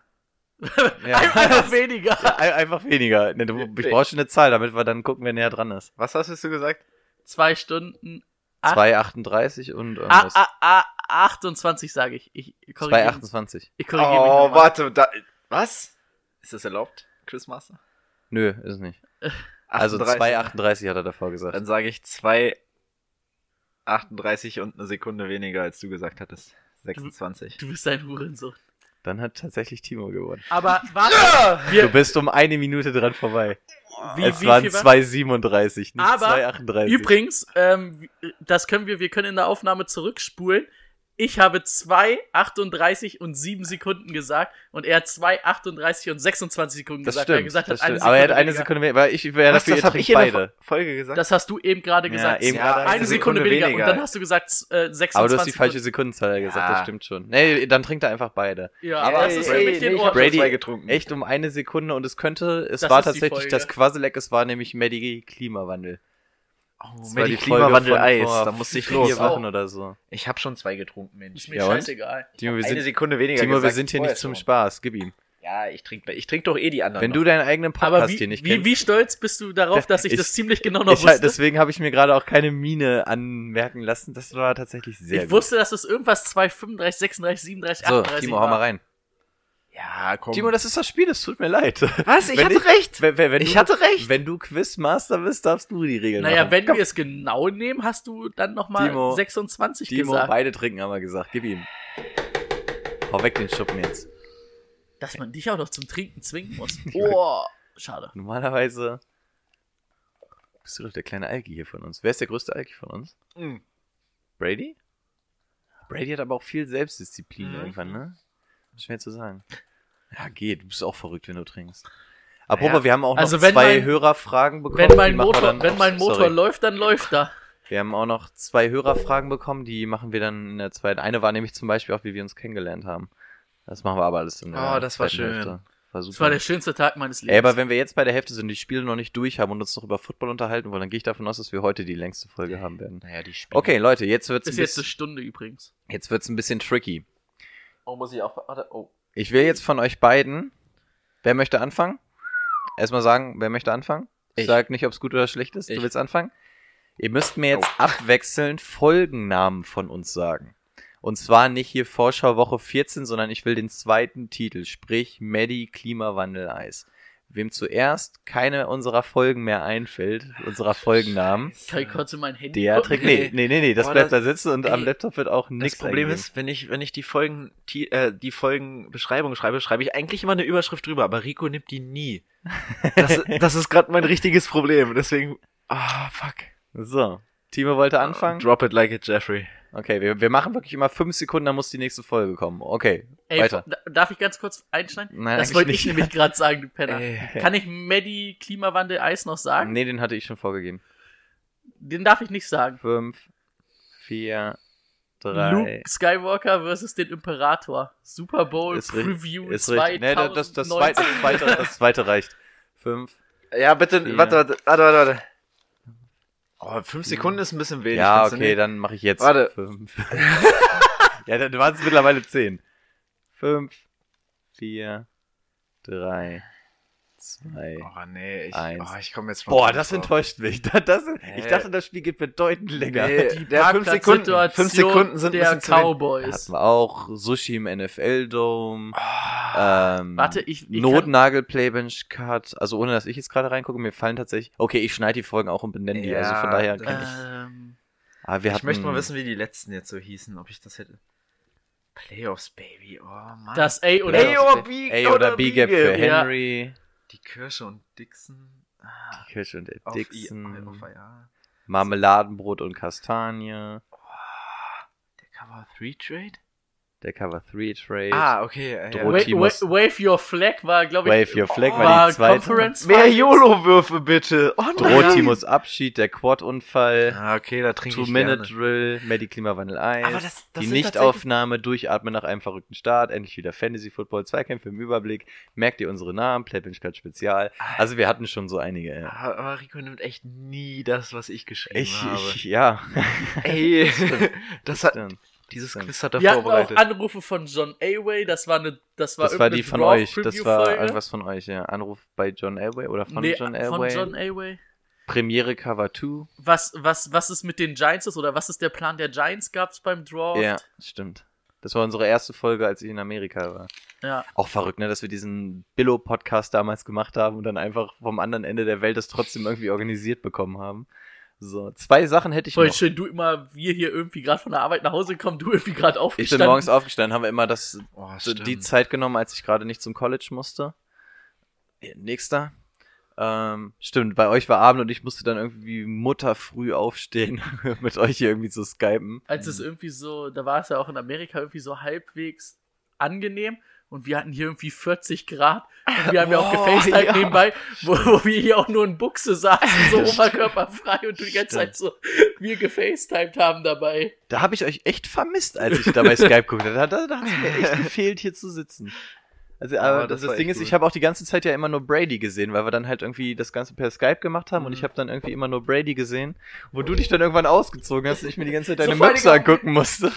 Speaker 5: ja.
Speaker 6: Einfach weniger.
Speaker 5: Ein- einfach weniger. Ich brauche schon eine Zahl, damit wir dann gucken, wer näher dran ist.
Speaker 4: Was hast du gesagt?
Speaker 6: 2 Stunden. Acht-
Speaker 5: 2,38 und
Speaker 6: Ah,
Speaker 5: irgendwas.
Speaker 6: ah, ah, 28 sage ich. Ich korrigiere mich,
Speaker 5: 2,28.
Speaker 6: ich korrigiere mich
Speaker 4: Oh, warte, da, was? Ist das erlaubt, Quizmaster?
Speaker 5: Nö, ist nicht. Also
Speaker 4: 38.
Speaker 5: 2,38 hat er davor gesagt.
Speaker 4: Dann sage ich 2,38 und eine Sekunde weniger, als du gesagt hattest. 26.
Speaker 6: Du bist ein Hurensohn.
Speaker 5: Dann hat tatsächlich Timo gewonnen.
Speaker 6: Aber warte,
Speaker 5: Du
Speaker 6: wir,
Speaker 5: bist um eine Minute dran vorbei.
Speaker 6: wie,
Speaker 5: es
Speaker 6: wie
Speaker 5: waren
Speaker 6: viel war-
Speaker 5: 2,37, nicht
Speaker 6: Aber
Speaker 5: 2,38.
Speaker 6: Übrigens, ähm, das können wir, wir können in der Aufnahme zurückspulen. Ich habe 2, 38 und 7 Sekunden gesagt und er hat 2, 38 und 26 Sekunden
Speaker 5: das
Speaker 6: gesagt.
Speaker 5: stimmt.
Speaker 6: er gesagt
Speaker 5: das
Speaker 6: hat, eine
Speaker 5: stimmt. Aber er hat
Speaker 6: Sekunde
Speaker 5: eine
Speaker 6: weniger.
Speaker 5: Sekunde mehr, weil ich wäre dafür,
Speaker 4: das habe ich in
Speaker 5: beide.
Speaker 4: Folge gesagt?
Speaker 6: Das hast du eben gerade
Speaker 5: Ja,
Speaker 6: gesagt.
Speaker 5: eben
Speaker 6: Ja,
Speaker 5: gerade
Speaker 6: eine
Speaker 5: eine
Speaker 6: Sekunde,
Speaker 4: Sekunde
Speaker 6: weniger.
Speaker 4: weniger.
Speaker 6: Und dann hast du gesagt äh, 26.
Speaker 5: Aber du hast die falsche Sekundenzahl gesagt,
Speaker 4: Ja.
Speaker 5: das stimmt schon. Nee, dann trinkt er einfach beide.
Speaker 6: Ja,
Speaker 5: Aber
Speaker 6: das ist für mich
Speaker 5: nee,
Speaker 6: in
Speaker 5: ich hab
Speaker 6: Ordnung.
Speaker 5: Brady-
Speaker 4: getrunken.
Speaker 5: Echt um eine Sekunde und es könnte, es
Speaker 6: Das
Speaker 5: war tatsächlich das Quasseleck, es war nämlich Medi Klimawandel.
Speaker 4: Oh,
Speaker 5: Das
Speaker 4: mit
Speaker 5: war
Speaker 4: die
Speaker 5: die Folge
Speaker 4: Klimawandel
Speaker 5: von
Speaker 4: Eis,
Speaker 5: vor
Speaker 4: da musste ich
Speaker 5: vier
Speaker 4: los.
Speaker 5: Wochen oder so.
Speaker 4: Ich habe schon zwei getrunken, Mensch.
Speaker 6: Ist mir
Speaker 5: Ja, und?
Speaker 6: scheißegal.
Speaker 5: Timo, wir
Speaker 4: Eine
Speaker 5: sind,
Speaker 4: Sekunde weniger
Speaker 5: Timo, wir sind hier nicht zum
Speaker 4: schon.
Speaker 5: Spaß, gib ihm.
Speaker 4: Ja, ich trinke ich trink doch eh die anderen.
Speaker 5: Wenn du
Speaker 4: noch.
Speaker 5: deinen eigenen Podcast
Speaker 6: wie,
Speaker 5: hier nicht
Speaker 6: wie,
Speaker 5: kennst.
Speaker 6: wie stolz bist du darauf, dass ich,
Speaker 5: Ich-
Speaker 6: das ziemlich genau noch
Speaker 5: ich, halt-
Speaker 6: wusste?
Speaker 5: deswegen habe ich mir gerade auch keine Mine anmerken lassen. Das war tatsächlich sehr
Speaker 6: ich
Speaker 5: gut.
Speaker 6: wusste, dass es irgendwas 2, 35, 36, 37,
Speaker 5: so,
Speaker 6: 38
Speaker 5: Timo,
Speaker 6: war.
Speaker 5: hau mal rein.
Speaker 4: Ja, komm.
Speaker 5: Timo, das ist das Spiel, es tut mir leid.
Speaker 4: Was? Ich
Speaker 5: Wenn
Speaker 4: hatte
Speaker 5: ich-
Speaker 4: recht.
Speaker 5: Wenn, wenn, wenn
Speaker 4: Ich
Speaker 5: du,
Speaker 4: hatte recht.
Speaker 5: Wenn du Quizmaster bist, darfst du die Regeln
Speaker 6: Naja,
Speaker 5: machen.
Speaker 6: wenn wir es genau nehmen, hast du dann nochmal
Speaker 5: Timo,
Speaker 6: 26
Speaker 5: Timo,
Speaker 6: gesagt.
Speaker 5: beide trinken, haben wir gesagt. Gib ihm. Hau weg den Schuppen jetzt.
Speaker 6: Dass man dich auch noch zum Trinken zwingen muss. Oh, schade.
Speaker 5: Normalerweise bist du doch der kleine Alki hier von uns. Wer ist der größte Alki von uns?
Speaker 4: Mhm.
Speaker 5: Brady? Brady hat aber auch viel Selbstdisziplin
Speaker 4: Mhm.
Speaker 5: irgendwann, ne? Schwer zu sagen. Ja, geht. Du bist auch verrückt, wenn du trinkst. Apropos,
Speaker 4: Naja,
Speaker 5: wir haben auch
Speaker 6: also
Speaker 5: noch
Speaker 6: wenn
Speaker 5: zwei
Speaker 6: mein-
Speaker 5: Hörerfragen bekommen.
Speaker 6: Wenn mein Motor,
Speaker 5: dann-
Speaker 6: wenn mein Motor
Speaker 5: Sorry.
Speaker 6: läuft, dann läuft er.
Speaker 5: Wir haben auch noch zwei Hörerfragen bekommen, die machen wir dann in der zweiten. Eine war nämlich zum Beispiel auch, wie wir uns kennengelernt haben. Das machen wir aber alles in der
Speaker 4: Oh, das war schön.
Speaker 5: Hälfte. War super.
Speaker 6: Das war der schönste Tag meines Lebens.
Speaker 5: Ey, aber wenn wir jetzt bei der Hälfte sind, die Spiele noch nicht durch haben und uns noch über Football unterhalten wollen, dann gehe ich davon aus, dass wir heute die längste Folge haben werden.
Speaker 4: Naja, die Spiele.
Speaker 5: Okay, Leute, jetzt wird's
Speaker 6: ist jetzt eine Stunde übrigens.
Speaker 5: jetzt wird's ein bisschen tricky.
Speaker 4: Oh, muss ich auch. Oh.
Speaker 5: Ich will jetzt von euch beiden. Wer möchte anfangen? erstmal sagen, wer möchte anfangen? Ich
Speaker 4: Ich.
Speaker 5: sag nicht, ob es gut oder schlecht ist. Du
Speaker 4: Ich.
Speaker 5: willst anfangen? Ihr müsst mir jetzt abwechselnd Folgennamen von uns sagen. Und zwar nicht hier Vorschau Woche 14, sondern ich will den zweiten Titel, sprich Medi Klimawandel Eis. Wem zuerst keine unserer Folgen mehr einfällt, unserer Folgennamen,
Speaker 6: Kann ich kurz in mein Handy
Speaker 5: der trägt. Nee, nee, nee, nee, das
Speaker 4: Boah,
Speaker 5: bleibt
Speaker 4: das-
Speaker 5: da sitzen und
Speaker 4: ey,
Speaker 5: am Laptop wird auch
Speaker 4: Das
Speaker 5: nichts
Speaker 4: Problem
Speaker 5: eingegeben.
Speaker 4: ist, wenn ich, wenn ich die Folgen, die, äh, die Folgenbeschreibung schreibe, schreibe ich eigentlich immer eine Überschrift drüber, aber Rico nimmt die nie. Das, das ist gerade mein richtiges Problem, deswegen, ah, fuck.
Speaker 5: So. Timo wollte anfangen?
Speaker 4: Drop it like it, Jeffrey.
Speaker 5: Okay, wir, wir machen wirklich immer fünf Sekunden, dann muss die nächste Folge kommen. Okay,
Speaker 6: Ey,
Speaker 5: weiter.
Speaker 6: da- darf ich ganz kurz einschneiden?
Speaker 5: Nein,
Speaker 6: das wollte ich
Speaker 5: nicht.
Speaker 6: nämlich gerade sagen, du Penner.
Speaker 4: Ey.
Speaker 6: Kann ich Medi Klimawandel Eis noch sagen?
Speaker 5: Nee, den hatte ich schon vorgegeben.
Speaker 6: Den darf ich nicht sagen.
Speaker 5: Fünf, vier, drei.
Speaker 6: Luke Skywalker versus den Imperator. Super Bowl
Speaker 5: Ist
Speaker 6: Preview
Speaker 5: ist
Speaker 6: 2019.
Speaker 5: richtig. Nee, das, das, zweite, das, zweite, das zweite reicht. Fünf.
Speaker 4: Ja, bitte,
Speaker 5: Vier.
Speaker 4: warte, warte, warte, warte, warte. Oh, fünf Sekunden ist ein bisschen wenig.
Speaker 5: Ja, okay, dann mache ich jetzt
Speaker 4: Warte.
Speaker 5: fünf. ja, dann waren es mittlerweile zehn. Fünf, vier, drei, zwei.
Speaker 4: Oh, nee, ich,
Speaker 5: Eins.
Speaker 4: oh, ich komme jetzt von
Speaker 5: Boah, das
Speaker 4: drauf.
Speaker 5: enttäuscht mich. Das, das, ich
Speaker 4: Hä?
Speaker 5: dachte, das Spiel geht bedeutend länger.
Speaker 4: Nee,
Speaker 6: Die
Speaker 4: der fünf Sekunden,
Speaker 6: Parkplatzsituation
Speaker 4: fünf Sekunden sind ein
Speaker 6: der
Speaker 4: zu.
Speaker 6: Cowboys.
Speaker 5: Hatten wir auch Sushi im NFL-Dome.
Speaker 4: Ah.
Speaker 5: Ähm,
Speaker 6: Warte, ich- ich
Speaker 5: Notnagel Playbench Cut. Also ohne dass ich jetzt gerade reingucke, mir fallen tatsächlich. Okay, ich schneide die Folgen auch und benenne die.
Speaker 4: Ja,
Speaker 5: Also von daher kann ich.
Speaker 6: Ähm,
Speaker 5: Ah, wir
Speaker 4: ich
Speaker 5: hatten,
Speaker 4: möchte mal wissen, wie die letzten jetzt so hießen, ob ich das hätte. Playoffs, Baby, oh Mann.
Speaker 6: das A oder das
Speaker 4: oh,
Speaker 6: B.
Speaker 4: B,
Speaker 5: A oder B-Gap für
Speaker 6: Ja.
Speaker 4: Die Kirsche und Dixon. Ah,
Speaker 5: Kirsche und
Speaker 4: auf
Speaker 5: Dixon.
Speaker 4: I, auf ja.
Speaker 5: Marmeladenbrot und Kastanie.
Speaker 4: Der Cover 3 Trade?
Speaker 5: Der Cover 3 Trade.
Speaker 4: Ah, okay. Ja.
Speaker 5: Droht-
Speaker 6: Wa-
Speaker 5: Timos-
Speaker 6: wa- Wave Your Flag war, glaube ich,
Speaker 5: Wave Your Flag war
Speaker 6: war
Speaker 5: die zweite.
Speaker 6: Conference
Speaker 4: Mehr. YOLO-Würfe bitte. Oh nein.
Speaker 5: Drohtimos Abschied, der Quad-Unfall.
Speaker 4: Ah, okay, da trinke ich
Speaker 5: Two-Minute
Speaker 4: gerne.
Speaker 5: Drill, Medi Klimawandel 1,
Speaker 4: Aber das- das
Speaker 5: die Nichtaufnahme, Durchatmen nach einem verrückten Start, endlich wieder Fantasy Football, Zweikämpfe im Überblick, merkt ihr unsere Namen, Playbench Spezial. Also wir hatten schon so einige. Ja.
Speaker 4: Aber, Rico nimmt echt nie das, was ich geschrieben
Speaker 5: Ich,
Speaker 4: habe.
Speaker 5: ich, ja.
Speaker 4: Ey, das hat,
Speaker 5: Stimmt.
Speaker 4: Dieses. Quiz hat er
Speaker 6: Wir hatten auch
Speaker 4: vorbereitet.
Speaker 6: Anrufe von John Away, das war eine, das war
Speaker 5: Das war die von euch. Das war irgendwas von euch, ja. Anruf bei John Elway oder von
Speaker 6: nee,
Speaker 5: John
Speaker 6: von
Speaker 5: Elway.
Speaker 6: John Away.
Speaker 5: Premiere Cover 2.
Speaker 6: Was, was, was ist mit den Giants ist oder was ist der Plan der Giants gab's beim Draft?
Speaker 5: Ja, stimmt. Das war unsere erste Folge, als ich in Amerika war.
Speaker 6: ja.
Speaker 5: Auch verrückt, ne, dass wir diesen Billo-Podcast damals gemacht haben und dann einfach vom anderen Ende der Welt das trotzdem irgendwie organisiert bekommen haben. So, zwei Sachen hätte ich
Speaker 6: Voll
Speaker 5: noch.
Speaker 6: schön, du immer, wir hier irgendwie gerade von der Arbeit nach Hause kommen, du irgendwie gerade
Speaker 5: Ich
Speaker 6: aufgestanden.
Speaker 5: bin morgens aufgestanden, haben wir immer das,
Speaker 4: Oh,
Speaker 5: so die. Zeit genommen, als ich gerade nicht zum College musste. Nächster. Ähm, stimmt, bei euch war Abend und ich musste dann irgendwie Mutter früh aufstehen, mit euch hier irgendwie zu skypen.
Speaker 6: Als es irgendwie so, da war es ja auch in Amerika irgendwie so halbwegs angenehm und wir hatten hier irgendwie 40 Grad und wir haben ja auch
Speaker 4: Boah,
Speaker 6: gefacetimed
Speaker 4: ja.
Speaker 6: nebenbei, wo, wo wir hier auch nur in Buchse saßen, so oberkörperfrei und du die ganze Zeit so, wir gefacetimed haben dabei.
Speaker 5: Da habe ich euch echt vermisst, als ich da bei Skype guckte. Da, da, da hat es mir echt gefehlt, hier zu sitzen. Also, aber
Speaker 4: Aber
Speaker 5: das,
Speaker 4: das war
Speaker 5: Ding ist, ich
Speaker 4: cool.
Speaker 5: habe auch die ganze Zeit ja immer nur Brady gesehen, weil wir dann halt irgendwie das Ganze per Skype gemacht haben und
Speaker 4: Mhm.
Speaker 5: ich habe dann irgendwie immer nur Brady gesehen, wo du dich dann irgendwann ausgezogen hast und ich mir die ganze Zeit deine
Speaker 6: So
Speaker 5: Möpse angucken musste.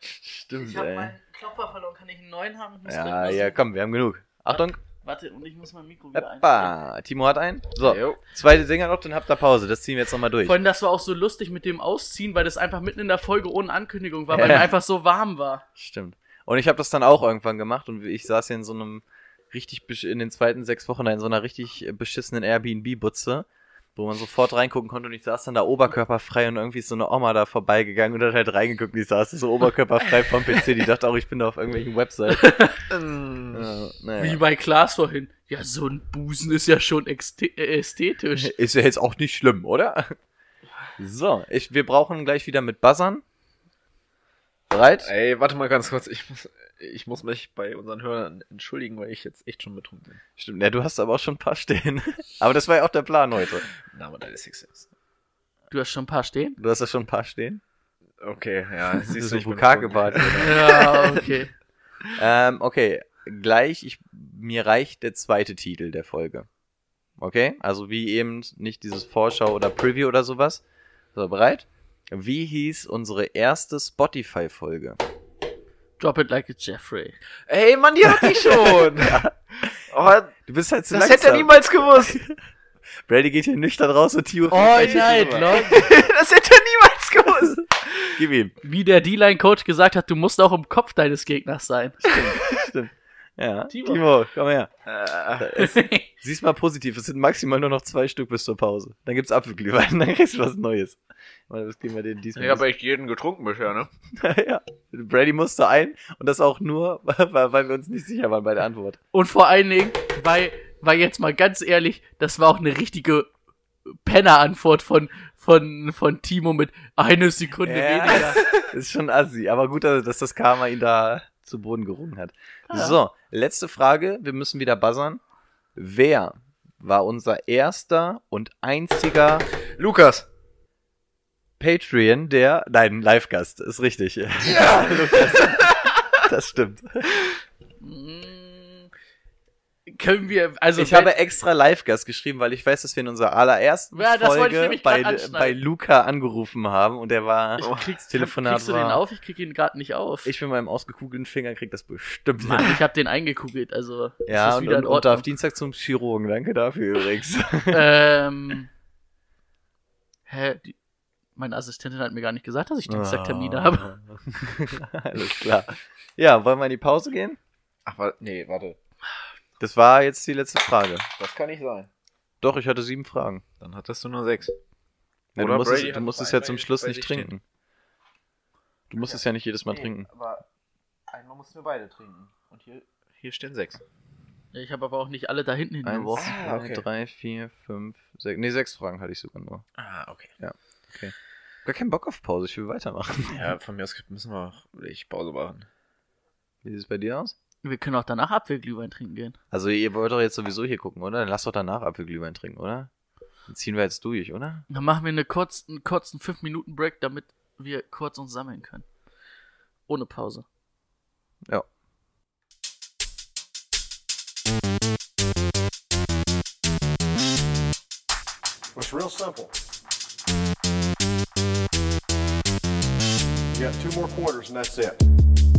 Speaker 5: Stimmt,
Speaker 6: Ich
Speaker 5: ey.
Speaker 6: Klopfer verloren, kann ich einen neuen haben?
Speaker 5: Ja, ja, komm, wir haben genug. Achtung.
Speaker 6: Warte, und ich muss mein Mikro wieder.
Speaker 5: Hoppa. Timo hat einen. So,
Speaker 4: Jo.
Speaker 5: zweite Dinger noch, dann habt ihr Pause. Das ziehen wir jetzt nochmal durch.
Speaker 6: Vorhin, das war auch so lustig mit dem Ausziehen, weil das einfach mitten in der Folge ohne Ankündigung war, weil
Speaker 5: Ja.
Speaker 6: mir einfach so warm war.
Speaker 5: Stimmt. Und ich habe das dann auch irgendwann gemacht und ich saß hier in so einem richtig in den zweiten sechs Wochen da in so einer richtig äh, beschissenen Airbnb-Butze, wo man sofort reingucken konnte und ich saß dann da oberkörperfrei und irgendwie ist so eine Oma da vorbeigegangen und hat halt reingeguckt und ich saß so oberkörperfrei vom PC, die dachte auch, ich bin da auf irgendwelchen Websites.
Speaker 4: Ähm,
Speaker 5: Ja,
Speaker 6: Wie
Speaker 5: naja.
Speaker 6: bei Klaas vorhin. Ja, so ein Busen ist ja schon äh, ästhetisch.
Speaker 5: Ist ja jetzt auch nicht schlimm, oder? So, ich, wir brauchen gleich wieder mit Buzzern. Bereit?
Speaker 4: Ey, warte mal ganz kurz. Ich muss, ich muss mich bei unseren Hörern entschuldigen, weil ich jetzt echt schon betrunken bin.
Speaker 5: Stimmt, ja, du hast aber auch schon ein paar stehen. aber das war ja auch der Plan heute.
Speaker 4: Name deines Sixers.
Speaker 6: Du hast schon ein paar stehen?
Speaker 5: Du hast ja schon ein paar stehen.
Speaker 4: Okay, ja,
Speaker 5: Siehst du,
Speaker 4: du, ich bin
Speaker 5: Bukake
Speaker 4: betrunken.
Speaker 6: Ja, okay.
Speaker 5: Ähm, okay, gleich, ich, mir reicht der zweite Titel der Folge. Okay, also wie eben nicht dieses Vorschau oder Preview oder sowas. So, bereit? Wie hieß unsere erste Spotify-Folge?
Speaker 6: Drop it like it's Jeffrey.
Speaker 4: Ey, Mann, die hatte ich schon! Oh,
Speaker 5: Du bist halt zu
Speaker 4: das
Speaker 5: langsam.
Speaker 4: hätte er niemals gewusst.
Speaker 5: Brady geht hier nüchtern raus und Timo
Speaker 6: Oh nein. Leute.
Speaker 4: das hätte er niemals gewusst.
Speaker 5: Gib ihm.
Speaker 6: Wie der D-Line-Coach gesagt hat, du musst auch im Kopf deines Gegners sein.
Speaker 5: Stimmt. Ja.
Speaker 6: Timo.
Speaker 5: Timo, komm her.
Speaker 4: Äh,
Speaker 5: Es, sieh's mal positiv. Es sind maximal nur noch zwei Stück bis zur Pause. Dann gibt's Apfelglühwein, dann kriegst du was Neues. Mal, Das kriegen wir den diesmal.
Speaker 4: ich habe echt jeden getrunken bisher, ne?
Speaker 5: ja. Brady musste ein und das auch nur, weil, wir uns nicht sicher waren bei der Antwort.
Speaker 6: Und vor allen Dingen, weil, weil jetzt mal ganz ehrlich, das war auch eine richtige Penner-Antwort von, von, von Timo mit eine Sekunde weniger.
Speaker 5: ist schon assi, aber gut, dass dass das Karma ihn da zu Boden gerungen hat. So, letzte Frage. Wir müssen wieder buzzern. Wer war unser erster und einziger
Speaker 4: Lukas.
Speaker 5: Patreon, der, nein, Live-Gast, ist richtig. Ja, Lukas. Das stimmt.
Speaker 6: Können wir, also
Speaker 5: ich habe extra Live-Gast geschrieben, weil ich weiß, dass wir in unserer allerersten
Speaker 6: Ja, das wollte ich
Speaker 5: Folge bei, bei Luca angerufen haben und der war,
Speaker 6: ich krieg's,
Speaker 5: Telefonat
Speaker 6: kriegst du
Speaker 5: war-
Speaker 6: den auf? Ich krieg ihn gerade nicht auf.
Speaker 5: ich mit meinem ausgekugelten Finger krieg das bestimmt hin.
Speaker 6: Mann, ich habe den eingekugelt, also
Speaker 5: Ja,
Speaker 6: es ist
Speaker 5: und,
Speaker 6: wieder
Speaker 5: und,
Speaker 6: in
Speaker 5: und darf. Dienstag zum Chirurgen. Danke dafür übrigens.
Speaker 6: ähm, hä, die, meine Assistentin hat mir gar nicht gesagt, dass ich Dienstag-Termine habe.
Speaker 5: Alles klar. Ja, wollen wir in die Pause gehen?
Speaker 4: Ach, nee, warte.
Speaker 5: Das war jetzt die letzte Frage.
Speaker 4: Das kann nicht sein.
Speaker 5: Doch, ich hatte sieben Fragen.
Speaker 4: Dann hattest du nur sechs.
Speaker 5: Ja,
Speaker 4: Oder
Speaker 5: du musstest,
Speaker 4: Brady
Speaker 5: du
Speaker 4: hat
Speaker 5: musstest
Speaker 4: bei-
Speaker 5: ja zum Schluss nicht trinken. Du musstest ja nicht jedes Mal trinken.
Speaker 4: Aber einmal mussten wir beide trinken. Und hier, hier stehen sechs.
Speaker 6: Ich habe aber auch nicht alle da hinten
Speaker 5: Eins,
Speaker 6: hingeworfen.
Speaker 4: Ah,
Speaker 5: zwei,
Speaker 4: okay.
Speaker 5: drei, vier, fünf, sechs. Nee, sechs Fragen hatte ich sogar nur.
Speaker 4: Ah, okay.
Speaker 5: Gar keinen Bock auf Pause, ich will weitermachen.
Speaker 4: Ja, von mir aus müssen wir auch ich Pause machen.
Speaker 5: Wie sieht es bei dir aus?
Speaker 6: Wir können auch danach Apfelglühwein trinken gehen.
Speaker 5: Also ihr wollt doch jetzt sowieso hier gucken, oder? Dann lass doch danach Apfelglühwein trinken, oder? Dann ziehen wir jetzt durch, oder?
Speaker 6: Dann machen wir eine kurz, einen kurzen 5-Minuten-Break, damit wir kurz uns sammeln können. Ohne Pause.
Speaker 5: Ja.
Speaker 2: It's real simple. You got two more quarters and that's it.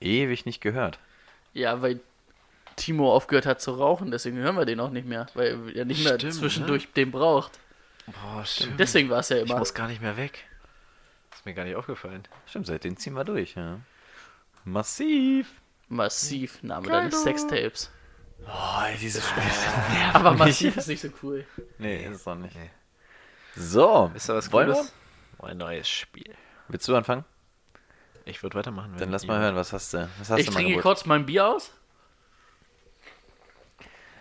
Speaker 5: Ewig nicht gehört.
Speaker 6: Ja, weil Timo aufgehört hat zu rauchen, deswegen hören wir den auch nicht mehr, weil er nicht mehr
Speaker 4: Stimmt,
Speaker 6: zwischendurch den braucht.
Speaker 4: Boah, stimmt.
Speaker 6: Deswegen war es ja
Speaker 4: ich
Speaker 6: immer.
Speaker 4: muss gar nicht mehr weg. Ist mir gar nicht aufgefallen.
Speaker 5: Stimmt, seitdem ziehen wir durch, ja. Massiv.
Speaker 6: Massiv, Name deines Sextapes.
Speaker 5: Oh, dieses Spiel.
Speaker 6: Aber massiv ist nicht so cool.
Speaker 5: Nee, ist es doch nicht. So,
Speaker 4: Ist da was
Speaker 5: wollen?
Speaker 4: Oh, ein neues Spiel.
Speaker 5: wir? Willst du anfangen?
Speaker 4: Ich würde weitermachen.
Speaker 5: Dann lass mal hören, was hast du? Was hast
Speaker 6: Ich
Speaker 5: du mal
Speaker 6: trinke
Speaker 5: geholt?
Speaker 6: kurz mein Bier aus.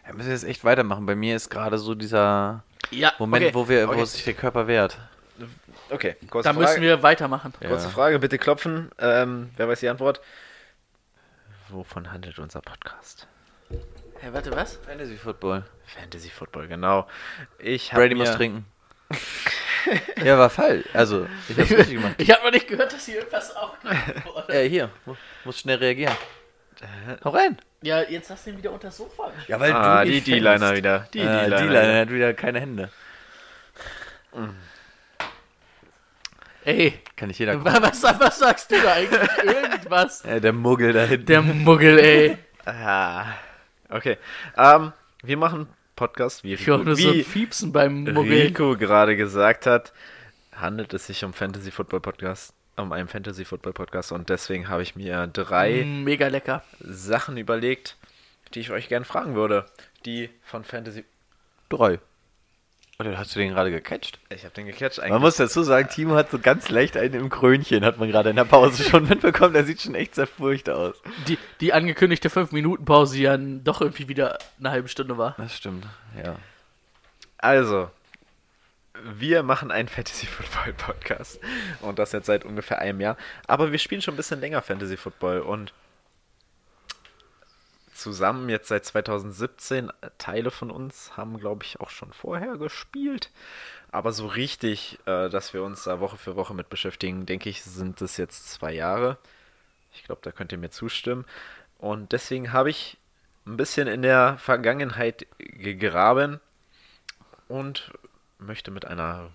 Speaker 5: Wir müssen jetzt echt weitermachen. Bei mir ist gerade so dieser
Speaker 6: Ja,
Speaker 5: Moment,
Speaker 4: Okay,
Speaker 5: wo wir, wo
Speaker 4: okay.
Speaker 5: sich der Körper wehrt.
Speaker 4: Okay, kurze
Speaker 6: da
Speaker 4: Frage.
Speaker 6: müssen wir weitermachen.
Speaker 4: Kurze
Speaker 5: Ja.
Speaker 4: Frage, bitte klopfen. Ähm, wer weiß die Antwort? Wovon handelt unser Podcast?
Speaker 6: Hä, warte, was?
Speaker 5: Fantasy Football.
Speaker 4: Fantasy Football, genau. Ich habe
Speaker 5: Brady
Speaker 4: mir
Speaker 5: muss trinken. ja, war falsch. Also, ich hab's richtig gemacht.
Speaker 6: Ich habe noch nicht gehört, dass hier irgendwas aufgegriffen wurde.
Speaker 5: Äh, hier, mu- muss schnell reagieren. Hau rein.
Speaker 6: Ja, jetzt hast du ihn wieder unter das Sofa.
Speaker 5: Ja, weil
Speaker 4: ah, die D-Liner wieder. Die
Speaker 5: Die äh,
Speaker 4: D-Liner.
Speaker 5: D-Liner hat wieder keine Hände.
Speaker 6: Ey,
Speaker 5: Kann nicht jeder
Speaker 6: wa- was, was sagst du da eigentlich? Irgendwas?
Speaker 5: Äh, der Muggel da hinten.
Speaker 6: Der Muggel, ey.
Speaker 4: Ah, okay. Ähm, wir machen Podcast, wie,
Speaker 6: höre nur so Fiepsen beim Muggel.
Speaker 4: Rico gerade gesagt hat, handelt es sich um Fantasy Football Podcast, um einen Fantasy Football Podcast und deswegen habe ich mir drei
Speaker 6: Mm, Mega lecker.
Speaker 4: Sachen überlegt, die ich euch gerne fragen würde, die von Fantasy
Speaker 5: Drei. Oder hast du den gerade gecatcht?
Speaker 4: Ich habe den gecatcht eigentlich.
Speaker 5: Man muss dazu sagen, Timo hat so ganz leicht einen im Krönchen, hat man gerade in der Pause schon mitbekommen. Der sieht schon echt sehr furcht aus.
Speaker 6: Die, die angekündigte 5-Minuten-Pause, die dann doch irgendwie wieder eine halbe Stunde war.
Speaker 5: Das stimmt, ja.
Speaker 4: Also, wir machen einen Fantasy Football Podcast und das jetzt seit ungefähr einem Jahr. Aber wir spielen schon ein bisschen länger Fantasy Football und zusammen jetzt seit 2017 Teile von uns haben, glaube ich, auch schon vorher gespielt. Aber so richtig, äh, dass wir uns da Woche für Woche mit beschäftigen, denke ich, sind es jetzt zwei Jahre. Ich glaube, da könnt ihr mir zustimmen. Und deswegen habe ich ein bisschen in der Vergangenheit gegraben und möchte mit einer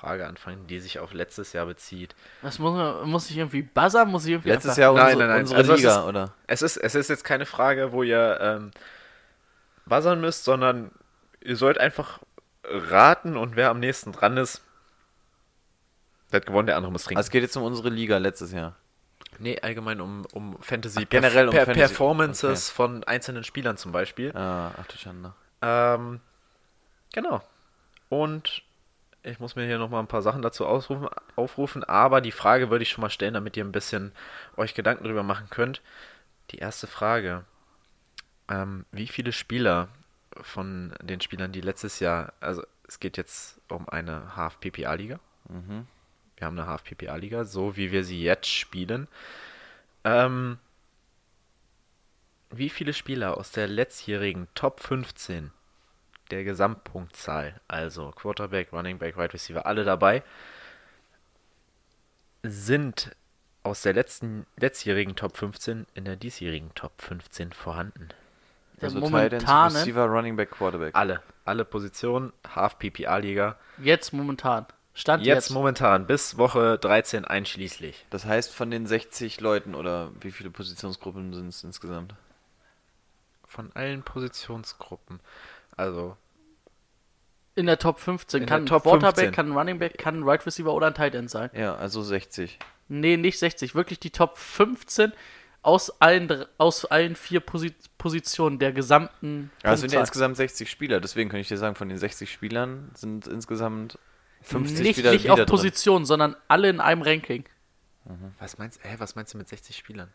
Speaker 4: Frage anfangen, die sich auf letztes Jahr bezieht.
Speaker 6: Was muss man, muss ich irgendwie buzzern? Muss ich irgendwie
Speaker 5: Letztes Jahr
Speaker 4: Nein,
Speaker 5: unsere,
Speaker 4: nein, nein.
Speaker 5: unsere
Speaker 4: Also es
Speaker 5: Liga,
Speaker 4: ist-
Speaker 5: oder?
Speaker 4: Es ist, es ist jetzt keine Frage, wo ihr ähm, buzzern müsst, sondern ihr sollt einfach raten und wer am nächsten dran ist, der hat gewonnen, der andere muss trinken.
Speaker 5: Also es geht jetzt um unsere Liga letztes Jahr.
Speaker 4: nee, allgemein um, um Fantasy,
Speaker 5: Ach, generell um
Speaker 4: per
Speaker 5: Fantasy.
Speaker 4: Performances von einzelnen Spielern zum Beispiel.
Speaker 5: Ah, ach du Schande.
Speaker 4: Ähm, genau. Und ich muss mir hier nochmal ein paar Sachen dazu ausrufen, aufrufen, aber die Frage würde ich schon mal stellen, damit ihr ein bisschen euch Gedanken darüber machen könnt. Die erste Frage. Ähm, wie viele Spieler von den Spielern, die letztes Jahr, also es geht jetzt um eine Half-PPA-Liga.
Speaker 5: Mhm.
Speaker 4: Wir haben eine Half-PPA-Liga, so wie wir sie jetzt spielen. Ähm, wie viele Spieler aus der letztjährigen Top 15 der Gesamtpunktzahl, also Quarterback, Running Back, Wide Receiver, alle dabei, sind aus der letzten letztjährigen Top 15 in der diesjährigen Top 15 vorhanden?
Speaker 5: Also
Speaker 6: momentanen,
Speaker 5: Receiver, Running Back, Quarterback.
Speaker 4: Alle, alle Positionen, Half-PPA-Liga.
Speaker 6: jetzt momentan. Stand
Speaker 4: Jetzt,
Speaker 6: jetzt.
Speaker 4: momentan, bis Woche 13 einschließlich.
Speaker 5: Das heißt, von den 60 Leuten oder wie viele Positionsgruppen sind es insgesamt?
Speaker 4: Von allen Positionsgruppen. Also,
Speaker 6: In der Top 15
Speaker 4: In
Speaker 6: kann
Speaker 4: Top
Speaker 6: Quarterback,
Speaker 4: 15.
Speaker 6: kann ein Running Back, kann ein Right Receiver oder ein Tight End sein.
Speaker 5: Ja, also 60.
Speaker 6: Nee, nicht 60. Wirklich die Top 15 aus allen, aus allen vier Posi Positionen der gesamten.
Speaker 5: Ja, es sind ja insgesamt 60 Spieler, deswegen kann ich dir sagen, von den 60 Spielern sind insgesamt 50
Speaker 6: nicht,
Speaker 5: Spieler
Speaker 6: nicht auf
Speaker 5: drin.
Speaker 6: Position, sondern alle in einem Ranking.
Speaker 4: was meinst, hä, was meinst du mit 60 Spielern?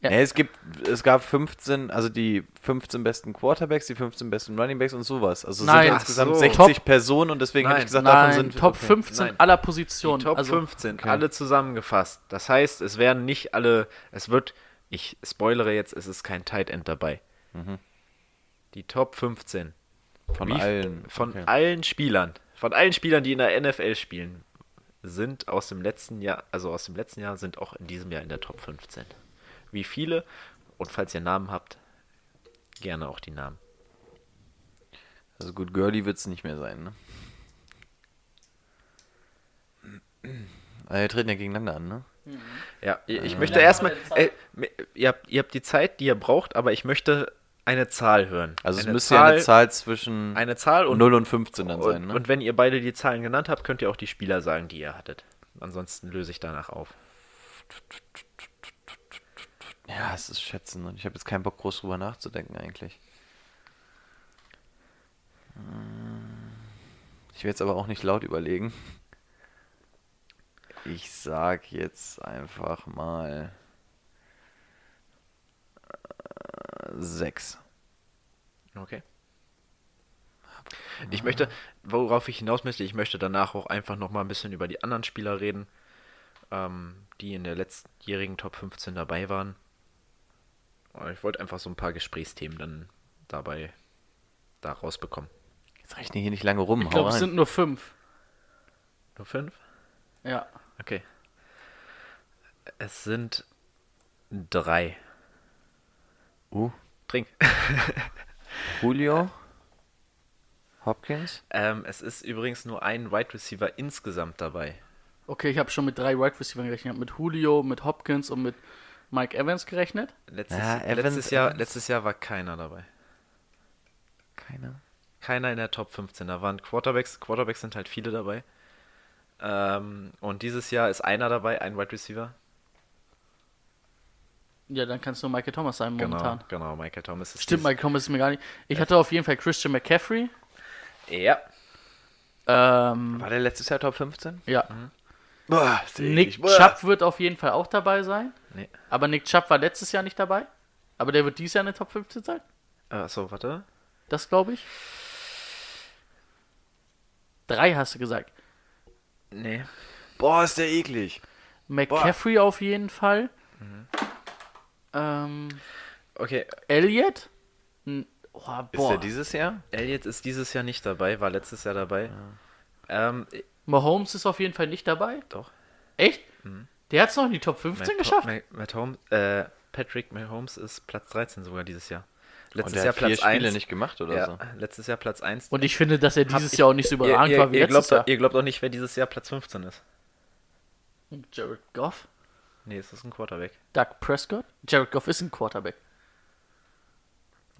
Speaker 6: Ja.
Speaker 5: Nee, es gibt, es gab 15, also die 15 besten Quarterbacks, die 15 besten Runningbacks und sowas. Also es
Speaker 6: Nein.
Speaker 5: sind insgesamt
Speaker 4: so.
Speaker 5: 60
Speaker 6: Top-
Speaker 5: Personen und deswegen hätte
Speaker 4: Nein,
Speaker 5: ich gesagt, davon
Speaker 6: Nein,
Speaker 5: sind
Speaker 6: Top
Speaker 5: okay.
Speaker 6: 15
Speaker 4: Nein.
Speaker 6: aller
Speaker 4: Die
Speaker 6: Positionen.
Speaker 4: Top
Speaker 6: also,
Speaker 4: 15,
Speaker 5: okay.
Speaker 4: alle zusammengefasst. Das heißt, es werden nicht alle, es wird, ich spoilere jetzt, es ist kein Tight End dabei.
Speaker 5: Mhm.
Speaker 4: Die Top 15
Speaker 5: Von
Speaker 4: Wie-
Speaker 5: allen.
Speaker 4: von
Speaker 5: okay.
Speaker 4: allen Spielern, von allen Spielern, die in der NFL spielen, sind aus dem letzten Jahr, also aus dem letzten Jahr, sind auch in diesem Jahr in der Top 15. Wie viele? Und falls ihr Namen habt, gerne auch die Namen.
Speaker 5: Also gut, Girly wird es nicht mehr sein, ne? Also wir treten ja gegeneinander an, ne?
Speaker 4: Ja, ich ich
Speaker 5: Äh.
Speaker 4: möchte erstmal, äh, ihr, habt, ihr habt die Zeit, die ihr braucht, aber ich möchte eine Zahl hören.
Speaker 5: Also es
Speaker 4: eine
Speaker 5: müsste ja eine Zahl zwischen
Speaker 4: eine Zahl und
Speaker 5: 0 und 15 dann sein,
Speaker 4: Und,
Speaker 5: ne?
Speaker 4: und wenn ihr beide die Zahlen genannt habt, könnt ihr auch die Spieler sagen, die ihr hattet. Ansonsten löse ich danach auf.
Speaker 5: Ja, es ist Schätzen und ich habe jetzt keinen Bock groß drüber nachzudenken eigentlich. Hm, Ich will jetzt aber auch nicht laut überlegen. Ich sag jetzt einfach mal äh, sechs.
Speaker 4: Okay. Ich möchte, worauf ich hinaus möchte, ich möchte danach auch einfach nochmal ein bisschen über die anderen Spieler reden, ähm, die in der letztjährigen Top 15 dabei waren. Ich wollte einfach so ein paar Gesprächsthemen dann dabei da rausbekommen.
Speaker 5: Jetzt rechne ich hier nicht lange rum.
Speaker 6: ich glaube, es sind nur fünf.
Speaker 4: Nur fünf?
Speaker 6: Ja.
Speaker 4: Okay. Es sind drei.
Speaker 5: uh,
Speaker 4: Trink.
Speaker 5: Julio, Hopkins.
Speaker 4: ähm, es ist übrigens nur ein Wide Receiver insgesamt dabei.
Speaker 6: Okay, ich habe schon mit drei Wide Receivers gerechnet. Ich habe mit Julio, mit Hopkins und mit Mike Evans gerechnet.
Speaker 4: Letztes,
Speaker 5: Ja, Evans-
Speaker 4: letztes, Jahr,
Speaker 5: Evans.
Speaker 4: letztes Jahr war keiner dabei.
Speaker 5: Keiner.
Speaker 4: Keiner in der Top 15. Da waren Quarterbacks. Quarterbacks sind halt viele dabei. Ähm, und dieses Jahr ist einer dabei, ein Wide Receiver.
Speaker 6: Ja, dann kannst du Michael Thomas sein momentan.
Speaker 4: Genau, genau, Michael Thomas ist
Speaker 6: Stimmt, Michael Thomas ist mir gar nicht. Ich hatte auf jeden Fall Christian McCaffrey.
Speaker 4: Ja.
Speaker 6: Ähm,
Speaker 5: War der letztes Jahr Top 15?
Speaker 6: ja.
Speaker 5: Boah,
Speaker 6: Nick Chubb wird auf jeden Fall auch dabei sein.
Speaker 4: Nee.
Speaker 6: Aber Nick Chubb war letztes Jahr nicht dabei. Aber der wird dieses Jahr in der Top 15 sein.
Speaker 4: Achso, warte.
Speaker 6: Das glaube ich. Drei hast du gesagt.
Speaker 4: Nee.
Speaker 5: Boah, ist der eklig.
Speaker 6: McCaffrey auf jeden Fall.
Speaker 5: Mhm.
Speaker 6: Ähm,
Speaker 4: Okay,
Speaker 6: Elliott? N- Oh,
Speaker 5: Ist
Speaker 6: boah.
Speaker 5: der dieses Jahr?
Speaker 4: Elliot ist dieses Jahr nicht dabei, war letztes Jahr dabei. Ähm,
Speaker 6: Mahomes ist auf jeden Fall nicht dabei.
Speaker 4: doch.
Speaker 6: Echt? Der hat es noch in die Top 15
Speaker 4: Matt,
Speaker 6: geschafft?
Speaker 4: Matt, Matt Holmes, äh, Patrick Mahomes ist Platz 13 sogar dieses Jahr.
Speaker 5: Und
Speaker 4: Letztes
Speaker 5: der
Speaker 4: Jahr
Speaker 5: hat vier
Speaker 4: Platz
Speaker 5: Spiele
Speaker 4: 1.
Speaker 5: nicht gemacht oder
Speaker 4: ja,
Speaker 5: so.
Speaker 4: letztes Jahr Platz 1.
Speaker 6: Und ich finde, dass er dieses Jahr auch nicht so überragend
Speaker 4: ihr,
Speaker 6: war wie
Speaker 4: ihr,
Speaker 6: letztes
Speaker 4: glaubt,
Speaker 6: Jahr.
Speaker 4: ihr glaubt doch nicht, wer dieses Jahr Platz 15 ist.
Speaker 6: Jared Goff?
Speaker 4: Nee, es ist ein Quarterback.
Speaker 6: Doug Prescott? Jared Goff ist ein Quarterback.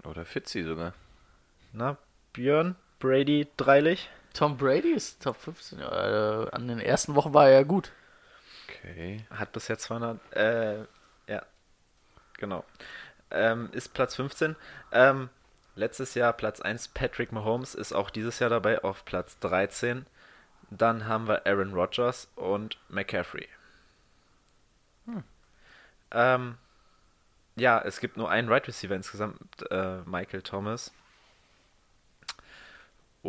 Speaker 5: Oder Fitzy sogar.
Speaker 4: Na, Björn, Brady, Dreilich.
Speaker 6: Tom Brady ist Top 15. Ja, äh, an den ersten Wochen war er ja gut.
Speaker 5: Okay.
Speaker 4: Hat bisher 200, äh, ja, genau. Ähm, ist Platz 15. Ähm, letztes Jahr Platz 1 Patrick Mahomes ist auch dieses Jahr dabei auf Platz 13. Dann haben wir Aaron Rodgers und McCaffrey. Ähm, ja, es gibt nur einen Right Receiver insgesamt, äh, Michael Thomas.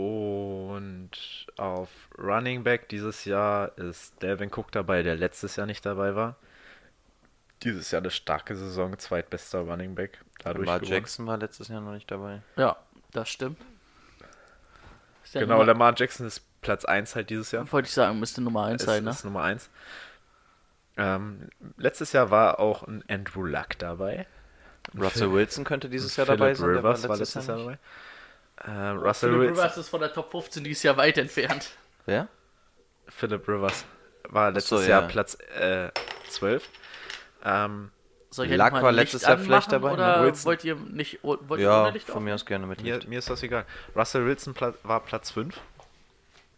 Speaker 4: Und auf Running Back dieses Jahr ist Delvin Cook dabei, der letztes Jahr nicht dabei war. Dieses Jahr eine starke Saison, zweitbester Running Back. Dadurch
Speaker 5: Lamar
Speaker 4: gewonnen.
Speaker 5: Jackson war letztes Jahr noch nicht dabei.
Speaker 6: Ja, das stimmt. Ja
Speaker 4: Genau,
Speaker 6: Nummer,
Speaker 4: Lamar Jackson ist Platz 1 halt dieses Jahr.
Speaker 6: Wollte ich sagen, müsste Nummer 1
Speaker 4: ist,
Speaker 6: sein, ne?
Speaker 4: ist Nummer 1. Ähm, letztes Jahr war auch ein Andrew Luck dabei.
Speaker 5: Russell Wilson könnte dieses Jahr
Speaker 4: Phillip
Speaker 5: dabei sein. der
Speaker 4: Rivers war letztes Jahr
Speaker 5: nicht.
Speaker 4: dabei. Äh, Russell
Speaker 6: Philip
Speaker 4: Wilson.
Speaker 6: Rivers ist von der Top 15 dieses Jahr weit entfernt.
Speaker 5: Wer?
Speaker 4: Philip Rivers war letztes
Speaker 5: so,
Speaker 4: Jahr
Speaker 5: ja.
Speaker 4: Platz äh, 12. Ähm,
Speaker 6: Soll ich
Speaker 5: Luck
Speaker 6: einfach mal
Speaker 5: war letztes Jahr vielleicht dabei,
Speaker 6: Oder
Speaker 4: Wilson.
Speaker 6: wollt ihr nicht wollt ihr
Speaker 5: Ja,
Speaker 6: Licht
Speaker 5: von mir aus gerne mit
Speaker 4: mir, mir ist das egal. Russell Wilson Pla war Platz 5.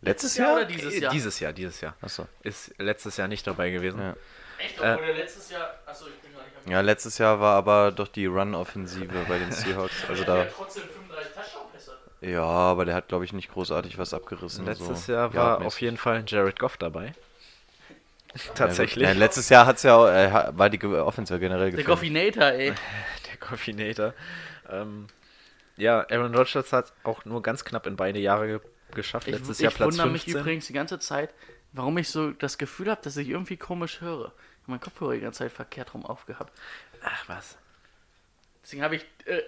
Speaker 5: Letztes
Speaker 6: Jahr
Speaker 5: Jahr?
Speaker 6: oder dieses Jahr?
Speaker 4: Dieses Jahr, dieses Jahr.
Speaker 5: Achso.
Speaker 4: Ist letztes Jahr nicht dabei gewesen.
Speaker 5: Ja.
Speaker 6: Echt,
Speaker 4: Äh,
Speaker 6: obwohl er letztes Jahr. Achso, ich bin gar nicht
Speaker 5: Ja, letztes Jahr war aber doch die Run-Offensive bei den Seahawks. Also da.
Speaker 6: trotzdem 35 Touchdown-Pässe.
Speaker 5: Ja, aber der hat, glaube ich, nicht großartig was abgerissen.
Speaker 4: Letztes
Speaker 5: so
Speaker 4: Jahr war
Speaker 5: yardmäßig.
Speaker 4: auf jeden Fall Jared Goff dabei.
Speaker 5: Ja.
Speaker 4: Tatsächlich.
Speaker 5: Ja, letztes Jahr hat's ja, auch- äh, war die ja generell
Speaker 6: Der
Speaker 5: gefällt.
Speaker 6: Goffinator, ey.
Speaker 4: Der Coffinator. Ähm, ja, Aaron Rodgers hat auch nur ganz knapp in beide Jahre ge geschafft.
Speaker 6: Ich,
Speaker 4: Letztes
Speaker 6: ich
Speaker 4: Jahr Platz
Speaker 6: wundere mich
Speaker 4: 15.
Speaker 6: übrigens die ganze Zeit, warum ich so das Gefühl habe, dass ich irgendwie komisch höre. Ich habe meinen Kopfhörer die ganze Zeit verkehrt rum aufgehabt.
Speaker 4: Ach was.
Speaker 6: Deswegen habe ich äh,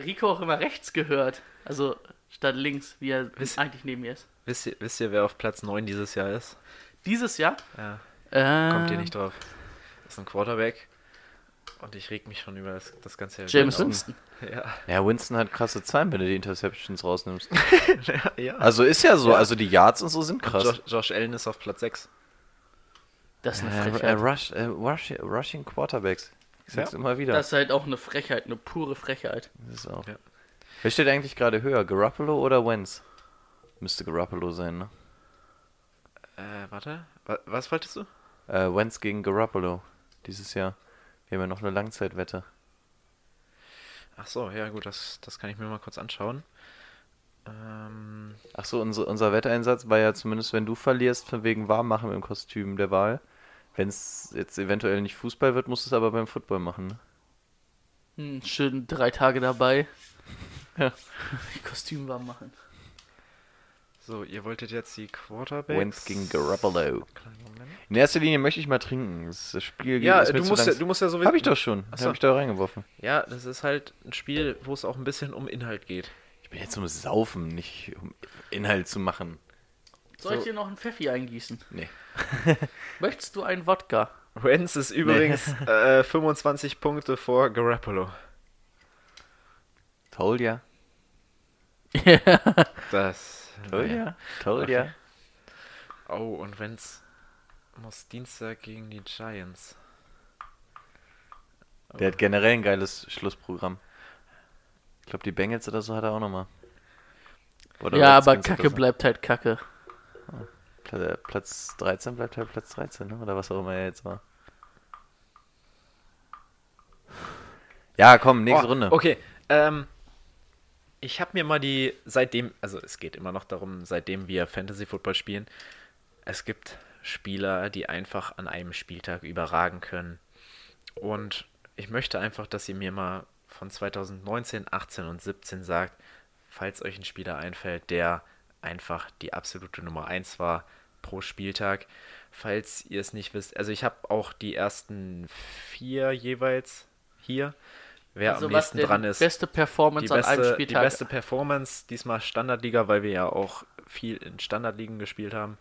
Speaker 6: Rico auch immer rechts gehört. Also statt links, wie er
Speaker 4: Wisst-
Speaker 6: eigentlich neben mir ist.
Speaker 4: Wisst ihr, wisst ihr, wer auf Platz 9 dieses Jahr ist?
Speaker 6: Dieses Jahr?
Speaker 4: Ja,
Speaker 6: Äh,
Speaker 4: kommt ihr nicht drauf. Das ist ein Quarterback. Und ich reg mich schon über das, das ganze
Speaker 6: James. Winston.
Speaker 4: Ja.
Speaker 5: Ja, Winston hat krasse Zahlen, wenn du die Interceptions rausnimmst.
Speaker 4: ja.
Speaker 5: Also ist ja so,
Speaker 4: Ja.
Speaker 5: also die Yards und so sind krass.
Speaker 4: Josh, Josh Allen ist auf Platz 6.
Speaker 6: Das ist eine
Speaker 5: Äh, äh,
Speaker 6: Frechheit.
Speaker 5: Rush, äh, Rush, Rushing Quarterbacks. Ich sag's immer wieder.
Speaker 6: Das ist halt auch eine Frechheit, eine pure Frechheit.
Speaker 5: Das ist auch. Wer steht eigentlich gerade höher, Garoppolo oder Wentz? Müsste Garoppolo sein, ne?
Speaker 4: Äh, warte. Wa was wolltest du?
Speaker 5: Äh, Wentz gegen Garoppolo dieses Jahr. Wir haben ja noch eine Langzeitwette.
Speaker 4: Ach so, ja gut, das, das kann ich mir mal kurz anschauen. Ähm,
Speaker 5: Achso, unser, unser Wetteinsatz war ja zumindest, wenn du verlierst, von wegen warm machen im Kostüm der Wahl. Wenn es jetzt eventuell nicht Fußball wird, musst du es aber beim Football machen. Ne?
Speaker 6: Hm, schön drei Tage dabei.
Speaker 5: Ja.
Speaker 6: Kostüm warm machen.
Speaker 4: so, ihr wolltet jetzt die Quarterbacks.
Speaker 5: Wentz gegen Garoppolo. In erster Linie möchte ich mal trinken. Das, das Spiel geht-
Speaker 4: Ja,
Speaker 5: ist
Speaker 4: du musst ja, du musst ja sowieso.
Speaker 5: Hab ich doch schon.
Speaker 4: Ach so.
Speaker 5: Hab ich da reingeworfen.
Speaker 4: Ja, das ist halt ein Spiel, wo es auch ein bisschen um Inhalt geht.
Speaker 5: Ich bin jetzt um Saufen, nicht um Inhalt zu machen.
Speaker 6: Soll ich dir noch einen Pfeffi eingießen?
Speaker 5: Nee.
Speaker 6: Möchtest du einen Wodka?
Speaker 4: Wentz ist übrigens äh, 25 Punkte vor Garoppolo.
Speaker 5: Told ya.
Speaker 4: Das.
Speaker 5: Told ya. Told ya.
Speaker 4: Oh, und Wentz muss Dienstag gegen die Giants.
Speaker 5: Der hat generell ein geiles Schlussprogramm. Ich glaube, die Bengals oder so hat er auch nochmal. Oder
Speaker 6: ja, aber Kacke bleibt halt Kacke.
Speaker 5: Pla- Platz 13 bleibt halt Platz 13, ne? oder was auch immer er jetzt war. Ja, komm, nächste
Speaker 4: Oh,
Speaker 5: Runde.
Speaker 4: Okay, ähm, ich habe mir mal die, seitdem, also es geht immer noch darum, seitdem wir Fantasy Football spielen, es gibt Spieler, die einfach an einem Spieltag überragen können. Und ich möchte einfach, dass ihr mir mal von 2019, 18 und 17 sagt, falls euch ein Spieler einfällt, der einfach die absolute Nummer 1 war pro Spieltag. Falls ihr es nicht wisst, also ich habe auch die ersten vier jeweils hier. Wer
Speaker 6: also
Speaker 4: am nächsten dran ist
Speaker 6: beste Performance
Speaker 4: die
Speaker 6: an einem
Speaker 4: beste, die
Speaker 6: Spieltag.
Speaker 4: beste Performance, diesmal Standardliga, weil wir ja auch viel in Standardligen gespielt haben.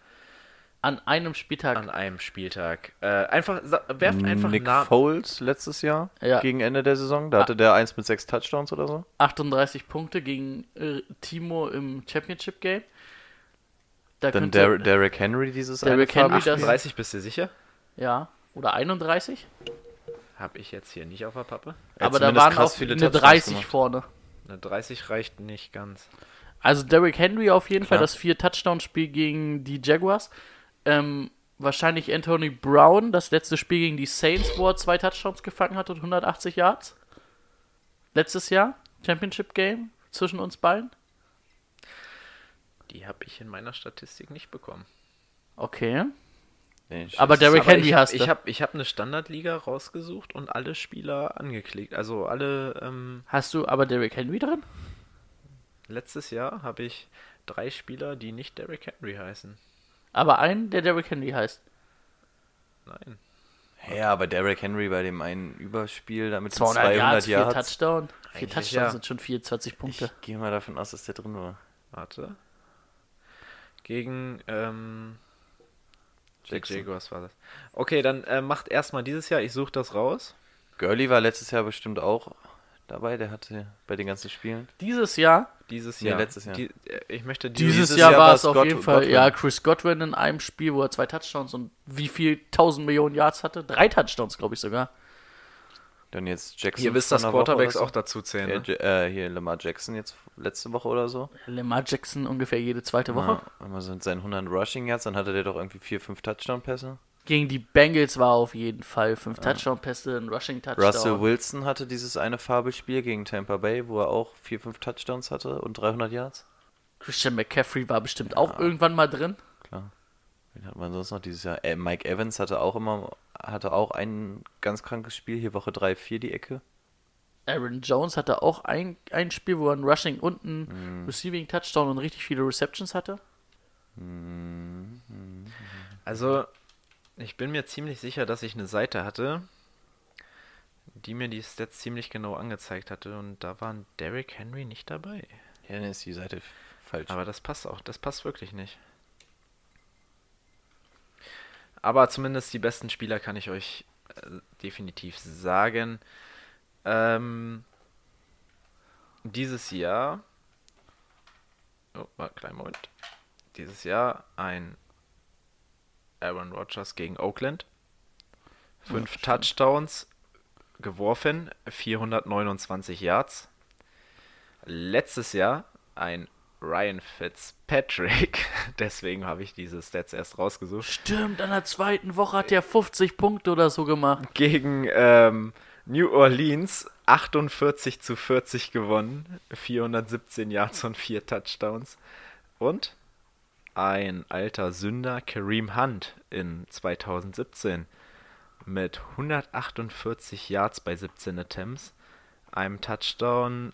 Speaker 6: An einem Spieltag.
Speaker 4: an einem Spieltag. Äh, einfach, werft einfach
Speaker 5: Nick
Speaker 4: Namen.
Speaker 5: Foles letztes Jahr
Speaker 6: Ja.
Speaker 5: gegen Ende der Saison. Da hatte der eins mit sechs Touchdowns oder so.
Speaker 6: 38 Punkte gegen äh, Timo im Championship Game. Da
Speaker 5: Dann Der Derrick Henry dieses
Speaker 6: Derrick Henry,
Speaker 5: Farbe-
Speaker 6: das-
Speaker 4: 30 bist du sicher?
Speaker 6: Ja, oder 31.
Speaker 4: Hab ich jetzt hier nicht auf der Pappe.
Speaker 5: Hat
Speaker 6: aber da waren auch
Speaker 5: viele
Speaker 6: eine
Speaker 5: Touchdowns
Speaker 6: 30
Speaker 5: gemacht.
Speaker 6: vorne.
Speaker 4: Eine 30 reicht nicht ganz.
Speaker 6: Also Derrick Henry auf jeden Fall
Speaker 5: Klar.
Speaker 6: das vier Touchdown-Spiel gegen die Jaguars. Ähm, wahrscheinlich Anthony Brown, das letzte Spiel gegen die Saints, wo er zwei Touchdowns gefangen hat und 180 Yards. Letztes Jahr, Championship Game zwischen uns beiden.
Speaker 4: Die habe ich in meiner Statistik nicht bekommen.
Speaker 6: Okay.
Speaker 5: Nee,
Speaker 6: Aber Derrick Henry
Speaker 4: ich,
Speaker 6: hast
Speaker 4: Ich
Speaker 6: du.
Speaker 4: habe ich hab eine Standardliga rausgesucht und alle Spieler angeklickt. Also alle, ähm,
Speaker 6: Hast du aber Derrick Henry drin?
Speaker 4: letztes Jahr habe ich drei Spieler, die nicht Derrick Henry heißen.
Speaker 6: Aber einen, der Derrick Henry heißt.
Speaker 4: Nein.
Speaker 5: Ja, aber Derrick Henry bei dem einen Überspiel da mit den
Speaker 6: 200,
Speaker 5: 200
Speaker 6: Yards, vier
Speaker 5: Yards.
Speaker 6: Touchdown. Vier Touchdowns
Speaker 4: ja.
Speaker 6: sind schon 24 Punkte.
Speaker 5: Ich gehe mal davon aus, dass der drin war.
Speaker 4: Warte. Gegen, ähm,
Speaker 5: Jackson.
Speaker 4: Jaguars war das. Okay, dann äh, macht erstmal dieses Jahr, ich suche das raus.
Speaker 5: Gurley war letztes Jahr bestimmt auch dabei. Der hatte bei den ganzen Spielen.
Speaker 6: Dieses Jahr,
Speaker 4: Dieses
Speaker 5: Nee,
Speaker 4: Jahr.
Speaker 5: letztes Jahr.
Speaker 4: Die, äh, ich möchte
Speaker 6: dieses,
Speaker 5: Dieses
Speaker 6: Jahr,
Speaker 5: Jahr
Speaker 6: war es
Speaker 5: es
Speaker 6: auf
Speaker 5: Gott-
Speaker 6: jeden Fall,
Speaker 5: Godwin.
Speaker 6: ja, Chris Godwin in einem Spiel, wo er zwei Touchdowns und wie viel 1000 Millionen Yards hatte? Drei Touchdowns, glaube ich sogar.
Speaker 5: Dann jetzt Jackson.
Speaker 4: Ihr wisst, dass Quarterbacks
Speaker 5: oder
Speaker 4: auch dazu zählen.
Speaker 5: Ja,
Speaker 4: Ne?
Speaker 5: Äh, hier Lamar Jackson jetzt letzte Woche oder so.
Speaker 6: Lamar Jackson ungefähr jede zweite Woche.
Speaker 5: Ja, wenn man sind seinen 100 Rushing Yards, dann hatte der doch irgendwie 4, 5 Touchdown-Pässe.
Speaker 6: Gegen die Bengals war auf jeden Fall fünf Touchdown-Pässe, ein Rushing-Touchdown.
Speaker 5: Russell Wilson hatte dieses eine Fabelspiel gegen Tampa Bay, wo er auch 4, 5 Touchdowns hatte und 300 Yards.
Speaker 6: Christian McCaffrey war bestimmt auch irgendwann mal drin.
Speaker 5: Klar. Wen hat man sonst noch dieses Jahr? Äh, Mike Evans hatte auch immer, hatte auch ein ganz krankes Spiel, hier Woche 3, 4 die Ecke.
Speaker 6: Aaron Jones hatte auch ein, ein Spiel, wo er ein Rushing und
Speaker 5: Mhm.
Speaker 6: ein Receiving-Touchdown und richtig viele Receptions hatte.
Speaker 4: Also, ich bin mir ziemlich sicher, dass ich eine Seite hatte, die mir die Stats ziemlich genau angezeigt hatte und da war ein Derrick Henry nicht dabei.
Speaker 5: Ja, dann ist die Seite falsch.
Speaker 4: Aber das passt auch, das passt wirklich nicht. Aber zumindest die besten Spieler kann ich euch äh, definitiv sagen. Ähm, dieses Jahr. Oh, warte, kleinen Moment. Dieses Jahr ein Aaron Rodgers gegen Oakland. Fünf Touchdowns geworfen, 429 Yards. Letztes Jahr ein Ryan Fitzpatrick, deswegen habe ich diese Stats erst rausgesucht,
Speaker 6: Stimmt, an der zweiten Woche hat er 50 Punkte oder so gemacht.
Speaker 4: gegen ähm, New Orleans 48 zu 40 gewonnen, 417 Yards und 4 Touchdowns. Und ein alter Sünder, Kareem Hunt in 2017 mit 148 Yards bei 17 Attempts, einem Touchdown,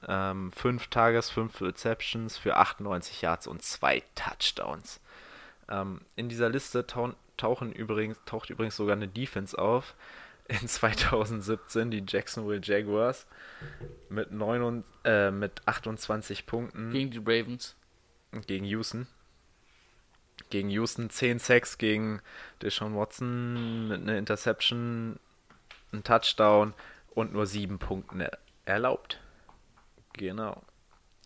Speaker 4: 5 Tages, 5 Receptions für 98 Yards und 2 Touchdowns. Ähm, in dieser Liste tau tauchen übrigens, taucht übrigens sogar eine Defense auf. In 2017 die Jacksonville Jaguars mit, 9 und, äh, mit 28 Punkten
Speaker 6: Gegen die Ravens.
Speaker 4: gegen Houston. Gegen Houston 10 Sacks gegen Deshaun Watson mit einer Interception, ein Touchdown und nur 7 Punkten erlaubt. Genau.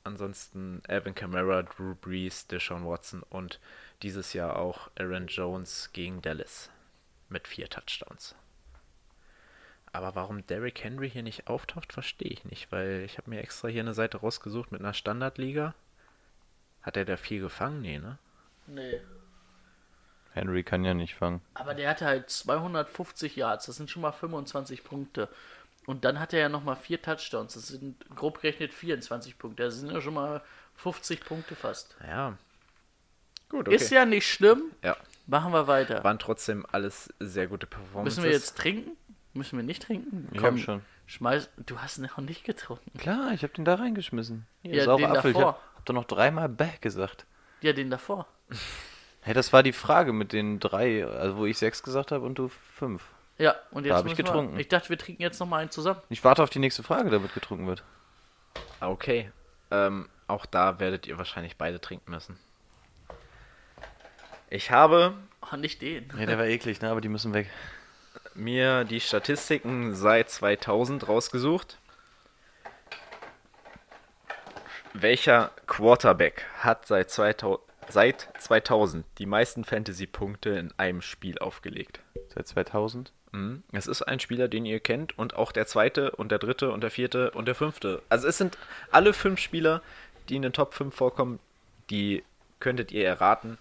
Speaker 4: Ansonsten Alvin Kamara, Drew Brees, Deshaun Watson und dieses Jahr auch Aaron Jones gegen Dallas mit 4 Touchdowns. Aber warum Derrick Henry hier nicht auftaucht, verstehe ich nicht, weil ich habe mir extra hier eine Seite rausgesucht mit einer Standardliga. Hat er da viel gefangen? Nee, ne?
Speaker 6: Nee.
Speaker 5: Henry kann ja nicht fangen.
Speaker 6: Aber der hatte halt 250 Yards, das sind schon mal 25 Punkte. Und dann hat er ja nochmal vier Touchdowns, das sind grob gerechnet 24 Punkte. Das sind ja schon mal 50 Punkte fast.
Speaker 4: Ja. Gut, okay.
Speaker 6: Ist ja nicht schlimm,
Speaker 4: ja.
Speaker 6: machen wir weiter.
Speaker 4: Waren trotzdem alles sehr gute Performances.
Speaker 6: Müssen wir jetzt trinken? Müssen wir nicht trinken?
Speaker 5: Ich hab schon.
Speaker 6: Schmeiß, du hast noch nicht getrunken.
Speaker 5: Klar, ich hab den da reingeschmissen. Hier,
Speaker 6: Ja,
Speaker 5: saure
Speaker 6: den
Speaker 5: Apfel. Ich
Speaker 6: davor.
Speaker 5: hab, hab doch noch dreimal Back gesagt.
Speaker 6: Ja, den davor.
Speaker 5: Hey, das war die Frage mit den drei, also wo ich sechs gesagt habe und du fünf.
Speaker 6: Ja, und jetzt
Speaker 5: hab ich
Speaker 6: müssen wir-
Speaker 5: getrunken.
Speaker 6: Ich dachte, wir trinken jetzt nochmal einen zusammen.
Speaker 5: Ich warte auf die nächste Frage, damit getrunken wird.
Speaker 4: Okay. Ähm, auch da werdet ihr wahrscheinlich beide trinken müssen. Ich habe
Speaker 6: Oh, nicht den.
Speaker 5: Ja, der war eklig, ne? Aber die müssen weg.
Speaker 4: mir die Statistiken seit 2000 rausgesucht. Welcher Quarterback hat seit 2000, seit 2000 die meisten Fantasy-Punkte in einem Spiel aufgelegt?
Speaker 5: Seit 2000.
Speaker 4: Mhm. Es ist ein Spieler, den ihr kennt und auch der zweite und der dritte und der vierte und der fünfte. Also es sind alle fünf Spieler, die in den Top 5 vorkommen, die könntet ihr erraten.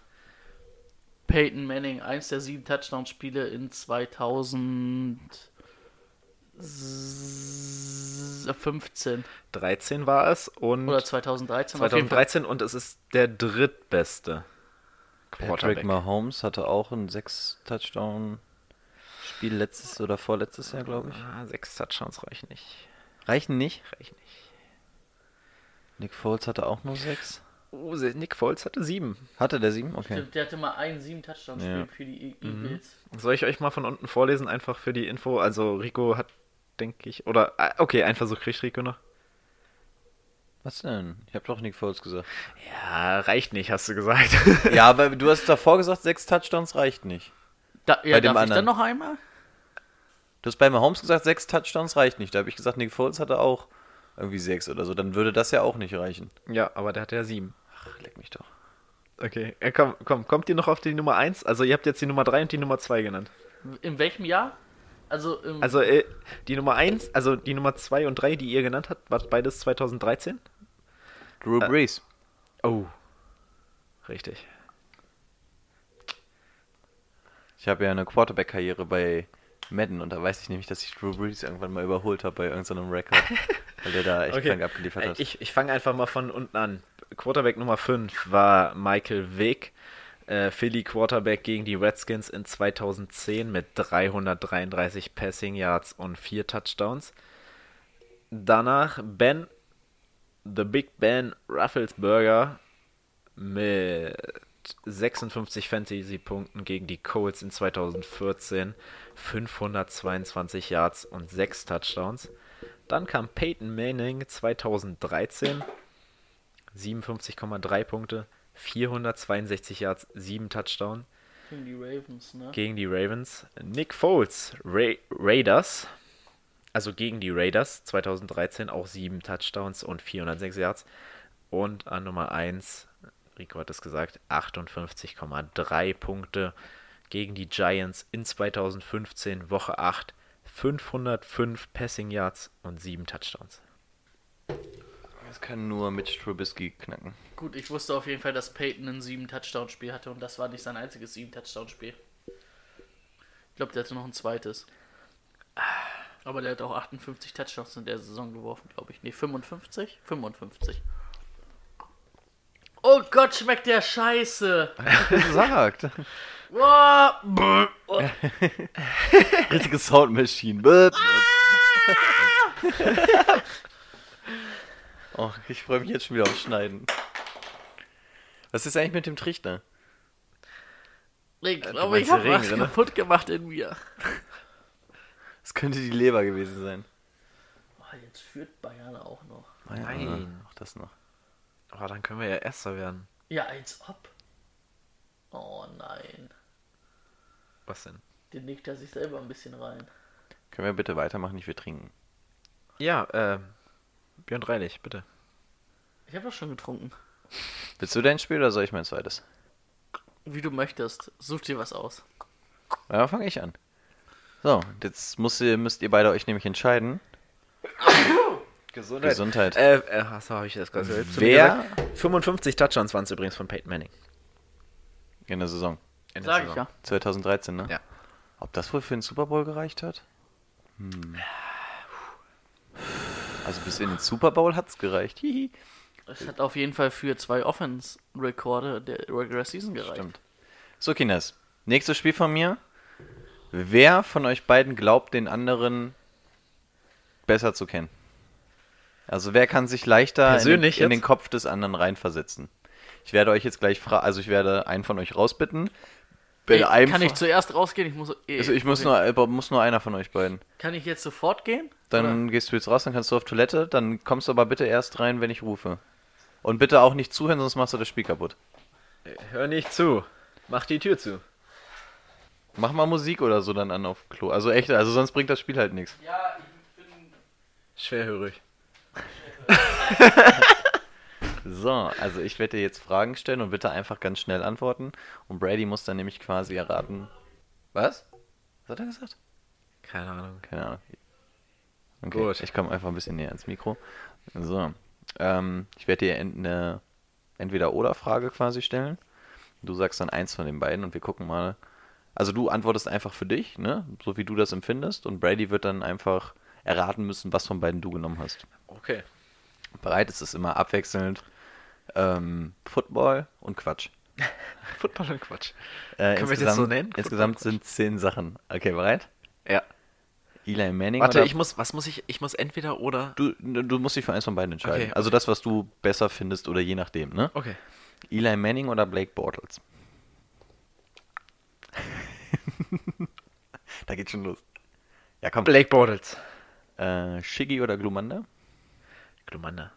Speaker 6: Peyton Manning, eins der sieben Touchdown-Spiele in 2015
Speaker 4: 13 war es und
Speaker 6: oder 2013. auf jeden Fall.
Speaker 4: 2013 und es ist der drittbeste
Speaker 5: Patrick. Mahomes hatte auch ein 6-Touchdown-Spiel letztes oder vorletztes Jahr, glaube ich.
Speaker 4: Ah, sechs Touchdowns reichen nicht.
Speaker 5: Reichen nicht.
Speaker 4: Reichen nicht.
Speaker 5: Nick Foles hatte auch nur 6.
Speaker 4: Oh, Nick Foles hatte sieben.
Speaker 5: Hatte der 7? Okay.
Speaker 6: Stimmt, der hatte mal ein sieben Touchdown-Spiel
Speaker 5: Ja.
Speaker 6: für die E- Eagles.
Speaker 4: Soll ich euch mal von unten vorlesen, einfach für die Info? Also Rico hat, denke ich, oder, ah, okay, ein Versuch kriegt Rico noch.
Speaker 5: Was denn? Ich habe doch Nick Foles gesagt.
Speaker 4: Ja, reicht nicht, hast du gesagt.
Speaker 5: ja, aber du hast davor gesagt, 6 Touchdowns reicht nicht.
Speaker 6: Da, ja,
Speaker 5: Bei dem
Speaker 6: darf ich
Speaker 5: anderen.
Speaker 6: dann noch einmal?
Speaker 5: Du hast bei Mahomes gesagt, 6 Touchdowns reicht nicht. Da habe ich gesagt, Nick Foles hatte auch irgendwie 6 oder so. Dann würde das ja auch nicht reichen.
Speaker 4: ja, aber der hatte ja sieben.
Speaker 5: Ach, leck mich doch.
Speaker 4: Okay, äh, komm, komm, kommt ihr noch auf die Nummer 1? Also ihr habt jetzt die Nummer 3 und die Nummer 2 genannt.
Speaker 6: In welchem Jahr? Also, im,
Speaker 4: Also äh, die Nummer 1, also die Nummer 2 und 3, die ihr genannt habt, war beides 2013?
Speaker 5: Drew Brees.
Speaker 4: Oh. Richtig.
Speaker 5: Ich habe ja eine Quarterback-Karriere bei Madden und da weiß ich nämlich, dass ich Drew Brees irgendwann mal überholt habe bei irgendeinem Rekord. weil der da echt
Speaker 4: Okay.
Speaker 5: krank abgeliefert
Speaker 4: Äh,
Speaker 5: hat.
Speaker 4: Ich, ich fange einfach mal von unten an. Quarterback Nummer 5 war Michael Vick. Äh, Philly Quarterback gegen die Redskins in 2010 mit 333 Passing Yards und 4 Touchdowns. Danach Ben, The Big Ben Rufflesberger mit 56 Fantasy-Punkten gegen die Colts in 2014, 522 Yards und 6 Touchdowns. Dann kam Peyton Manning 2013, 57,3 Punkte, 462 Yards, 7 Touchdowns
Speaker 6: gegen die Ravens, ne?
Speaker 4: gegen die Ravens. Nick Foles, Ra Raiders, also gegen die Raiders 2013 auch 7 Touchdowns und 406 Yards. Und an Nummer 1, Rico hat es gesagt, 58,3 Punkte gegen die Giants in 2015, Woche 8, 505 Passing Yards und 7 Touchdowns.
Speaker 5: Das kann nur Mitch Trubisky knacken.
Speaker 6: Gut, ich wusste auf jeden Fall, dass Peyton ein sieben Touchdown-Spiel hatte und das war nicht sein einziges sieben Touchdown-Spiel. Ich glaube, der hatte noch ein zweites. Aber der hat auch 58 Touchdowns in der Saison geworfen, glaube ich. Nee, 55? 55. Oh Gott, schmeckt der scheiße!
Speaker 5: gesagt.
Speaker 6: Boah, brr, oh,
Speaker 5: Richtige Soundmaschine. Bäh. oh, ich freue mich jetzt schon wieder aufs Schneiden. Was ist eigentlich mit dem Trichter?
Speaker 6: ich
Speaker 4: du
Speaker 6: glaube,
Speaker 4: meinst
Speaker 6: ich habe was
Speaker 4: Regen, ne?
Speaker 6: kaputt gemacht in mir.
Speaker 5: Das könnte die Leber gewesen sein.
Speaker 6: Oh, jetzt führt Bayern auch noch.
Speaker 4: Nein.
Speaker 5: Auch das noch.
Speaker 4: Aber dann können wir ja Erster werden.
Speaker 6: Ja, als ob. Oh nein.
Speaker 4: Was denn?
Speaker 6: Den nickt er sich selber ein bisschen rein.
Speaker 5: Können wir bitte weitermachen? Ich will trinken.
Speaker 4: Ja, äh, Björn Dreilich, bitte.
Speaker 6: Ich habe doch schon getrunken.
Speaker 5: Willst du dein Spiel oder soll ich mein zweites?
Speaker 6: Wie du möchtest. Such dir was aus.
Speaker 5: Ja, fange ich an. So, jetzt muss ihr, müsst ihr beide euch nämlich entscheiden.
Speaker 4: Gesundheit.
Speaker 5: Gesundheit.
Speaker 4: Äh, äh achso, habe ich das gerade
Speaker 5: Wer
Speaker 4: gesagt? 55 Touchdowns waren es übrigens von Peyton Manning.
Speaker 5: in der Saison?
Speaker 4: In der
Speaker 6: Sag ich
Speaker 4: Saison.
Speaker 6: ja.
Speaker 5: 2013, ne?
Speaker 4: Ja.
Speaker 5: Ob das wohl für den Super Bowl gereicht hat? Hm. Also bis in den Super Bowl hat's gereicht. Hihi.
Speaker 6: Es hat auf jeden Fall für zwei Offense-Rekorde der Regular Season gereicht.
Speaker 5: Stimmt. So, Kinders. Nächstes Spiel von mir. Wer von euch beiden glaubt, den anderen besser zu kennen? Also wer kann sich leichter in den,
Speaker 4: Persönlich
Speaker 5: in den? Kopf des anderen reinversetzen? Ich werde euch jetzt gleich fragen, also ich werde einen von euch rausbitten.
Speaker 6: Ey, kann ich zuerst rausgehen? Ich muss, eh,
Speaker 5: also ich muss
Speaker 6: okay.
Speaker 5: nur, muss nur einer von euch beiden.
Speaker 6: Kann ich jetzt sofort gehen?
Speaker 5: Dann
Speaker 6: Oder?
Speaker 5: gehst du jetzt raus, dann kannst du auf Toilette, dann kommst du aber bitte erst rein, wenn ich rufe. Und bitte auch nicht zuhören, sonst machst du das Spiel kaputt.
Speaker 4: Hör nicht zu. Mach die Tür zu.
Speaker 5: Mach mal Musik oder so dann an auf Klo. Also echt, also sonst bringt das Spiel halt nichts.
Speaker 6: Ja, ich bin.
Speaker 4: Schwerhörig.
Speaker 5: So, also ich werde dir jetzt Fragen stellen und bitte einfach ganz schnell antworten. Und Brady muss dann nämlich quasi erraten. Was? Was hat er gesagt?
Speaker 4: Keine Ahnung.
Speaker 5: Keine Ahnung. Okay,
Speaker 4: Gut.
Speaker 5: ich komme einfach ein bisschen näher ans Mikro. So, ähm, ich werde dir eine Entweder-Oder-Frage quasi stellen. Du sagst dann eins von den beiden und wir gucken mal. Also du antwortest einfach für dich, ne? So wie du das empfindest. Und Brady wird dann einfach erraten müssen, was von beiden du genommen hast.
Speaker 4: Okay.
Speaker 5: Bereit ist es immer abwechselnd. Ähm, Football und Quatsch.
Speaker 4: Football und Quatsch.
Speaker 5: Äh,
Speaker 4: Können wir das so nennen?
Speaker 5: Insgesamt
Speaker 4: Football
Speaker 5: sind zehn Sachen. Okay, bereit?
Speaker 4: Ja.
Speaker 5: Eli Manning
Speaker 4: Warte,
Speaker 5: oder
Speaker 4: ich muss, was muss ich, ich muss entweder oder.
Speaker 5: du, du musst dich für eins von beiden entscheiden.
Speaker 4: Okay,
Speaker 5: Also
Speaker 4: okay.
Speaker 5: das, was du besser findest oder je nachdem, ne?
Speaker 4: Okay.
Speaker 5: Eli Manning oder Blake Bortles? da geht's schon los. Ja, komm.
Speaker 4: Blake Bortles.
Speaker 5: Äh, Shiggy oder Glumanda?
Speaker 4: Glumanda.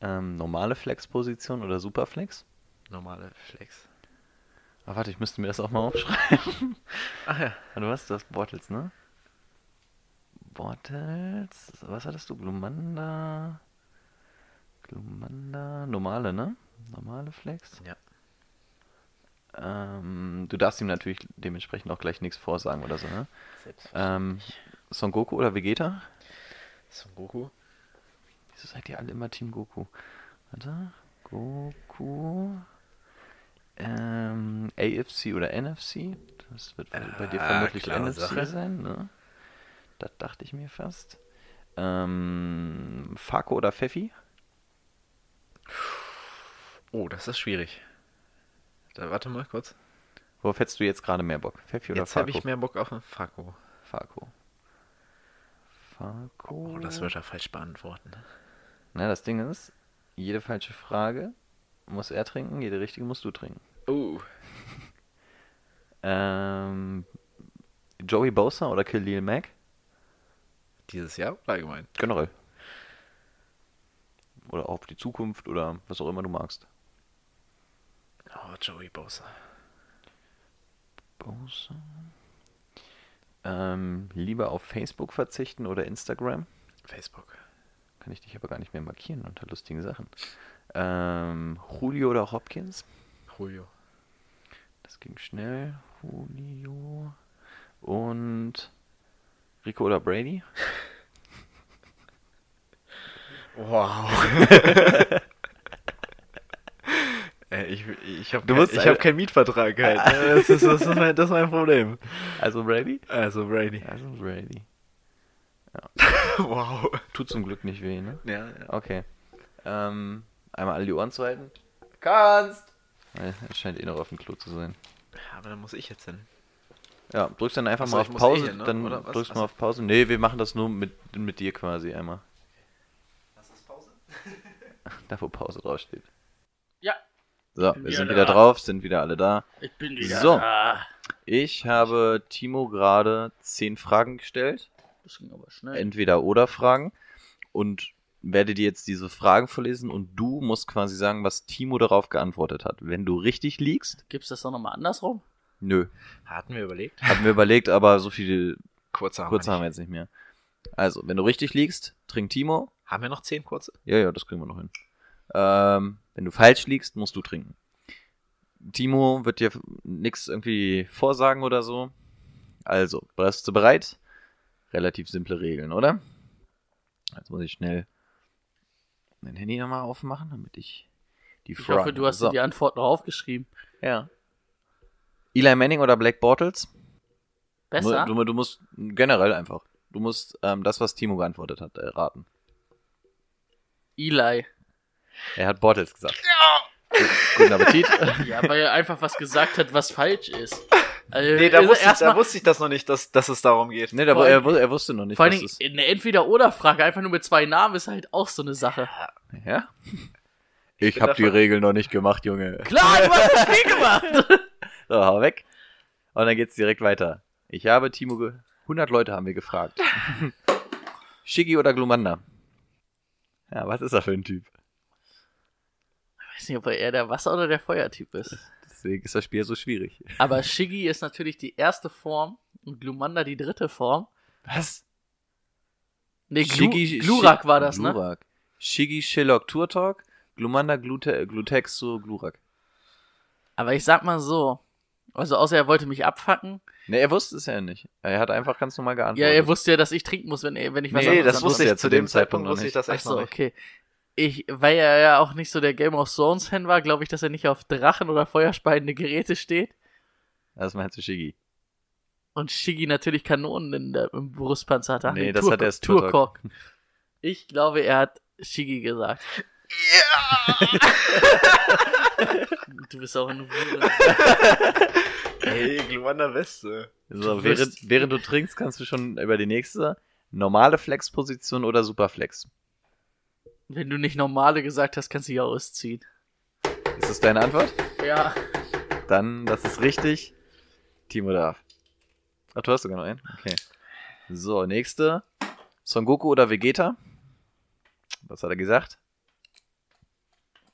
Speaker 5: Ähm, normale Flex-Position oder Superflex?
Speaker 4: Normale Flex.
Speaker 5: Ah, warte, ich müsste mir das auch mal aufschreiben.
Speaker 4: Ach ja.
Speaker 5: Ah, du hast das Bortles, ne? Bortles. Was hattest du? Glumanda. Glumanda. Normale, ne? Normale Flex.
Speaker 4: Ja.
Speaker 5: Ähm, du darfst ihm natürlich dementsprechend auch gleich nichts vorsagen oder so, ne? Ähm,
Speaker 4: Selbstverständlich.
Speaker 5: Son Goku oder Vegeta?
Speaker 4: Son Goku.
Speaker 5: Wieso seid ihr alle immer Team Goku? Warte. Goku. Ähm, AFC oder NFC? Das wird bei bei dir
Speaker 4: Ah,
Speaker 5: vermutlich NFC
Speaker 4: Sache.
Speaker 5: sein, ne? Das dachte ich mir fast. Ähm, Fako oder Pfeffi?
Speaker 4: Oh, das ist schwierig. Da, warte mal kurz.
Speaker 5: Worauf hättest du jetzt gerade mehr Bock? Pfeffi oder
Speaker 4: Jetzt habe ich mehr Bock auf einen Fako.
Speaker 5: Fako. Fako.
Speaker 4: Oh, das wird er falsch beantworten.
Speaker 5: Na, das Ding ist, jede falsche Frage muss er trinken, jede richtige musst du trinken.
Speaker 4: Oh.
Speaker 5: Ähm, Joey Bosa oder Khalil Mack?
Speaker 4: Dieses Jahr oder allgemein?
Speaker 5: Generell. Oder auch auf die Zukunft oder was auch immer du magst.
Speaker 4: Oh, Joey Bosa.
Speaker 5: Bosa. Ähm, lieber auf Facebook verzichten oder Instagram?
Speaker 4: Facebook.
Speaker 5: Kann ich dich aber gar nicht mehr markieren unter lustigen Sachen. Ähm, Julio oder Hopkins?
Speaker 4: Julio.
Speaker 5: Das ging schnell. Julio. Und Rico oder Brady?
Speaker 4: Wow. Ich ich habe ich
Speaker 5: eine-
Speaker 4: hab keinen Mietvertrag halt. Das ist, das, ist mein, das ist mein Problem.
Speaker 5: Also Brady?
Speaker 4: Also Brady.
Speaker 5: Also Brady.
Speaker 4: wow.
Speaker 5: Tut zum Glück nicht weh, ne?
Speaker 4: Ja, ja.
Speaker 5: Okay. Ähm, einmal alle die Ohren zu halten. Kannst! Er scheint eh noch auf dem Klo zu sein.
Speaker 4: Aber dann muss ich jetzt hin.
Speaker 5: Ja, drückst dann einfach
Speaker 4: Achso,
Speaker 5: mal auf
Speaker 4: eh
Speaker 5: Pause,
Speaker 4: hin, ne?
Speaker 5: dann drückst du
Speaker 4: Achso.
Speaker 5: mal auf Pause. Nee, wir machen das nur mit, mit dir quasi einmal.
Speaker 4: Was ist Pause?
Speaker 5: Da, wo Pause draufsteht.
Speaker 6: Ja,
Speaker 5: So, wir
Speaker 6: wieder
Speaker 5: sind
Speaker 6: da.
Speaker 5: wieder drauf, sind wieder alle da.
Speaker 6: ich bin wieder
Speaker 5: So.
Speaker 6: da.
Speaker 5: Ich habe Timo gerade zehn Fragen gestellt.
Speaker 6: Das ging aber schnell.
Speaker 5: Entweder oder Fragen. Und werde dir jetzt diese Fragen vorlesen und du musst quasi sagen, was Timo darauf geantwortet hat. Wenn du richtig liegst,
Speaker 6: Gibt's das doch nochmal andersrum?
Speaker 5: nö.
Speaker 4: Hatten wir überlegt?
Speaker 5: Haben wir überlegt, aber so viel
Speaker 4: Kurze haben
Speaker 5: kurze
Speaker 4: wir
Speaker 5: haben wir jetzt nicht mehr. Also, wenn du richtig liegst, trinkt Timo.
Speaker 4: Haben wir noch zehn kurze?
Speaker 5: Ja, ja, das kriegen wir noch hin. Ähm, wenn du falsch liegst, musst du trinken. Timo wird dir nichts irgendwie vorsagen oder so. Also, bist du bereit? Relativ simple Regeln, oder? Jetzt muss ich schnell mein Handy nochmal aufmachen, damit ich die
Speaker 6: Ich
Speaker 5: Fragen...
Speaker 6: hoffe, du hast
Speaker 5: so.
Speaker 6: dir die Antwort noch aufgeschrieben.
Speaker 5: Ja. Eli Manning oder Black Bortles?
Speaker 6: Besser?
Speaker 5: Du, du, du musst generell einfach. Du musst ähm, das, was Timo geantwortet hat, äh, raten.
Speaker 6: Eli.
Speaker 5: Er hat Bortles gesagt. Ja. Guten Appetit.
Speaker 6: Ja, weil er einfach was gesagt hat, was falsch ist. Also,
Speaker 4: Nee, da
Speaker 6: also
Speaker 4: wusste, ich,
Speaker 6: erstmal-
Speaker 4: da wusste ich das noch nicht, dass, dass es darum geht.
Speaker 5: nee, da,
Speaker 6: Vor
Speaker 5: er,
Speaker 6: allem-
Speaker 5: er wusste noch nicht,
Speaker 6: Vor
Speaker 5: es
Speaker 6: eine Entweder-Oder-Frage, einfach nur mit zwei Namen, ist halt auch so eine Sache.
Speaker 5: Ja? Ich
Speaker 4: bin
Speaker 5: hab die Regeln noch nicht gemacht, Junge.
Speaker 6: Klar, du hast das Spiel gemacht!
Speaker 5: So, hau weg. Und dann geht's direkt weiter. Ich habe Timo, ge 100 Leute haben wir gefragt. Shiggy oder Glumanda? Ja, was ist er für ein Typ?
Speaker 6: Ich weiß nicht, ob er eher der Wasser- oder der Feuertyp ist.
Speaker 5: Deswegen ist das Spiel so schwierig.
Speaker 6: Aber Shiggy ist natürlich die erste Form und Glumanda die dritte Form.
Speaker 5: Was?
Speaker 6: Nee, Glu Glurak war das, ne?
Speaker 5: Glurak. Shiggy, Shillock, Turtok, Glumanda, Glute Glutexo, Glurak.
Speaker 6: Aber ich sag mal so. Also außer er wollte mich abfacken.
Speaker 5: Ne, er wusste es ja nicht. Er hat einfach ganz normal
Speaker 6: Ja,
Speaker 5: geantwortet.
Speaker 6: er wusste ja, dass ich trinken muss, wenn, er- wenn ich was
Speaker 5: Nee,
Speaker 6: anderes
Speaker 5: das wusste ich zu dem Zeitpunkt noch
Speaker 4: wusste ich
Speaker 5: nicht.
Speaker 4: das
Speaker 6: Ach
Speaker 4: echt
Speaker 6: so,
Speaker 4: noch nicht.
Speaker 6: okay. Ich, weil er ja auch nicht so der Game of Thrones Fan war, glaube ich, dass er nicht auf Drachen oder feuerspeiende Geräte steht.
Speaker 5: Das meinst du Shiggy.
Speaker 6: Und Shiggy natürlich Kanonen in der, im Brustpanzer hatte.
Speaker 5: Nee, das
Speaker 6: Tur-
Speaker 5: hat erst Turtok.
Speaker 6: Turtok. Ich glaube, er hat Shiggy gesagt. Du bist auch eine Hure.
Speaker 4: Ey, Glumanda Weste.
Speaker 5: So, während, während du trinkst, kannst du schon über die nächste normale Flexposition oder Superflex.
Speaker 6: Wenn du nicht normale gesagt hast, kannst du ja ausziehen.
Speaker 5: Ist das deine Antwort?
Speaker 6: Ja.
Speaker 5: Dann, das ist richtig. Timo darf. Ach, du hast sogar noch einen? Okay. So, nächste. Son Goku oder Vegeta? Was hat er gesagt?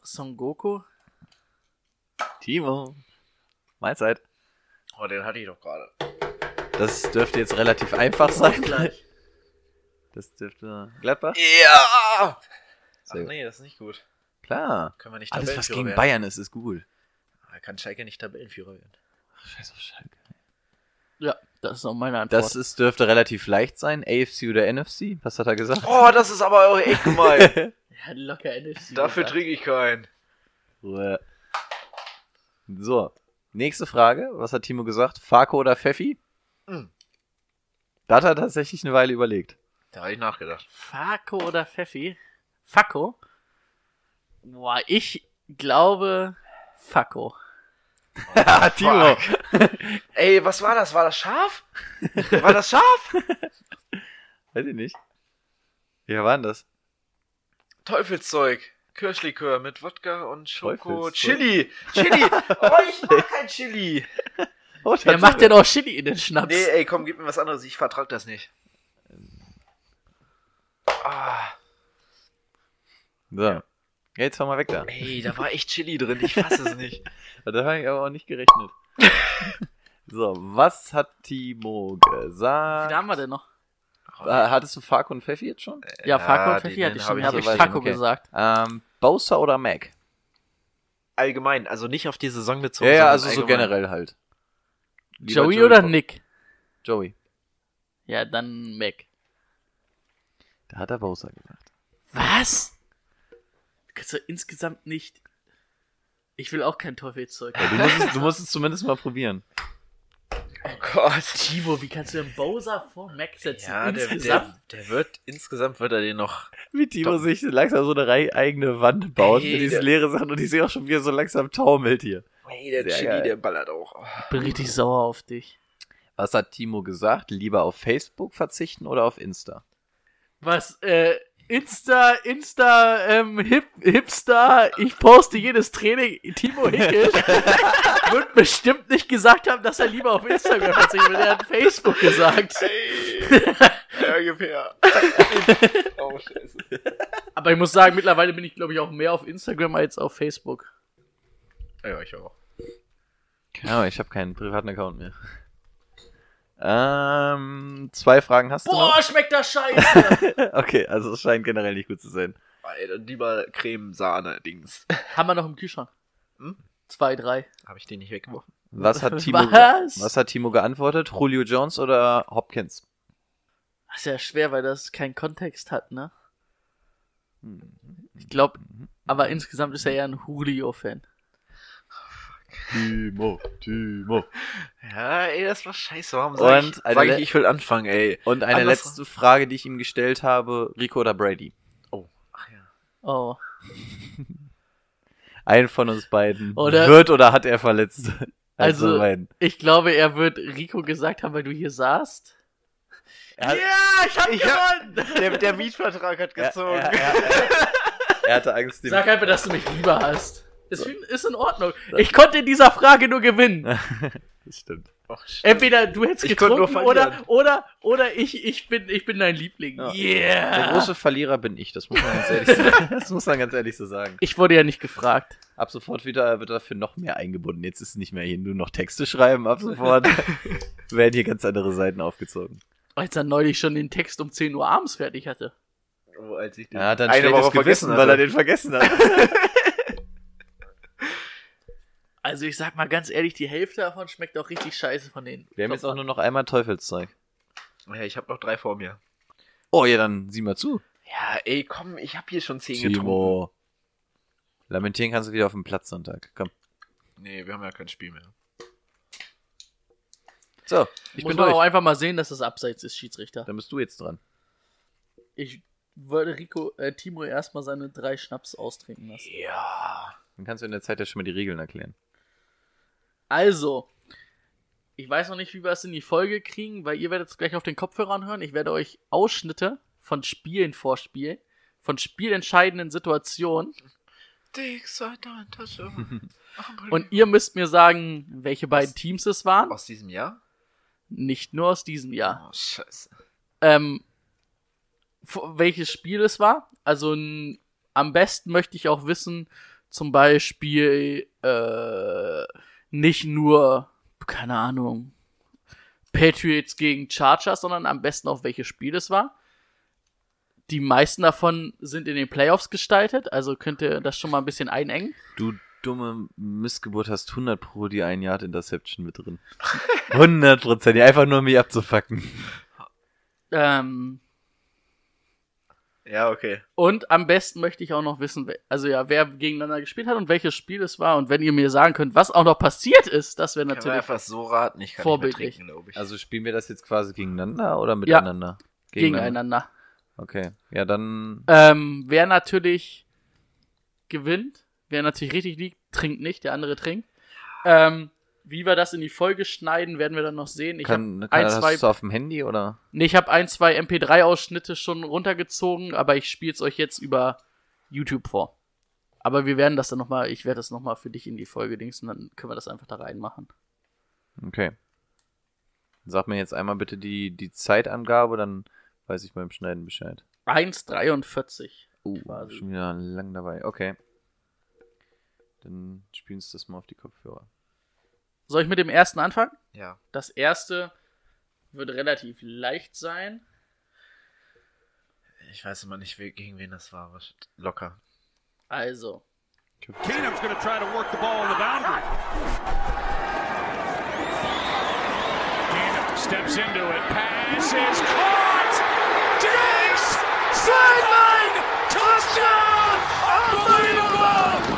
Speaker 6: Son Goku?
Speaker 5: Timo. Mahlzeit.
Speaker 4: Oh, den hatte ich doch gerade.
Speaker 5: Das dürfte jetzt relativ einfach sein.
Speaker 6: Gleich.
Speaker 5: Das dürfte. Gladbach?
Speaker 4: Ja! Ach nee, das ist nicht gut.
Speaker 5: Klar.
Speaker 4: Können wir nicht
Speaker 5: Alles, was gegen
Speaker 4: werden.
Speaker 5: Bayern ist, ist gut.
Speaker 4: Da kann Schalke nicht Tabellenführer werden.
Speaker 5: Ach, scheiß auf Schalke.
Speaker 6: Ja, das ist auch meine Antwort.
Speaker 5: Das ist, dürfte relativ leicht sein. AFC oder NFC? Was hat er gesagt?
Speaker 4: Oh, das ist aber auch echt gemein.
Speaker 6: ja, locker NFC.
Speaker 4: Dafür trinke ich keinen.
Speaker 5: Ruhe. So, nächste Frage. Was hat Timo gesagt? Farko oder Pfeffi?
Speaker 4: Hm.
Speaker 5: Da hat er tatsächlich eine Weile überlegt.
Speaker 4: Da habe ich nachgedacht.
Speaker 6: Fako oder Pfeffi? Fako? Boah, ich glaube Fako.
Speaker 5: Ja, Timo.
Speaker 4: Ey, was war das? War das scharf? War das scharf?
Speaker 5: Weiß ich nicht. Ja, war denn das?
Speaker 4: Teufelszeug. Kirschlikör mit Wodka und Schoko. Chili. Chili. Oh, ich mag kein Chili.
Speaker 5: Oh,
Speaker 6: Wer macht denn auch Chili in den Schnaps?
Speaker 4: Nee, ey, komm, gib mir was anderes. Ich vertrag das nicht. Ah,
Speaker 5: So. Jetzt fahr mal weg da.
Speaker 4: ey, da war echt Chili drin. Ich fasse es nicht.
Speaker 5: Da habe ich aber auch nicht gerechnet. so, was hat Timo
Speaker 6: Wie viele
Speaker 5: gesagt?
Speaker 6: haben wir denn noch?
Speaker 5: Äh, hattest du Farko und Pfeffi jetzt schon?
Speaker 6: Ja, Fako und Pfeffi
Speaker 4: den
Speaker 6: hatte ich
Speaker 4: hab
Speaker 6: schon.
Speaker 4: ich
Speaker 6: Habe
Speaker 4: nicht
Speaker 6: ich
Speaker 5: weiß
Speaker 6: Fako
Speaker 5: okay.
Speaker 6: gesagt.
Speaker 5: Ähm, Bowser oder Mac?
Speaker 4: Allgemein, also nicht auf die Saison bezogen.
Speaker 5: Ja, ja,
Speaker 4: sondern
Speaker 5: also so
Speaker 4: allgemein.
Speaker 5: generell halt. Lieber
Speaker 6: Joey oder
Speaker 5: Ko-
Speaker 6: Nick?
Speaker 5: Joey.
Speaker 6: Ja, dann Mac.
Speaker 5: Da hat er Bowser gesagt.
Speaker 6: Was? Du kannst doch insgesamt nicht. Ich will auch kein Teufelszeug.
Speaker 5: Ja, du, musst es, du musst es zumindest mal probieren.
Speaker 4: Oh Gott.
Speaker 6: Timo, wie kannst du den Bowser vor Mac setzen?
Speaker 4: Ja, der,
Speaker 6: insgesamt?
Speaker 4: der, der wird, insgesamt wird er den noch.
Speaker 5: Wie Timo sich langsam so eine rei- eigene Wand baut
Speaker 4: Ey,
Speaker 5: mit diesen leeren Sachen und ich sehe auch schon, wie er so langsam taumelt hier.
Speaker 4: Ey, der
Speaker 5: Sehr
Speaker 4: Chili,
Speaker 5: geil.
Speaker 4: der ballert auch.
Speaker 6: Ich bin richtig sauer auf dich.
Speaker 5: Was hat Timo gesagt? Lieber auf Facebook verzichten oder auf Insta?
Speaker 6: Was, äh, Insta, Insta, ähm, Hip, Hipster, ich poste jedes Training, Timo Hickisch, wird bestimmt nicht gesagt haben, dass er lieber auf Instagram verzichtet, weil er hat Facebook gesagt.
Speaker 4: Ja, ungefähr. oh, scheiße.
Speaker 6: Aber ich muss sagen, mittlerweile bin ich, glaube ich, auch mehr auf Instagram als auf Facebook.
Speaker 4: Ja, ich auch.
Speaker 5: Ja, ich habe keinen privaten Account mehr. Ähm, zwei Fragen hast
Speaker 6: Boah, schmeckt das scheiße!
Speaker 5: du? Okay, also es scheint generell nicht gut zu sein.
Speaker 4: Dann lieber Creme-Sahne-Dings.
Speaker 6: Haben wir noch im Kühlschrank?
Speaker 4: Hm?
Speaker 6: Zwei, drei.
Speaker 4: Habe ich den nicht weggeworfen?
Speaker 5: Was hat Timo,
Speaker 6: Was?
Speaker 5: was hat Timo geantwortet? Julio Jones oder Hopkins?
Speaker 6: Das ist ja schwer, weil das keinen Kontext hat, ne? Ich glaube, aber insgesamt ist er eher ein Julio-Fan.
Speaker 5: Timo, Timo.
Speaker 4: Ja, ey, das war scheiße. Warum sag
Speaker 5: Und
Speaker 4: ich,
Speaker 5: eine
Speaker 4: sag ich, ich will anfangen, ey?
Speaker 5: Und eine
Speaker 4: Anders-
Speaker 5: letzte Frage, die ich ihm gestellt habe, Rico oder Brady?
Speaker 4: Oh, ach ja.
Speaker 6: Oh.
Speaker 5: Einen von uns beiden
Speaker 6: Oder-
Speaker 5: wird oder hat er verletzt?
Speaker 6: Also-
Speaker 5: beiden.
Speaker 6: Ich glaube, er wird Rico gesagt haben, weil du hier saßt.
Speaker 5: Hat-
Speaker 6: ja, ich hab
Speaker 4: Ich
Speaker 6: gewonnen!
Speaker 4: Der, der Mietvertrag hat gezogen.
Speaker 5: er, er, er, er hatte Angst,
Speaker 6: Sag einfach, dass du mich lieber hast. Ist, ist in Ordnung. Ich konnte in dieser Frage nur gewinnen.
Speaker 5: Das stimmt.
Speaker 6: Entweder du hättest
Speaker 4: Ich konnte nur
Speaker 6: getrunken oder, oder, oder ich, ich, bin, ich bin dein Liebling.
Speaker 5: Ja.
Speaker 6: Yeah!
Speaker 5: Der große Verlierer bin ich, das muss man ganz ehrlich sagen. Das muss man ganz ehrlich so sagen.
Speaker 6: Ich wurde ja nicht gefragt.
Speaker 5: Ab sofort wieder wird dafür noch mehr eingebunden. Jetzt ist nicht mehr hier nur noch Texte schreiben. Ab sofort werden hier ganz andere Seiten aufgezogen.
Speaker 6: Als er neulich schon den Text um 10 Uhr abends fertig hatte.
Speaker 4: Oh, als ich den
Speaker 5: Ja, dann
Speaker 4: eine Woche vergessen
Speaker 5: Gewissen, weil er
Speaker 4: hatte.
Speaker 5: den vergessen hat.
Speaker 6: Also ich sag mal ganz ehrlich, die Hälfte davon schmeckt auch richtig scheiße von denen.
Speaker 5: Wir haben jetzt auch nur noch einmal Teufelszeug.
Speaker 4: Ja, ich habe noch drei vor mir.
Speaker 5: Oh ja, dann sieh mal zu.
Speaker 4: Ja, ey, komm, ich habe hier schon zehn getrunken.
Speaker 5: Timo. Lamentieren kannst du wieder auf dem Platz Sonntag. Komm.
Speaker 4: Nee, wir haben ja kein Spiel mehr.
Speaker 5: So, ich
Speaker 6: Muss
Speaker 5: bin
Speaker 6: man
Speaker 5: durch.
Speaker 6: auch einfach mal sehen, dass das abseits ist, Schiedsrichter.
Speaker 5: Dann bist du jetzt dran.
Speaker 6: Ich würde Rico, äh, Timo erstmal seine drei Schnaps austrinken lassen.
Speaker 4: Ja.
Speaker 5: Dann kannst du in der Zeit ja schon mal die Regeln erklären.
Speaker 6: Also, ich weiß noch nicht, wie wir es in die Folge kriegen, weil ihr werdet es gleich auf den Kopfhörern hören. Ich werde euch Ausschnitte von Spielen vorspielen, von spielentscheidenden Situationen. Und ihr müsst mir sagen, welche beiden Teams es waren.
Speaker 4: Aus diesem Jahr?
Speaker 6: Nicht nur aus diesem Jahr.
Speaker 4: Oh, scheiße.
Speaker 6: Ähm, welches Spiel es war. Also n, am besten möchte ich auch wissen, zum Beispiel äh, nicht nur, keine Ahnung, Patriots gegen Chargers, sondern am besten auch welches Spiel es war. Die meisten davon sind in den Playoffs gestaltet, also könnt ihr das schon mal ein bisschen einengen.
Speaker 5: Du dumme Missgeburt hast 100 pro die ein Yard Interception mit drin. 100 Prozent, einfach nur um mich abzufacken.
Speaker 6: Ähm,
Speaker 4: Ja, okay.
Speaker 6: Und am besten möchte ich auch noch wissen, also ja, wer gegeneinander gespielt hat und welches Spiel es war. Und wenn ihr mir sagen könnt, was auch noch passiert ist, das wäre
Speaker 4: Können wir
Speaker 6: natürlich.
Speaker 4: einfach so raten? Ich kann
Speaker 6: vorbildlich.
Speaker 4: nicht mehr trinken, glaube ich.
Speaker 5: Also spielen wir das jetzt quasi gegeneinander oder miteinander?
Speaker 6: Gegeneinander.
Speaker 5: Okay, ja dann.
Speaker 6: Ähm, wer natürlich gewinnt, wer natürlich richtig liegt, trinkt nicht, der andere trinkt. Ähm, wie wir das in die Folge schneiden, werden wir dann noch sehen. Ich
Speaker 5: kann,
Speaker 6: habe
Speaker 5: kann
Speaker 6: ein, zwei,
Speaker 5: hast du auf dem Handy oder?
Speaker 6: nee, ich hab ein, zwei MP3-Ausschnitte schon runtergezogen, aber ich spiele es euch jetzt über YouTube vor. Aber wir werden das dann nochmal, ich werde das nochmal für dich in die Folge dings und dann können wir das einfach da reinmachen.
Speaker 5: Okay. Sag mir jetzt einmal bitte die, die Zeitangabe, dann weiß ich beim Schneiden Bescheid.
Speaker 6: 1,43.
Speaker 5: Uh,
Speaker 6: Quasi.
Speaker 5: schon wieder lang dabei. Okay. Dann spielen Sie das mal auf die Kopfhörer.
Speaker 6: Soll ich mit dem ersten anfangen?
Speaker 4: ja.
Speaker 6: Das erste wird relativ leicht sein.
Speaker 4: Ich weiß immer nicht, gegen wen das war, aber locker.
Speaker 6: Also,
Speaker 2: Keenum's to try to work the ball on the boundary. Keenum steps into it. Pass is caught. Diggs! Sideline! Touchdown! Unbelievable!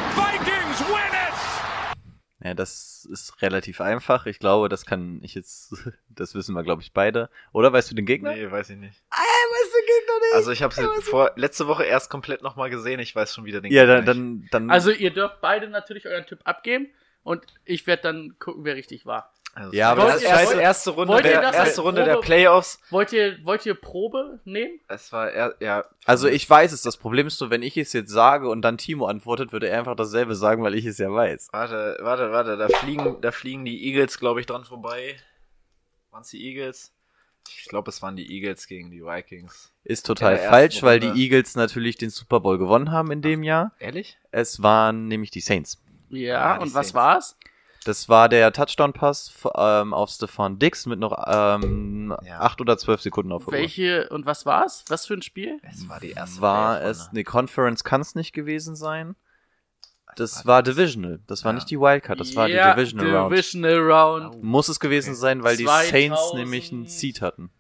Speaker 5: Ja, das ist relativ einfach. Ich glaube, das kann ich jetzt, das wissen wir, glaube ich, beide. Oder weißt du den Gegner?
Speaker 4: Nee, weiß ich nicht.
Speaker 5: Ah, weißt du den Gegner nicht?
Speaker 4: Also ich habe sie vor letzte Woche erst komplett nochmal gesehen. Ich weiß schon wieder den
Speaker 5: ja,
Speaker 4: Gegner
Speaker 5: dann,
Speaker 4: nicht.
Speaker 5: dann, dann.
Speaker 6: also ihr dürft beide natürlich euren Tipp abgeben und ich werde dann gucken, wer richtig war.
Speaker 4: Also
Speaker 5: Ja, aber
Speaker 4: das erste,
Speaker 6: wollt-
Speaker 4: erste Runde, der, erste Runde der
Speaker 6: Probe-
Speaker 4: Playoffs.
Speaker 6: Wollt ihr, wollt ihr Probe nehmen?
Speaker 4: Es war er, ja.
Speaker 5: also ich weiß es. Das Problem ist nur, wenn ich es jetzt sage und dann Timo antwortet, würde er einfach dasselbe sagen, weil ich es ja weiß.
Speaker 4: Warte, warte, warte. Da fliegen, da fliegen die Eagles, glaube ich, dran vorbei. Waren es die Eagles? Ich glaube, es waren die Eagles gegen die Vikings.
Speaker 5: Ist total
Speaker 4: der
Speaker 5: falsch, weil die Eagles natürlich den Super Bowl gewonnen haben in dem Jahr.
Speaker 4: Ehrlich?
Speaker 5: Es waren nämlich die Saints.
Speaker 6: Ja,
Speaker 4: Ah, die
Speaker 6: und was
Speaker 4: Saints.
Speaker 6: war's?
Speaker 5: Das war der Touchdown-Pass ähm, auf Stefan Dix mit noch ähm,
Speaker 4: Ja.
Speaker 5: acht oder zwölf Sekunden auf der Uhr.
Speaker 6: Welche und was war's? Was für ein Spiel?
Speaker 4: Es war die erste
Speaker 5: War
Speaker 4: Playoff-Runde.
Speaker 5: es, eine Conference kann es nicht gewesen sein. Das
Speaker 4: war
Speaker 5: war Divisional. Das war
Speaker 4: Ja.
Speaker 5: nicht die Wildcard, das war
Speaker 6: ja,
Speaker 5: die Divisional Round.
Speaker 6: Divisional Round.
Speaker 5: Muss es gewesen
Speaker 4: Okay.
Speaker 5: sein, weil die
Speaker 6: 2000
Speaker 5: Saints nämlich einen Seed hatten.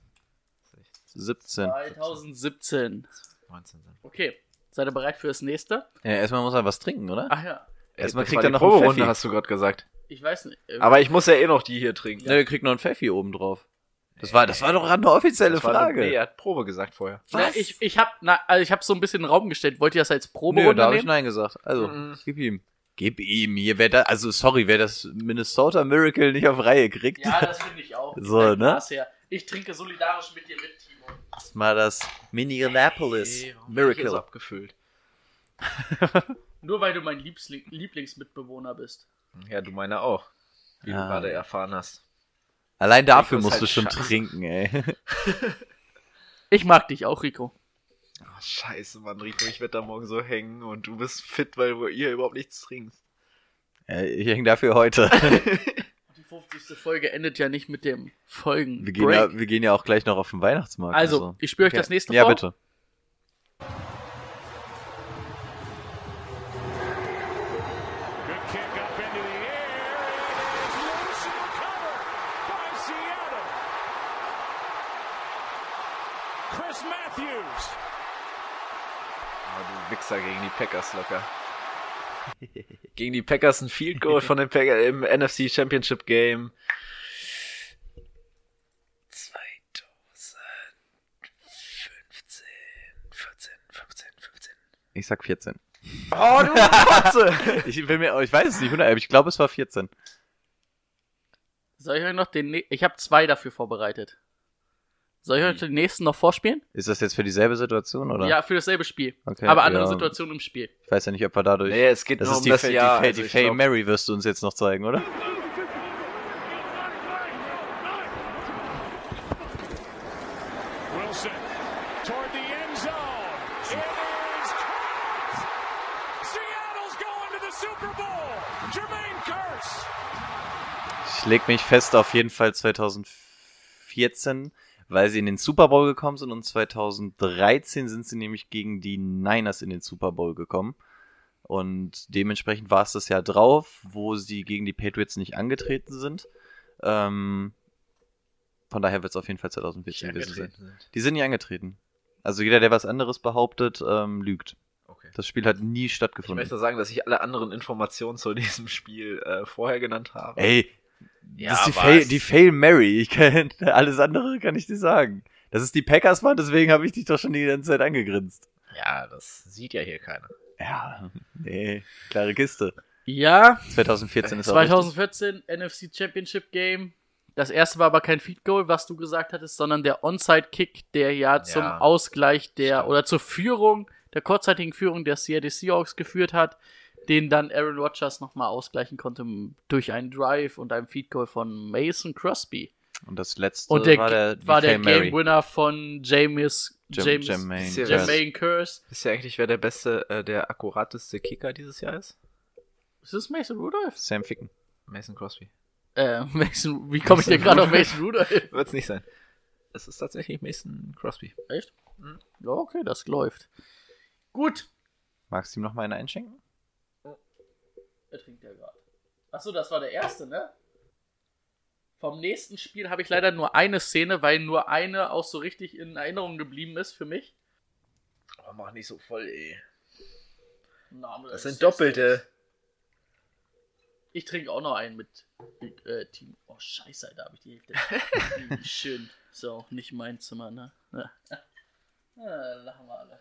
Speaker 5: 17.
Speaker 6: 2017.
Speaker 4: 19 sind.
Speaker 6: Okay, seid ihr bereit für das nächste?
Speaker 5: Ja, erstmal muss er was trinken, oder?
Speaker 6: Ach ja,
Speaker 5: Erstmal kriegt er
Speaker 4: die
Speaker 5: noch einen
Speaker 4: Proberunde, hast du gerade gesagt.
Speaker 6: Ich weiß nicht. äh,
Speaker 4: Aber ich muss ja eh noch die hier trinken.
Speaker 5: Ja, der kriegt noch einen Pfeffi oben drauf. Das war, das war doch eine offizielle
Speaker 4: Das war
Speaker 5: Frage.
Speaker 4: Nee, er hat Probe gesagt vorher.
Speaker 6: na, ich, ich hab, na, also ich hab so ein bisschen in den Raum gestellt. Wollt ihr das als
Speaker 5: Nö,
Speaker 6: Proberunde
Speaker 5: da habe ich? Nein gesagt. Also,
Speaker 4: Mhm.
Speaker 5: gib ihm. Gib ihm. Hier, wer da, also sorry, wer das Minnesota Miracle nicht auf Reihe kriegt.
Speaker 6: Ja, das finde ich auch.
Speaker 5: So, ne?
Speaker 6: Her. Ich trinke solidarisch mit dir mit, Timo.
Speaker 5: Das mal das Minneapolis
Speaker 4: Ey, warum bin ich hier so
Speaker 5: Miracle.
Speaker 4: abgefüllt.
Speaker 6: Nur weil du mein Liebsling Lieblingsmitbewohner bist.
Speaker 4: Ja, du meine auch. Wie
Speaker 5: Ah.
Speaker 4: du gerade erfahren hast.
Speaker 5: Allein dafür musst du
Speaker 4: halt
Speaker 5: schon
Speaker 4: scheiße.
Speaker 5: trinken, ey.
Speaker 6: Ich mag dich auch, Rico.
Speaker 4: Oh, scheiße, Mann, Rico, ich werde da morgen so hängen und du bist fit, weil du- ihr überhaupt nichts trinkst.
Speaker 5: Ja, ich häng dafür heute.
Speaker 6: Die 50. Folge endet ja nicht mit dem Folgen.
Speaker 5: Wir gehen, ja, wir gehen ja auch gleich noch auf den Weihnachtsmarkt.
Speaker 6: Also, ich spüre euch
Speaker 5: Okay.
Speaker 6: das nächste
Speaker 5: Ja,
Speaker 6: vor.
Speaker 5: bitte.
Speaker 2: Good kick up into the air. It is loose and recovered by Seattle. Chris Matthews.
Speaker 4: Wichser gegen die Packers locker. gegen die Packers ein Field Goal von den Packers im NFC Championship Game. 2015, 14, 15, 15.
Speaker 5: Ich sag 14.
Speaker 4: Oh, du Kotze!
Speaker 5: Ich, will mir, ich weiß es nicht, 100, aber ich glaube, es war 14.
Speaker 6: Soll ich euch noch den. Ne ich habe zwei dafür vorbereitet. Soll ich euch den nächsten noch vorspielen?
Speaker 5: Ist das jetzt für dieselbe Situation, oder?
Speaker 6: Ja, für dasselbe Spiel.
Speaker 5: Okay,
Speaker 6: aber andere
Speaker 5: ja.
Speaker 6: Situationen im Spiel.
Speaker 5: Ich weiß ja nicht, ob wir dadurch.
Speaker 4: Nee, es geht
Speaker 5: das
Speaker 4: nur
Speaker 5: ist
Speaker 4: um
Speaker 5: die,
Speaker 4: das
Speaker 5: Fa- die,
Speaker 4: Jahr.
Speaker 5: Fa-
Speaker 4: also
Speaker 5: die Faye
Speaker 4: glaub-
Speaker 5: Mary wirst du uns jetzt noch zeigen, oder? Ich leg mich fest auf jeden Fall 2014, weil sie in den Super Bowl gekommen sind und 2013 sind sie nämlich gegen die Niners in den Super Bowl gekommen. Und dementsprechend war es das Jahr drauf, wo sie gegen die Patriots nicht angetreten sind. Ähm, von daher wird es auf jeden Fall 2014 gewesen sein.
Speaker 4: sind.
Speaker 5: Die sind nie angetreten. Also jeder, der was anderes behauptet, ähm, lügt.
Speaker 4: Okay.
Speaker 5: Das Spiel hat nie
Speaker 4: Ich
Speaker 5: stattgefunden.
Speaker 4: möchte sagen, dass ich alle anderen Informationen zu diesem Spiel äh, vorher genannt habe.
Speaker 5: Ey,
Speaker 4: Ja,
Speaker 5: das ist die? Fail, die Fail Mary. Ich kann, alles andere kann ich dir sagen. Das ist die Packers war, deswegen habe ich dich doch schon die ganze Zeit angegrinst.
Speaker 4: Ja, das sieht ja hier keiner.
Speaker 5: Ja, nee, klare Kiste.
Speaker 6: Ja,
Speaker 5: 2014 ist auch richtig.
Speaker 6: 2014 NFC Championship Game. Das erste war aber kein Feed Goal, was du gesagt hattest, sondern der Onside Kick, der ja zum
Speaker 4: Ja,
Speaker 6: Ausgleich der
Speaker 4: stimmt.
Speaker 6: oder zur Führung, der kurzzeitigen Führung der Seattle Seahawks geführt hat, den dann Aaron Rodgers nochmal ausgleichen konnte durch einen Drive und einem Feed Goal von Mason Crosby.
Speaker 5: Und das letzte
Speaker 6: Und der
Speaker 5: war der,
Speaker 6: war der. Game Winner von James
Speaker 5: Jam-
Speaker 6: James
Speaker 5: Jermaine
Speaker 4: Ist ja-
Speaker 5: Curse.
Speaker 6: Jermaine Curse.
Speaker 4: Wisst ihr eigentlich, wer der beste, äh, der akkurateste Kicker dieses Jahr ist?
Speaker 6: Ist das Mason Rudolph?
Speaker 5: Sam Ficken.
Speaker 4: Mason Crosby.
Speaker 6: Äh, Mason, wie komme ich denn gerade auf Mason Rudolph?
Speaker 4: Wird's nicht sein. Es ist tatsächlich Mason Crosby.
Speaker 6: Echt? Ja, okay, das läuft. Gut.
Speaker 5: Magst du ihm noch mal eine einschenken?
Speaker 6: Er trinkt ja gerade. Achso, das war der erste, ne? Vom nächsten Spiel habe ich leider nur eine Szene, weil nur eine auch so richtig in Erinnerung geblieben ist für mich.
Speaker 4: Oh, mach nicht so voll, ey.
Speaker 6: Name
Speaker 4: Das sind Doppelte.
Speaker 6: Ich trinke auch noch einen mit äh, Team. Oh, scheiße, Alter, habe ich die Hälfte. Schön. Ist auch nicht mein Zimmer, ne? Ja. Ja, lachen wir alle.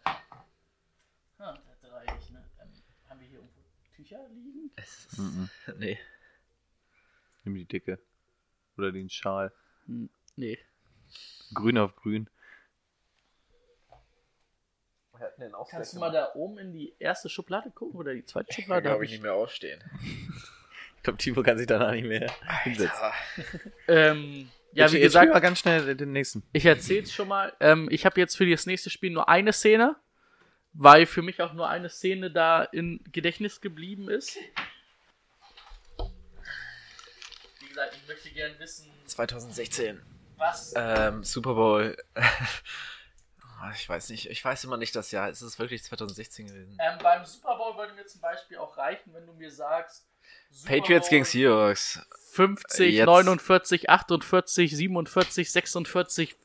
Speaker 6: Ah, das reicht, ne? Ähm, haben wir hier irgendwo Tücher liegen?
Speaker 4: Es ist,
Speaker 5: Mhm.
Speaker 4: Nee.
Speaker 5: Nimm die dicke. Oder den Schal.
Speaker 6: Hm, nee.
Speaker 5: Grün auf grün.
Speaker 6: Kannst du mal da oben in die erste Schublade gucken oder die zweite
Speaker 4: Da
Speaker 6: Schublade?
Speaker 4: glaube
Speaker 6: Hab
Speaker 4: ich nicht mehr aufstehen.
Speaker 5: Ich glaube, Timo kann sich danach nicht mehr hinsetzen.
Speaker 6: Ähm, ja,
Speaker 5: Jetzt-
Speaker 6: wie gesagt,
Speaker 5: mal ganz schnell den nächsten.
Speaker 6: ich erzähl's schon mal. Ähm, ich habe jetzt für das nächste Spiel nur eine Szene, weil für mich auch nur eine Szene da in Gedächtnis geblieben ist. Wie gesagt, ich möchte gerne wissen,
Speaker 4: 2016.
Speaker 6: was.
Speaker 4: Ähm, Super Bowl. Ich weiß nicht. Ich weiß immer nicht das Jahr. Ist es wirklich 2016 gewesen?
Speaker 6: Ähm, beim Super Bowl würde mir zum Beispiel auch reichen, wenn du mir sagst. Super
Speaker 4: Patriots
Speaker 6: Bowl
Speaker 4: gegen Seahawks.
Speaker 6: 50,
Speaker 4: Jetzt.
Speaker 6: 49, 48, 47, 46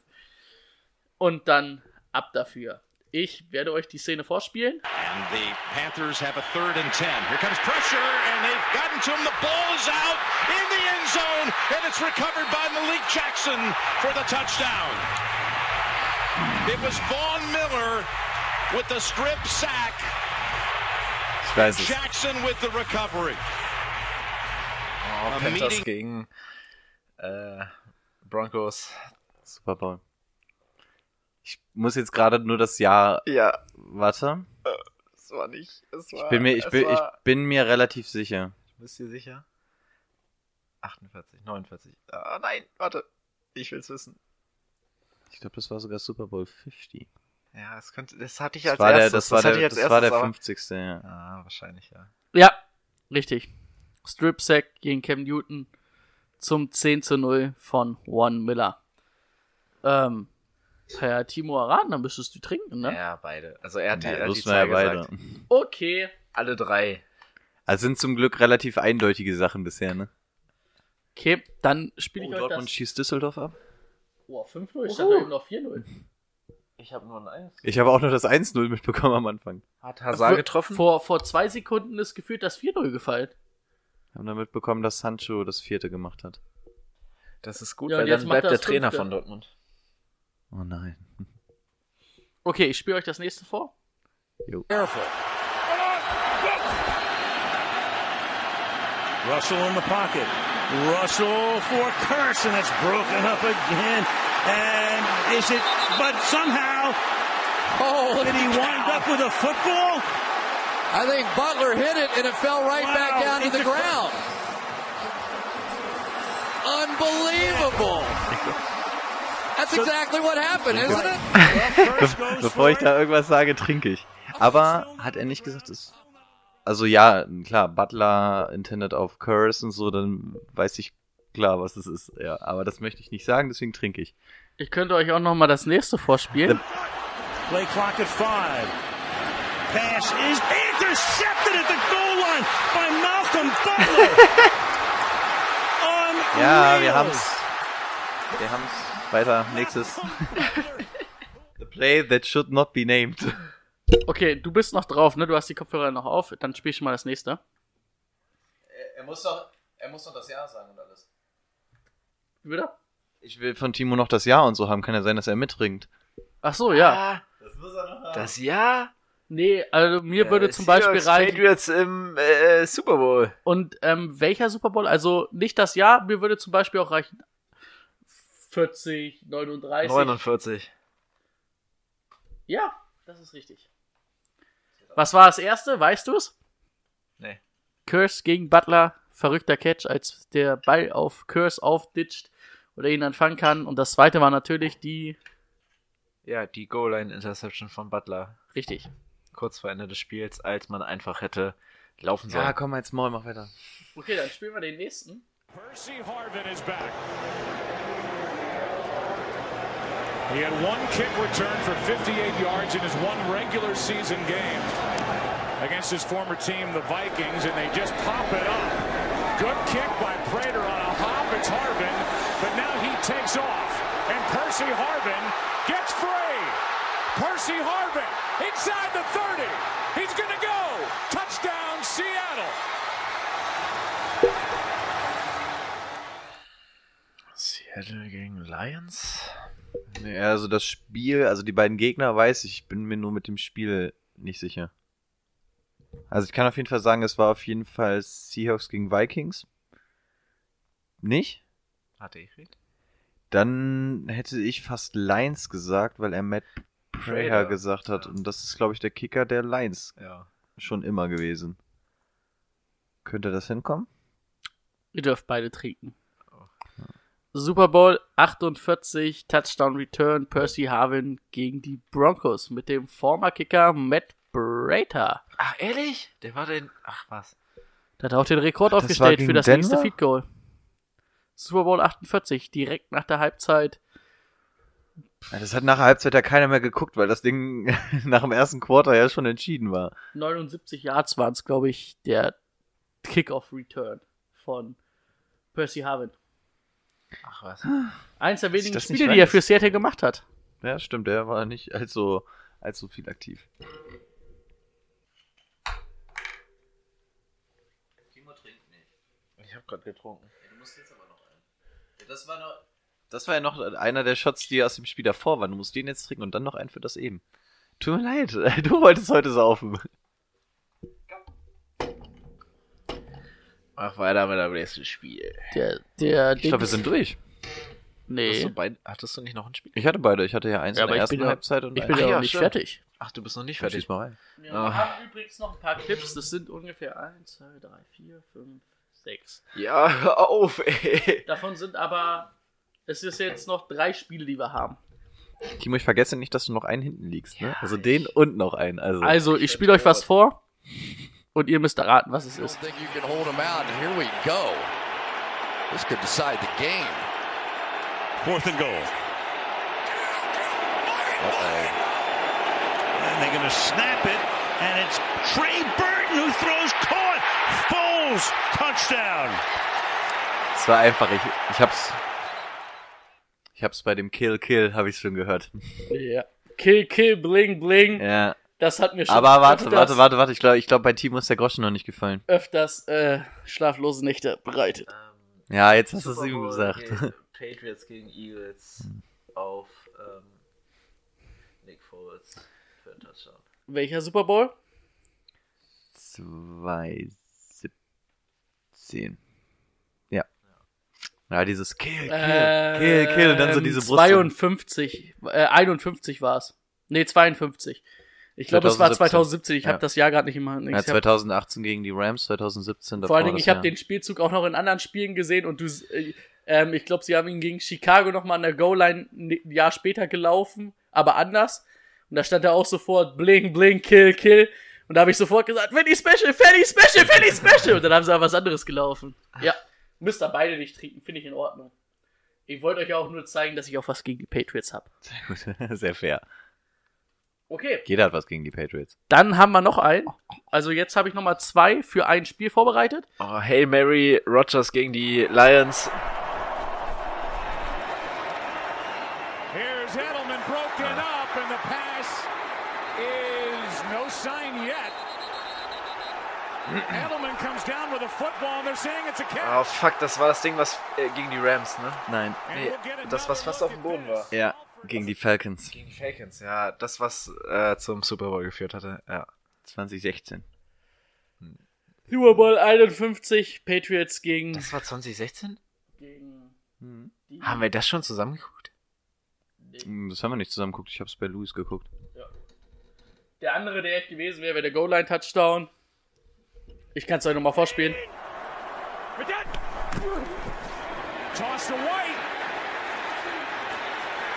Speaker 6: und dann ab dafür. Ich werde euch die Szene vorspielen.
Speaker 2: And the Panthers have a third and ten. Here comes pressure, and they've gotten to him. The ball is out in the end zone, and it's recovered by Malik Jackson for the touchdown. It was Vaughn Miller with the strip sack.
Speaker 5: Ich weiß es.
Speaker 2: Jackson with the recovery.
Speaker 4: Oh, Panthers gegen äh, Broncos.
Speaker 5: Super Bowl. Ich muss jetzt gerade nur das Jahr.
Speaker 4: Ja,
Speaker 5: Warte.
Speaker 4: es war nicht. Es war,
Speaker 5: Ich bin mir, ich
Speaker 4: es
Speaker 5: bin, ich
Speaker 4: war,
Speaker 5: bin mir relativ sicher.
Speaker 4: Bist du dir sicher? 48, 49. Ah, nein, warte. Ich will's wissen.
Speaker 5: Ich glaube, das war sogar Super Bowl 50.
Speaker 4: Ja, es könnte, das hatte ich
Speaker 5: Das
Speaker 4: als
Speaker 5: war der,
Speaker 4: erstes.
Speaker 5: das war der,
Speaker 4: ich
Speaker 5: das war der
Speaker 4: erstes, aber-
Speaker 5: 50. Ja.
Speaker 4: Ah, wahrscheinlich, ja.
Speaker 6: Ja, richtig. Strip Sack gegen Cam Newton zum 10 zu 0 von Juan Miller. Ähm, per Timo Aran, dann müsstest du trinken, ne?
Speaker 4: Ja, beide. Also er hat die,
Speaker 5: Ja,
Speaker 4: er hat die
Speaker 5: wir ja beide.
Speaker 4: gesagt.
Speaker 6: Okay.
Speaker 4: Alle drei.
Speaker 5: Also sind zum Glück relativ eindeutige Sachen bisher, ne?
Speaker 6: Okay, dann spiele
Speaker 5: Oh,
Speaker 6: ich euch
Speaker 5: Dortmund
Speaker 6: das.
Speaker 5: schießt Düsseldorf ab.
Speaker 6: Oh, 5-0, ich dachte eben noch 4-0.
Speaker 4: Ich habe nur ein Eins.
Speaker 5: Ich habe auch nur das 1-0 mitbekommen am Anfang.
Speaker 4: Hat Hazard getroffen?
Speaker 6: Vor, vor zwei Sekunden ist gefühlt das 4-0 gefallen.
Speaker 5: Wir haben dann mitbekommen, dass Sancho das vierte gemacht hat.
Speaker 4: Das ist gut,
Speaker 6: Ja,
Speaker 4: weil
Speaker 6: jetzt
Speaker 4: dann bleibt
Speaker 6: er
Speaker 4: der Trainer
Speaker 6: Fünfte.
Speaker 4: von Dortmund.
Speaker 5: Oh nein.
Speaker 6: Okay, ich spiele euch das nächste vor.
Speaker 2: Careful. Russell in the pocket. Russell for Carson. and it's broken up again. And is it? But somehow,
Speaker 7: Oh,
Speaker 2: did he wind up with a football?
Speaker 7: I think Butler hit it and it fell right back down to the ground. Unbelievable. That's exactly what happened, isn't it?
Speaker 5: Bevor ich da irgendwas sage, trinke ich. Aber hat er nicht gesagt, dass. Also ja, klar, Butler intended auf Curse und so, dann weiß ich klar, was es ist. Ja, aber das möchte ich nicht sagen, deswegen trinke ich.
Speaker 6: Ich könnte euch auch noch mal das nächste vorspielen.
Speaker 2: Play clock at five. Pass is intercepted at the goal line by Malcolm Butler.
Speaker 5: Ja, wir haben's. Wir haben's. Weiter, nächstes. The play that should not be named.
Speaker 6: Okay, du bist noch drauf, ne? Du hast die Kopfhörer noch auf. Dann spiel ich mal das nächste.
Speaker 5: Er muss doch, er muss doch das Ja sagen und alles.
Speaker 6: Wie Bitte?
Speaker 5: Ich will von Timo noch das Ja und so haben. Kann ja sein, dass er mitringt.
Speaker 6: Ach so, ja.
Speaker 5: Das muss er noch haben.
Speaker 4: Das Ja.
Speaker 6: Nee, also mir würde
Speaker 4: Äh,
Speaker 6: zum Beispiel
Speaker 4: Seahawks,
Speaker 6: reichen.
Speaker 4: Patriots im äh, Super Bowl.
Speaker 6: Und ähm, welcher Super Bowl? Also nicht das Jahr, mir würde zum Beispiel auch reichen 40, 39.
Speaker 4: 49.
Speaker 6: Ja, das ist richtig. Was war das erste? Weißt du es?
Speaker 4: Nee.
Speaker 6: Curse gegen Butler, verrückter Catch, als der Ball auf Curse aufditscht oder ihn dann fangen kann. Und das zweite war natürlich die.
Speaker 4: Ja, die Goal-Line-Interception von Butler.
Speaker 6: Richtig.
Speaker 4: Kurz vor Ende des Spiels, als man einfach hätte laufen sollen.
Speaker 5: Ja, komm jetzt mal, mach weiter.
Speaker 6: Okay, dann spielen wir den nächsten.
Speaker 2: Percy Harvin is back. He had one kick return for 58 yards in his one regular season game against his former team, the Vikings, and they just pop it up. Good kick by Prater on a hop. It's Harvin, but now he takes off, and Percy Harvin gets free. Percy Harvin inside the 30. He's going to go. Touchdown, Seattle.
Speaker 4: Seattle gegen Lions?
Speaker 5: Nee, also das Spiel, also die beiden Gegner weiß ich, ich bin mir nur mit dem Spiel nicht sicher. Also ich kann auf jeden Fall sagen, es war auf jeden Fall Seahawks gegen Vikings. Nicht?
Speaker 4: Hatte ich recht?
Speaker 5: Dann hätte ich fast Lions gesagt, weil er Matt Prater, gesagt hat.
Speaker 4: ja.
Speaker 5: Und das ist, glaube ich, der Kicker der Lions
Speaker 4: Ja.
Speaker 5: schon immer gewesen. Könnte das hinkommen?
Speaker 6: Ihr dürft beide trinken. Super Bowl 48, Touchdown Return, Percy Harvin gegen die Broncos mit dem former Kicker Matt Prater.
Speaker 4: Ach, ehrlich? Der war denn. Ach, was?
Speaker 6: Der hat auch den Rekord
Speaker 5: Ach,
Speaker 6: aufgestellt für das
Speaker 5: Denver?
Speaker 6: nächste Feed Goal. Super Bowl 48, direkt nach der Halbzeit.
Speaker 5: Ja, das hat nach der Halbzeit ja keiner mehr geguckt, weil das Ding nach dem ersten Quarter ja schon entschieden war.
Speaker 6: 79 Yards waren es, glaube ich, der Kickoff-Return von Percy Harvin.
Speaker 4: Ach, was?
Speaker 6: Eins der wenigen Spiele, die er für Seattle gemacht hat.
Speaker 5: Ja, stimmt, der war nicht allzu, allzu viel aktiv. Timo trinkt nicht.
Speaker 4: Ich habe gerade getrunken.
Speaker 5: Du musst jetzt aber noch einen. Das war noch. Das war ja noch einer der Shots, die aus dem Spiel davor waren. Du musst den jetzt trinken und dann noch einen für das eben. Tut mir leid, du wolltest heute saufen.
Speaker 4: Mach weiter mit dem nächsten Spiel.
Speaker 6: Der, der
Speaker 5: Ich glaube, wir sind durch.
Speaker 4: Hast
Speaker 6: Nee.
Speaker 4: du beid, hattest du nicht noch ein Spiel?
Speaker 5: Ich hatte beide. Ich hatte ja eins
Speaker 6: Ja,
Speaker 5: in der ersten
Speaker 6: bin ja-
Speaker 5: Halbzeit und
Speaker 6: Ich bin ja
Speaker 4: ja,
Speaker 6: noch nicht
Speaker 4: stimmt.
Speaker 6: fertig.
Speaker 4: Ach, du bist noch nicht
Speaker 5: fertig. mal rein.
Speaker 6: Wir
Speaker 4: Ah.
Speaker 6: haben übrigens noch ein paar Clips. Das sind ungefähr 1, 2, 3, 4, 5, Stakes.
Speaker 4: Ja, hör auf, ey.
Speaker 6: Davon sind aber, es ist jetzt noch drei Spiele, die wir haben.
Speaker 5: Timo, ich vergesse nicht, dass du noch einen hinten liegst, ne? Also den und noch einen. Also,
Speaker 6: Also, ich spiele euch was vor und ihr müsst erraten, was es ist.
Speaker 7: This could decide the game.
Speaker 2: Fourth and goal. And they're going to snap it, and it's Trey Burton who throws caught. Foles touchdown.
Speaker 5: es war einfach, ich, ich hab's. Ich hab's bei dem Kill Kill, habe ich schon gehört.
Speaker 6: Ja. Kill, kill, bling, bling.
Speaker 5: Ja.
Speaker 6: Das hat mir schon
Speaker 5: Aber warte,
Speaker 6: öfters,
Speaker 5: warte, warte, warte. Ich glaube, ich glaub, bei Timo ist der Groschen noch nicht gefallen.
Speaker 6: öfters äh, schlaflose Nächte bereitet.
Speaker 5: Ja, jetzt hast du es ihm gesagt.
Speaker 4: gegen Patriots gegen Eagles auf ähm, Nick Foles für einen Touchdown.
Speaker 6: Welcher Super Bowl?
Speaker 5: 2017. Ja. Ja, dieses Kill, Kill,
Speaker 6: Ähm,
Speaker 5: Kill, Kill. Und dann so diese Brust.
Speaker 6: 52, äh, 51 war es. Nee, 52. Ich glaube, es war
Speaker 5: 2017.
Speaker 6: 2017. Ich
Speaker 5: Ja.
Speaker 6: habe das Jahr gerade nicht immer.
Speaker 5: Ja,
Speaker 6: hab,
Speaker 5: 2018 gegen die Rams, 2017
Speaker 6: vor allen Dingen, ich habe den Spielzug auch noch in anderen Spielen gesehen und du, äh, ähm, ich glaube, sie haben ihn gegen Chicago noch mal an der Goal-Line ein Jahr später gelaufen, aber anders. Und da stand er auch sofort bling, bling, kill, kill. Und da habe ich sofort gesagt, Fanny Special, Fanny Special, Fanny Special. Und dann haben sie aber was anderes gelaufen. Ja, müsst ihr beide nicht trinken, finde ich in Ordnung. Ich wollte euch auch nur zeigen, dass ich auch was gegen die Patriots habe.
Speaker 5: Sehr fair.
Speaker 6: Okay.
Speaker 5: Jeder hat was gegen die Patriots.
Speaker 6: Dann haben wir noch einen. Also jetzt habe ich noch mal zwei für ein Spiel vorbereitet.
Speaker 4: Oh, Hail Mary, Rogers gegen die Lions.
Speaker 2: Here's Edelman broken up, and the pass is no sign yet. Edelman comes down with a football, and they're saying it's a catch.
Speaker 4: Oh fuck, das war das Ding, was äh, gegen die Rams, ne?
Speaker 5: Nein.
Speaker 4: Nee, das, was fast auf dem Boden war.
Speaker 5: Ja, gegen die Falcons.
Speaker 4: Gegen die Falcons, ja. Das, was äh, zum Super Bowl geführt hatte, ja.
Speaker 5: 2016.
Speaker 6: Super Bowl 51, Patriots gegen,
Speaker 4: Das war 2016?
Speaker 6: gegen die,
Speaker 4: Haben wir das schon zusammengeguckt?
Speaker 5: Hm, Das haben wir nicht zusammen geguckt. Ich hab's bei Louis geguckt.
Speaker 6: Der andere, der echt gewesen wäre, wäre der Goal-Line-Touchdown. Ich kann es euch nochmal vorspielen.
Speaker 2: Toss to White.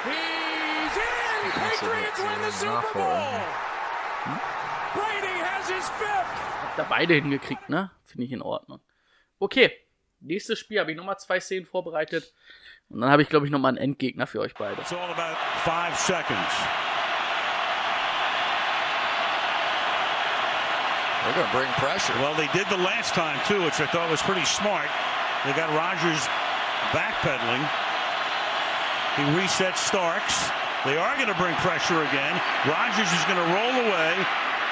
Speaker 2: He's in. Patriots win the Super Bowl. Brady has his fifth.
Speaker 6: Habt ihr beide hingekriegt, ne? Finde ich in Ordnung. Okay, nächstes Spiel habe ich nochmal zwei Szenen vorbereitet. Und dann habe ich, glaube ich, nochmal einen Endgegner für euch beide.
Speaker 2: It's all about five seconds.
Speaker 7: They're going to bring pressure.
Speaker 2: Well, they did the last time too, which I thought was pretty smart. They got Rogers backpedaling. He resets Starks. They are going to bring pressure again. Rogers is going to roll away,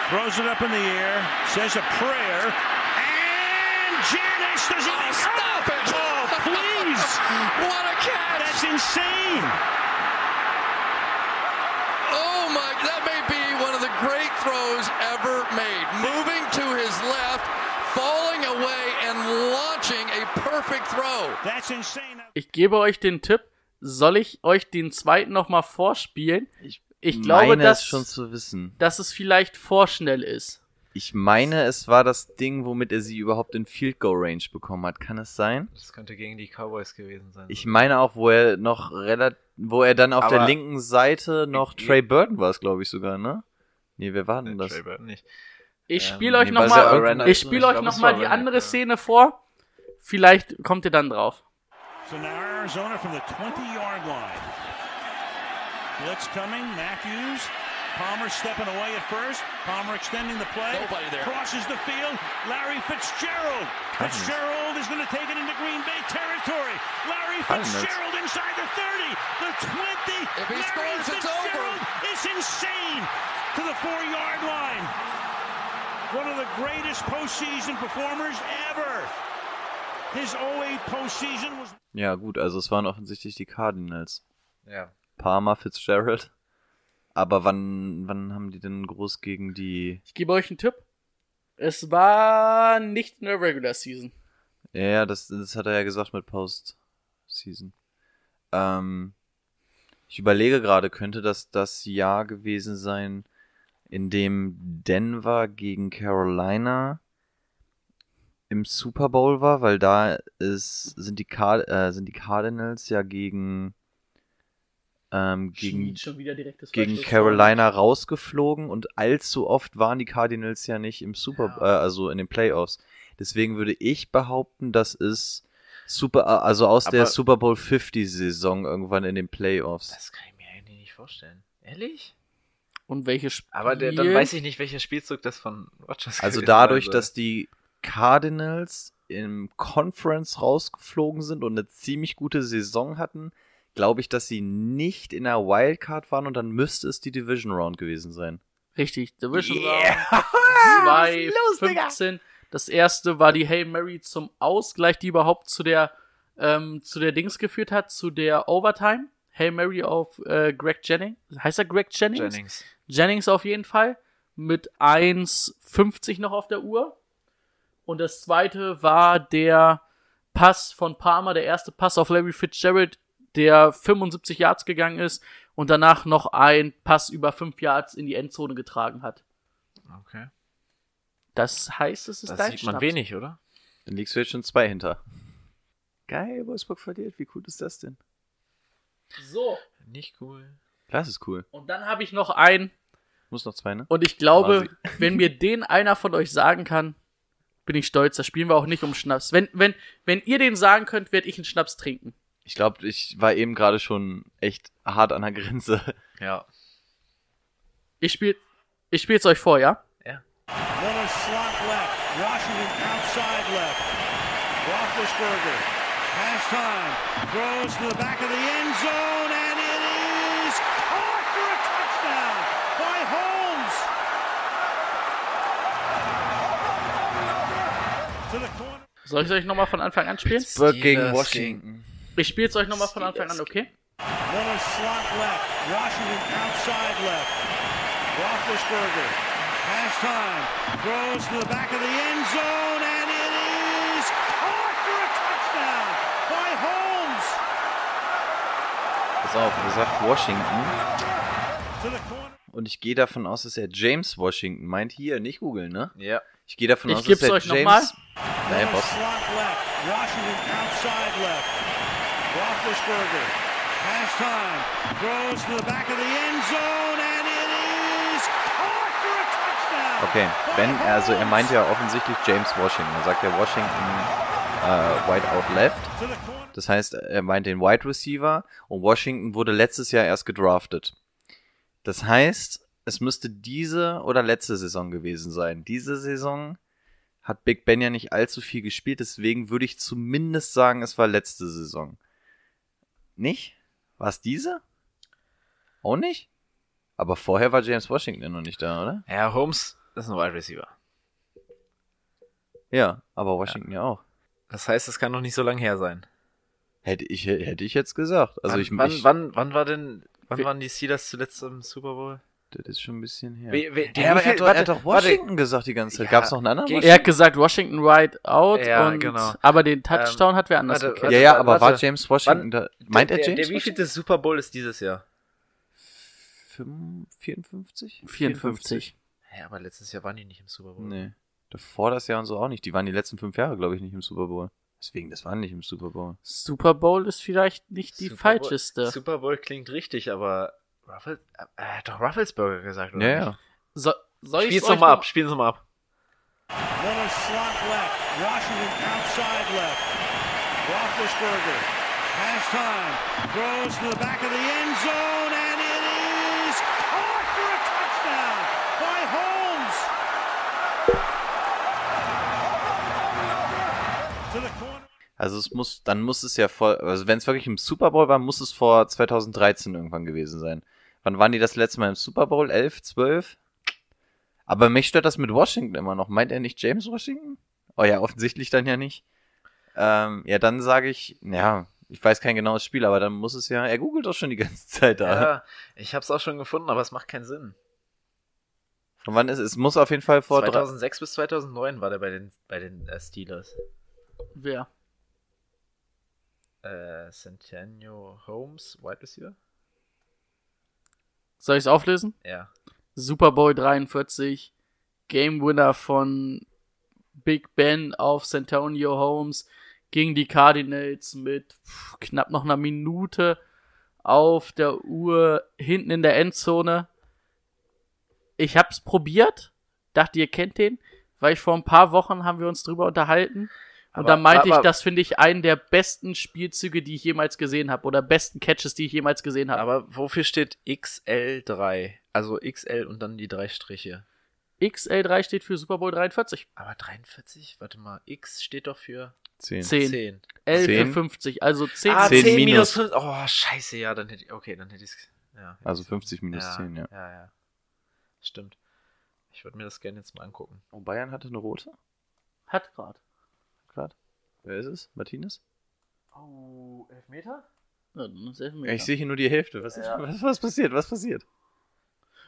Speaker 2: throws it up in the air, says a prayer, and Janice does it.
Speaker 7: Oh, stop it!
Speaker 2: Oh, please!
Speaker 7: What a catch!
Speaker 2: That's insane.
Speaker 7: Oh my, that may be one of the great throws ever made. Moving to his left, falling away and launching a perfect throw.
Speaker 2: That's insane.
Speaker 6: Ich gebe euch den Tipp. Soll ich euch den zweiten nochmal vorspielen?
Speaker 5: Ich,
Speaker 6: Ich glaube,
Speaker 5: meine
Speaker 6: dass,
Speaker 5: es schon zu wissen.
Speaker 6: dass es vielleicht vorschnell ist.
Speaker 5: Ich meine, es war das Ding, womit er sie überhaupt in Field Goal Range bekommen hat. Kann es sein?
Speaker 4: Das könnte gegen die Cowboys gewesen sein.
Speaker 5: Ich meine auch, wo er noch relativ, wo er dann auf der
Speaker 4: Aber-
Speaker 5: linken Seite noch Trey Burton war es, glaube ich sogar, ne? Nee, wer war denn
Speaker 4: Nee,
Speaker 5: das?
Speaker 4: Trey Burton nicht.
Speaker 6: Ich
Speaker 4: Ähm,
Speaker 6: spiele euch
Speaker 5: nee,
Speaker 6: nochmal ich spiele
Speaker 4: Ich
Speaker 6: euch
Speaker 4: glaub,
Speaker 6: noch
Speaker 4: es
Speaker 6: mal
Speaker 4: war
Speaker 6: die andere
Speaker 4: ja.
Speaker 6: Szene vor. Vielleicht kommt ihr dann drauf.
Speaker 2: So now Arizona from the 20-yard line. Blitz coming. Matthews. Palmer stepping away at first. Palmer extending the play.
Speaker 7: Nobody there.
Speaker 2: Crosses the field. Larry Fitzgerald. Fitzgerald is going to take it into Green Bay territory. Larry Fitzgerald inside the 30, the 20.
Speaker 7: If he
Speaker 2: Larry
Speaker 7: scores, it's over.
Speaker 2: Fitzgerald is insane to the four-yard line. One of the greatest postseason performers ever.
Speaker 5: Ja, gut, also es waren offensichtlich die Cardinals.
Speaker 4: Ja.
Speaker 5: Palmer, Fitzgerald. Aber wann, wann haben die denn groß gegen die.
Speaker 6: Ich gebe euch einen Tipp. Es war nicht in der Regular Season.
Speaker 5: Ja, ja, das, das hat er ja gesagt mit Postseason. Ähm, ich überlege gerade, könnte das das Jahr gewesen sein, in dem Denver gegen Carolina im Super Bowl war, weil da ist, sind, die Card äh, sind die Cardinals ja gegen, ähm, gegen, gegen Carolina rausgeflogen und allzu oft waren die Cardinals ja nicht im Super,
Speaker 4: Ja.
Speaker 5: äh, also in den Playoffs. Deswegen würde ich behaupten, das ist Super, äh, also aus der
Speaker 4: Aber-
Speaker 5: Super Bowl 50 Saison irgendwann in den Playoffs.
Speaker 4: Das kann ich mir eigentlich nicht vorstellen. Ehrlich?
Speaker 6: Und welches Spiel?
Speaker 4: Aber der, dann weiß ich nicht, welcher Spielzug das von Rogers
Speaker 5: Also dadurch,
Speaker 4: sein
Speaker 5: dass die Cardinals im Conference rausgeflogen sind und eine ziemlich gute Saison hatten, glaube ich, dass sie nicht in der Wildcard waren und dann müsste es die Division Round gewesen sein.
Speaker 6: Richtig, Division
Speaker 5: Yeah.
Speaker 6: Round 215. Das erste war die Hail Mary zum Ausgleich, die überhaupt zu der, ähm, zu der Dings geführt hat, zu der Overtime. Hail Mary auf äh, Greg Jennings. Heißt er Greg Jennings?
Speaker 4: Jennings.
Speaker 6: Jennings auf jeden Fall. Mit 1,50 noch auf der Uhr. Und das zweite war der Pass von Palmer, der erste Pass auf Larry Fitzgerald, der 75 Yards gegangen ist und danach noch ein Pass über 5 Yards in die Endzone getragen hat.
Speaker 4: Okay.
Speaker 6: Das heißt, es ist
Speaker 4: Das
Speaker 6: dein
Speaker 4: sieht man
Speaker 6: Schnaps.
Speaker 4: wenig, oder?
Speaker 5: Dann liegst du jetzt schon zwei hinter. Geil, Wolfsburg verliert. Wie cool ist das denn?
Speaker 6: So,
Speaker 4: Nicht cool.
Speaker 5: Das ist cool.
Speaker 6: und dann habe ich noch einen
Speaker 5: Muss noch zwei, ne?
Speaker 6: und ich glaube, wenn mir den einer von euch sagen kann, bin ich stolz. Da spielen wir auch nicht um Schnaps. Wenn, wenn, wenn ihr den sagen könnt, werde ich einen Schnaps trinken.
Speaker 5: Ich glaube, ich war eben gerade schon echt hart an der Grenze.
Speaker 4: Ja.
Speaker 6: Ich spiele ich spiel's euch vor, ja?
Speaker 2: Miller slot left. Washington outside left. Roethlisberger has time. Throws to the back of the end zone, and it is caught for a touchdown by Holmes. To the corner.
Speaker 6: Soll ich euch nochmal von Anfang an spielen?
Speaker 5: Pittsburgh gegen Washington.
Speaker 6: Ich spiele es euch nochmal von Anfang an, okay?
Speaker 2: Miller slot left. Washington outside left. Roethlisberger has time. Throws to the back of the end zone, and it is caught for a touchdown by Holmes.
Speaker 5: Pass auf, er sagt Washington. Und ich gehe davon aus, dass er James Washington meint. Hier, nicht googeln, ne?
Speaker 4: Ja.
Speaker 5: Ich gehe davon
Speaker 6: Ich
Speaker 5: aus,
Speaker 6: geb's
Speaker 5: dass er
Speaker 6: euch noch
Speaker 5: James.
Speaker 6: mal.
Speaker 5: Nein,
Speaker 2: touchdown.
Speaker 5: Okay,
Speaker 2: by
Speaker 5: wenn, also er meint ja offensichtlich James Washington. Er sagt ja Washington äh, Wide Out Left. Das heißt, er meint den Wide Receiver und Washington wurde letztes Jahr erst gedraftet. Das heißt, es müsste diese oder letzte Saison gewesen sein. Diese Saison hat Big Ben ja nicht allzu viel gespielt, deswegen würde ich zumindest sagen, es war letzte Saison. Nicht? War es diese? Auch nicht? Aber vorher war James Washington noch nicht da, oder?
Speaker 4: Ja, Holmes ist ein Wide Receiver.
Speaker 5: Ja, aber Washington ja, auch.
Speaker 4: Das heißt, es kann noch nicht so lange her sein.
Speaker 5: Hätte ich, hätte ich jetzt gesagt. Also
Speaker 4: wann,
Speaker 5: ich,
Speaker 4: wann, wann, wann war denn, wann waren die Steelers zuletzt im Super Bowl?
Speaker 5: Das ist schon ein bisschen her.
Speaker 4: Wie- wie-
Speaker 5: ja, aber er hat, doch, er hat
Speaker 4: warte,
Speaker 5: doch
Speaker 4: warte.
Speaker 5: Washington gesagt die ganze Zeit.
Speaker 4: Ja,
Speaker 5: Gab es noch einen anderen?
Speaker 4: gegen-
Speaker 6: Er hat gesagt Washington right out
Speaker 4: Ja,
Speaker 6: und
Speaker 4: genau.
Speaker 6: aber den Touchdown hat wer anders
Speaker 4: warte,
Speaker 6: gekriegt.
Speaker 5: ja, ja, aber war
Speaker 4: warte.
Speaker 5: James Washington da? Meint er
Speaker 4: der,
Speaker 5: James
Speaker 4: Der wievielte Super Bowl ist dieses Jahr?
Speaker 5: Washington? 54?
Speaker 6: 54.
Speaker 4: Ja, aber letztes Jahr waren die nicht im Super Bowl.
Speaker 5: Nee. Davor das Jahr und so auch nicht. Die waren die letzten fünf Jahre, glaube ich, nicht im Super Bowl. Deswegen, das waren nicht im Super Bowl.
Speaker 6: Super Bowl ist vielleicht nicht die
Speaker 4: Super
Speaker 6: falscheste.
Speaker 4: Bowl, Super Bowl klingt richtig, aber Ruffles, äh, er hat doch Rufflesburger gesagt, oder?
Speaker 5: Ja, ja.
Speaker 6: So, soll ich
Speaker 4: Spiel's
Speaker 6: euch
Speaker 4: nochmal
Speaker 6: noch-
Speaker 4: ab, spiel's nochmal ab.
Speaker 2: Miller slot left. Washington outside left. Roethlisberger has time. Throws to the back of the end zone, and it is caught for a touchdown by Holmes. To the corner.
Speaker 5: Also es muss, dann muss es ja vor, also wenn es wirklich im Super Bowl war, muss es vor 2013 irgendwann gewesen sein. Wann waren die das letzte Mal im Super Bowl? 11, 12? Aber mich stört das mit Washington immer noch. Meint er nicht James Washington? Oh ja, offensichtlich dann ja nicht. Ähm, ja, dann sage ich, ja, ich weiß kein genaues Spiel, aber dann muss es ja, er googelt doch schon die ganze Zeit da.
Speaker 4: Ja, ich hab's auch schon gefunden, aber es macht keinen Sinn.
Speaker 5: Von wann ist es? Es muss auf jeden Fall vor drei,
Speaker 4: 2006 bis 2009 war der bei den, bei den äh, Steelers.
Speaker 6: Wer?
Speaker 4: Äh, Centennial Holmes, Wide Receiver?
Speaker 6: Soll ich es auflösen?
Speaker 4: Ja.
Speaker 6: Super Bowl 43, Game Winner von Big Ben auf Santonio Holmes gegen die Cardinals mit pff, knapp noch einer Minute auf der Uhr hinten in der Endzone. Ich hab's probiert, dachte ihr kennt den, weil ich vor ein paar Wochen haben wir uns drüber unterhalten. Und
Speaker 4: Aber-
Speaker 6: da meinte ich,
Speaker 4: aber-
Speaker 6: das finde ich einen der besten Spielzüge, die ich jemals gesehen habe. Oder besten Catches, die ich jemals gesehen habe.
Speaker 4: Aber wofür steht XL3? Also XL und dann die drei Striche.
Speaker 6: XL3 steht für Super Bowl 43.
Speaker 4: Aber 43? Warte mal, X steht doch für
Speaker 5: 10.
Speaker 6: 10.
Speaker 4: 10.
Speaker 6: L für
Speaker 5: Zehn.
Speaker 6: 50. Also 10.
Speaker 4: Ah,
Speaker 5: 10
Speaker 4: 10
Speaker 5: minus.
Speaker 4: minus 5. Oh, scheiße, ja, dann hätte ich. Okay, dann hätte ich es. Ja,
Speaker 5: Also 50 minus
Speaker 4: ja,
Speaker 5: 10, ja.
Speaker 4: Ja, ja. Stimmt. Ich würde mir das gerne jetzt mal angucken.
Speaker 5: Oh, Bayern hatte eine rote?
Speaker 6: Hat grad.
Speaker 5: Gerade. Wer ist es? Martinez?
Speaker 6: Oh, Elfmeter? Ja, dann ist Elfmeter.
Speaker 5: Ja, ich sehe hier nur die Hälfte. Was, ist, was, was passiert? Was passiert?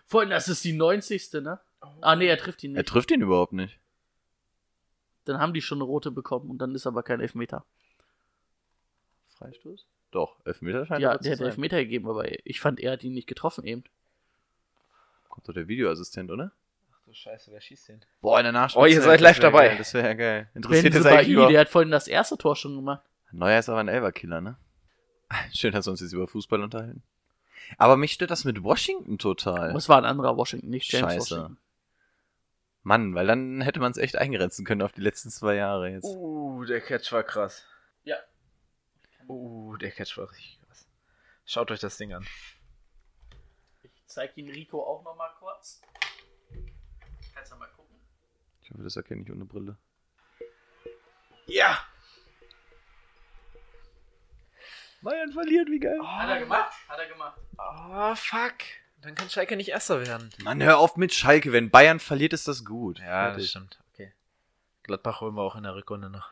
Speaker 6: Vor allem, das ist die 90. ne? Ah, nee, er trifft ihn
Speaker 5: Er
Speaker 6: nicht.
Speaker 5: trifft ihn überhaupt nicht.
Speaker 6: Dann haben die schon eine rote bekommen und dann ist aber kein Elfmeter.
Speaker 5: Freistoß? Doch, Elfmeter scheint
Speaker 6: Ja, der hat. Elfmeter gegeben, aber ich fand, er hat ihn nicht getroffen eben.
Speaker 5: Kommt doch der Videoassistent, oder?
Speaker 4: Du Scheiße, wer schießt den?
Speaker 5: Boah, in der Nachspielzeit.
Speaker 4: Oh, ihr seid
Speaker 5: das
Speaker 4: live dabei.
Speaker 5: Geil, das wäre ja geil. Interessiert
Speaker 6: bei
Speaker 5: eigentlich
Speaker 6: ihm,
Speaker 5: überhaupt...
Speaker 6: der hat vorhin das erste Tor schon gemacht.
Speaker 5: Neuer ist aber ein Elverkiller, ne? Schön, dass wir uns jetzt über Fußball unterhalten. Aber mich stört das mit Washington total.
Speaker 6: Es war ein anderer Washington, nicht James
Speaker 5: Scheiße.
Speaker 6: Washington.
Speaker 5: Mann, weil dann hätte man es echt eingrenzen können auf die letzten zwei Jahre jetzt.
Speaker 4: Uh, der Catch war krass.
Speaker 6: Ja.
Speaker 4: Uh, der Catch war richtig krass. Schaut euch das Ding an.
Speaker 6: Ich zeig ihn Rico auch noch mal kurz.
Speaker 5: Ich hoffe, das erkenne ich ohne Brille.
Speaker 4: Ja!
Speaker 5: Bayern verliert, wie geil.
Speaker 6: Hat er gemacht? Hat er gemacht.
Speaker 4: Oh, fuck. Dann kann Schalke nicht Erster werden.
Speaker 5: Mann, hör auf mit Schalke. Wenn Bayern verliert, ist das gut.
Speaker 4: Ja, das
Speaker 5: Fertig.
Speaker 4: stimmt. Okay. Gladbach holen wir auch in der Rückrunde noch.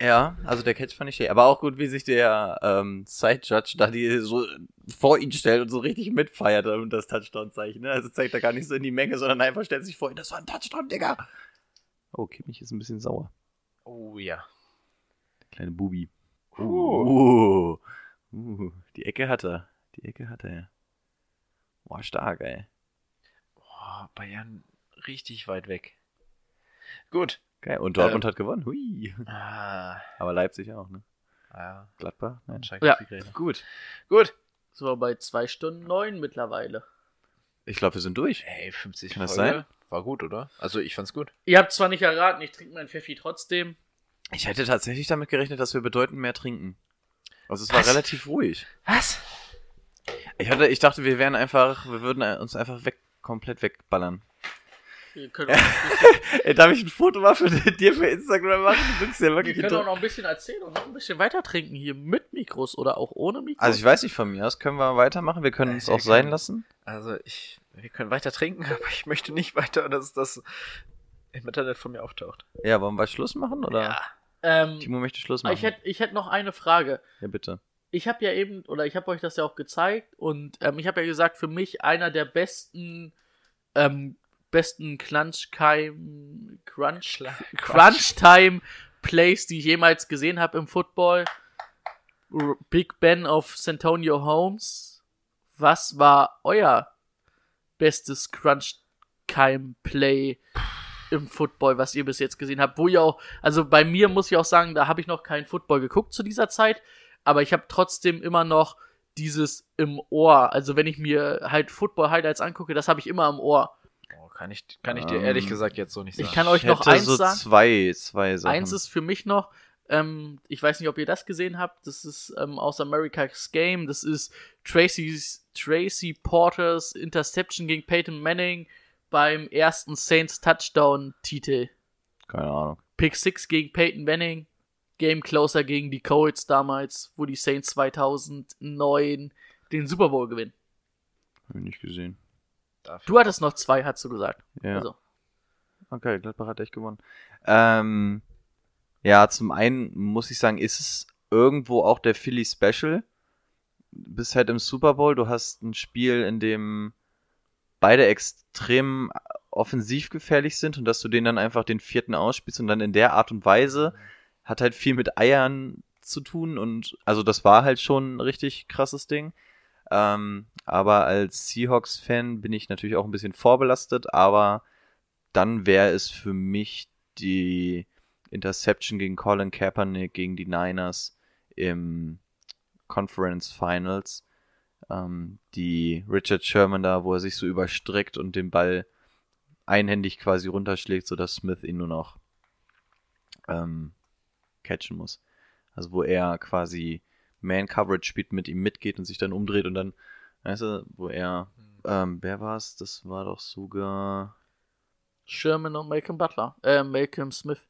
Speaker 5: Ja, also der Catch fand ich schön. Aber auch gut, wie sich der ähm, Side-Judge da die so vor ihn stellt und so richtig mitfeiert und das Touchdown-Zeichen. Ne? Also zeigt er gar nicht so in die Menge, sondern einfach stellt sich vor ihn. Das war ein Touchdown, Digga. Oh, Kimmich ist ein bisschen sauer.
Speaker 4: Oh ja.
Speaker 5: Der kleine Bubi. Uh. Uh. Die Ecke hat er. Die Ecke hat er. Boah, stark, ey.
Speaker 4: Boah, Bayern richtig weit weg. Gut.
Speaker 5: Geil. Und Dortmund hat gewonnen. Hui.
Speaker 4: Ah,
Speaker 5: Aber Leipzig auch, ne?
Speaker 4: ja.
Speaker 5: Gladbach? Nein.
Speaker 6: Ja.
Speaker 5: Gut.
Speaker 4: Gut.
Speaker 6: So bei 2 Stunden 9 mittlerweile.
Speaker 5: Ich glaube, wir sind durch.
Speaker 4: Hey, 50
Speaker 5: Kann das
Speaker 4: Folge.
Speaker 5: sein?
Speaker 4: War gut, oder? Also ich fand's gut.
Speaker 6: Ihr habt zwar nicht erraten, ich trinke meinen Pfeffi trotzdem.
Speaker 5: Ich hätte tatsächlich damit gerechnet, dass wir bedeutend mehr trinken. Also es war
Speaker 4: Was?
Speaker 5: relativ ruhig.
Speaker 4: Was?
Speaker 5: Ich, hatte, ich dachte, wir wären einfach, wir würden uns einfach weg, komplett wegballern.
Speaker 6: Wir können,
Speaker 5: Ey, darf ich ein Foto mal für dir für Instagram machen? Du bist ja
Speaker 6: wir
Speaker 5: wirklich
Speaker 6: können auch noch ein bisschen erzählen und noch ein bisschen weiter trinken hier mit Mikros oder auch ohne Mikros.
Speaker 5: Also ich weiß nicht von mir aus, können wir weitermachen? Wir können
Speaker 4: Äh,
Speaker 5: es
Speaker 4: wir
Speaker 5: auch sein
Speaker 4: können-
Speaker 5: lassen.
Speaker 4: Also ich, wir können weiter trinken, aber ich möchte nicht weiter, dass das im Internet von mir auftaucht.
Speaker 5: Ja, wollen wir Schluss machen? Oder
Speaker 4: Ja.
Speaker 6: ähm,
Speaker 5: Timo möchte Schluss machen?
Speaker 6: ich hätte ich hätt noch eine Frage.
Speaker 5: ja, bitte.
Speaker 6: ich habe ja eben, oder ich habe euch das ja auch gezeigt und ähm, ich habe ja gesagt, für mich einer der besten, ähm, besten Crunch-Time, Crunch, Crunch-Time Plays, die ich jemals gesehen habe im Football. Big Ben auf Santonio Holmes. Was war euer bestes Crunch-Time Play im Football, was ihr bis jetzt gesehen habt? Wo ihr auch, also bei mir muss ich auch sagen, da habe ich noch kein Football geguckt zu dieser Zeit aber ich habe trotzdem immer noch dieses im Ohr. Also wenn ich mir halt Football Highlights angucke, das habe ich immer im Ohr.
Speaker 4: Kann ich, kann ich dir
Speaker 5: Ähm,
Speaker 4: ehrlich gesagt jetzt so nicht sagen.
Speaker 6: Ich kann euch noch eins
Speaker 5: so
Speaker 6: sagen.
Speaker 5: zwei, zwei Sachen.
Speaker 6: Eins ist für mich noch, ähm, ich weiß nicht, ob ihr das gesehen habt, das ist ähm, aus America's Game, das ist Tracy's, Tracy Porters Interception gegen Peyton Manning beim ersten Saints Touchdown-Titel.
Speaker 5: Keine Ahnung.
Speaker 6: Pick 6 gegen Peyton Manning, Game Closer gegen die Colts damals, wo die Saints 2009 den Super Bowl gewinnen.
Speaker 5: Hab ich nicht gesehen.
Speaker 4: Dafür.
Speaker 6: Du hattest noch zwei, hast du gesagt.
Speaker 5: Ja.
Speaker 6: Also,
Speaker 5: Okay, Gladbach hat echt gewonnen. Ähm, ja, zum einen muss ich sagen, ist es irgendwo auch der Philly Special. Du bist halt im Super Bowl, du hast ein Spiel, in dem beide extrem offensiv gefährlich sind und dass du denen dann einfach den vierten ausspielst und dann in der Art und Weise hat halt viel mit Eiern zu tun und also das war halt schon ein richtig krasses Ding. Ähm, aber als Seahawks-Fan bin ich natürlich auch ein bisschen vorbelastet, aber dann wäre es für mich die Interception gegen Colin Kaepernick gegen die Niners im Conference Finals. Ähm, die Richard Sherman da, wo er sich so überstreckt und den Ball einhändig quasi runterschlägt, sodass Smith ihn nur noch ähm, catchen muss. Also wo er quasi Man-Coverage spielt, mit ihm mitgeht und sich dann umdreht und dann, weißt du, wo er, ähm, wer war's? Das war doch sogar,
Speaker 6: Sherman und Malcolm Butler. Äh, Malcolm Smith.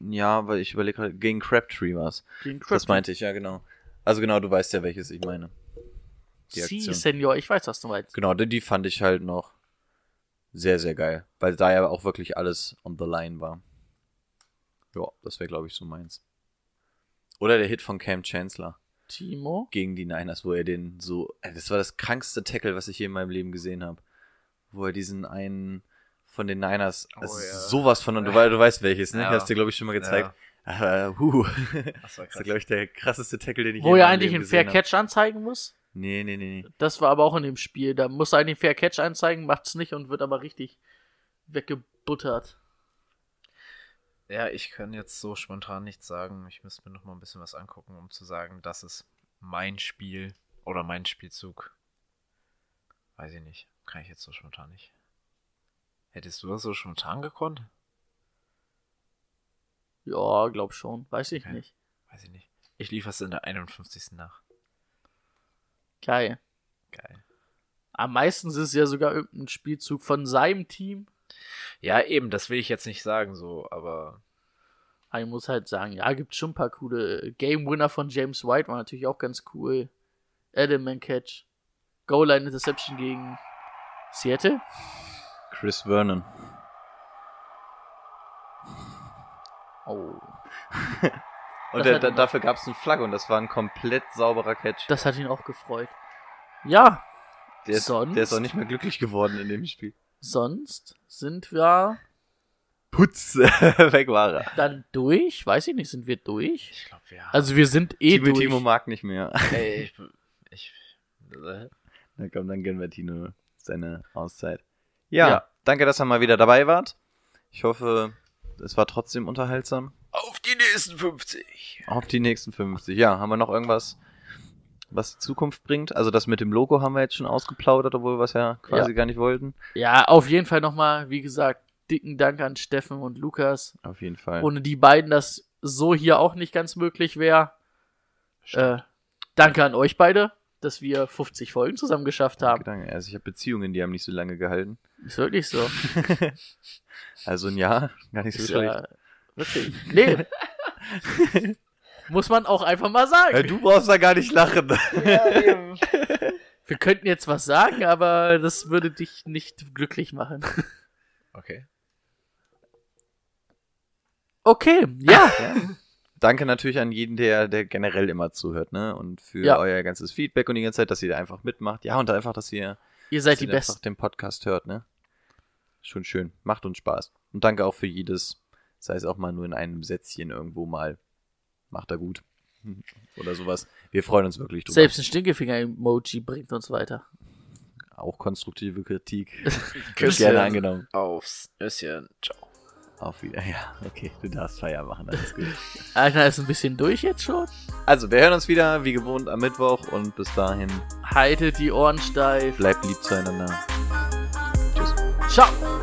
Speaker 5: ja, weil ich überlege gerade, gegen Crabtree war's.
Speaker 6: Gegen
Speaker 5: Das
Speaker 6: Crabtree.
Speaker 5: meinte ich, ja genau. Also genau, du weißt ja, welches ich meine. Die
Speaker 6: Sie,
Speaker 5: Aktion.
Speaker 6: Senior, ich weiß, was du meinst.
Speaker 5: Genau, die, die fand ich halt noch sehr, sehr geil. Weil da ja auch wirklich alles on the line war. Ja, das wäre, glaube ich, so meins. Oder der Hit von Cam Chancellor
Speaker 6: Timo.
Speaker 5: gegen die Niners, wo er den so. Ey, Das war das krankste Tackle, was ich je in meinem Leben gesehen habe. Wo er diesen einen von den Niners
Speaker 4: Oh,
Speaker 5: also
Speaker 4: ja.
Speaker 5: sowas von. Du, du weißt welches, ne?
Speaker 4: Ja.
Speaker 5: Ich hab's dir, glaube ich, schon mal gezeigt. Äh, huh.
Speaker 4: Das war
Speaker 5: Das ist, glaube ich, der krasseste Tackle, den ich
Speaker 6: Wo
Speaker 5: je
Speaker 6: er eigentlich einen Fair
Speaker 5: gesehen hab.
Speaker 6: Catch anzeigen muss.
Speaker 5: Nee, nee, nee, nee.
Speaker 6: Das war aber auch in dem Spiel. Da muss er eigentlich einen Fair Catch anzeigen, macht's nicht und wird aber richtig weggebuttert.
Speaker 4: Ja, ich kann jetzt so spontan nichts sagen. Ich müsste mir noch mal ein bisschen was angucken, um zu sagen, das ist mein Spiel oder mein Spielzug. Weiß ich nicht. Kann ich jetzt so spontan nicht. Hättest du das so spontan gekonnt?
Speaker 6: Ja, glaub schon. Weiß ich
Speaker 4: Okay.
Speaker 6: nicht.
Speaker 4: Weiß ich nicht. Ich liefere es in der 51. nach.
Speaker 6: Geil.
Speaker 4: Geil.
Speaker 6: Am meisten ist es ja sogar irgendein Spielzug von seinem Team.
Speaker 4: Ja, eben, das will ich jetzt nicht sagen, so, aber
Speaker 6: Aber ich muss halt sagen, ja, gibt schon ein paar coole. Game Winner von James White war natürlich auch ganz cool. Edelman Catch. Goal Line Interception gegen Seattle.
Speaker 5: Chris Vernon.
Speaker 6: Oh.
Speaker 5: Und der, da, dafür gab es eine Flagge und das war ein komplett sauberer Catch.
Speaker 6: Das hat ihn auch gefreut. Ja,
Speaker 5: Der ist,
Speaker 6: sonst?
Speaker 5: der ist auch nicht mehr glücklich geworden in dem Spiel.
Speaker 6: Sonst sind wir
Speaker 5: Putz, weg war er.
Speaker 6: dann durch. Weiß ich nicht, sind wir durch?
Speaker 4: ich glaube, ja.
Speaker 6: Also wir sind eh
Speaker 5: Timo,
Speaker 6: durch.
Speaker 5: Timo mag nicht mehr.
Speaker 4: Ey, ich, ich, äh,
Speaker 5: Na komm, dann gönnen wir Tino seine Auszeit. Ja,
Speaker 6: Ja.
Speaker 5: danke, dass ihr mal wieder dabei wart. Ich hoffe, es war trotzdem unterhaltsam.
Speaker 4: auf die nächsten 50.
Speaker 5: Auf die nächsten 50. Ja, haben wir noch irgendwas, was die Zukunft bringt? Also das mit dem Logo haben wir jetzt schon ausgeplaudert, obwohl wir es ja quasi gar nicht wollten.
Speaker 6: Ja, auf jeden Fall nochmal, wie gesagt, dicken Dank an Steffen und Lukas.
Speaker 5: Auf jeden Fall.
Speaker 6: Ohne die beiden das so hier auch nicht ganz möglich wäre. Äh, danke an euch beide, dass wir 50 Folgen zusammen geschafft haben.
Speaker 5: Danke. Also ich habe Beziehungen, die haben nicht so lange gehalten.
Speaker 6: Ist wirklich so.
Speaker 5: Also ein Jahr, gar nicht so
Speaker 6: Ist
Speaker 5: schlecht.
Speaker 6: ja wirklich. Nee. Muss man auch einfach mal sagen.
Speaker 5: Ja, du brauchst da gar nicht lachen.
Speaker 6: Wir könnten jetzt was sagen, aber das würde dich nicht glücklich machen.
Speaker 4: Okay.
Speaker 6: Okay, ja.
Speaker 5: Danke natürlich an jeden, der, der generell immer zuhört, ne? Und für
Speaker 6: Ja.
Speaker 5: euer ganzes Feedback und die ganze Zeit, dass ihr da einfach mitmacht. Ja, und einfach, dass ihr,
Speaker 6: Ihr seid
Speaker 5: dass
Speaker 6: die
Speaker 5: ihr einfach
Speaker 6: Besten.
Speaker 5: den Podcast hört, ne? Schon schön. Macht uns Spaß. Und danke auch für jedes, sei es auch mal nur in einem Sätzchen irgendwo mal. Macht er gut. Oder sowas. Wir freuen uns wirklich drüber.
Speaker 6: Selbst ein Stinkefinger-Emoji bringt uns weiter.
Speaker 5: Auch konstruktive Kritik.
Speaker 4: Küsschen.
Speaker 5: Gerne angenommen.
Speaker 4: Aufs Nüsschen. Ciao.
Speaker 5: Auf wieder. Ja, okay. Du darfst Feier machen. Alles gut.
Speaker 6: Alter, ist ein bisschen durch jetzt schon.
Speaker 5: Also, wir hören uns wieder, wie gewohnt, am Mittwoch. Und bis dahin,
Speaker 6: Haltet die Ohren steif.
Speaker 5: bleibt lieb zueinander.
Speaker 6: Ciao.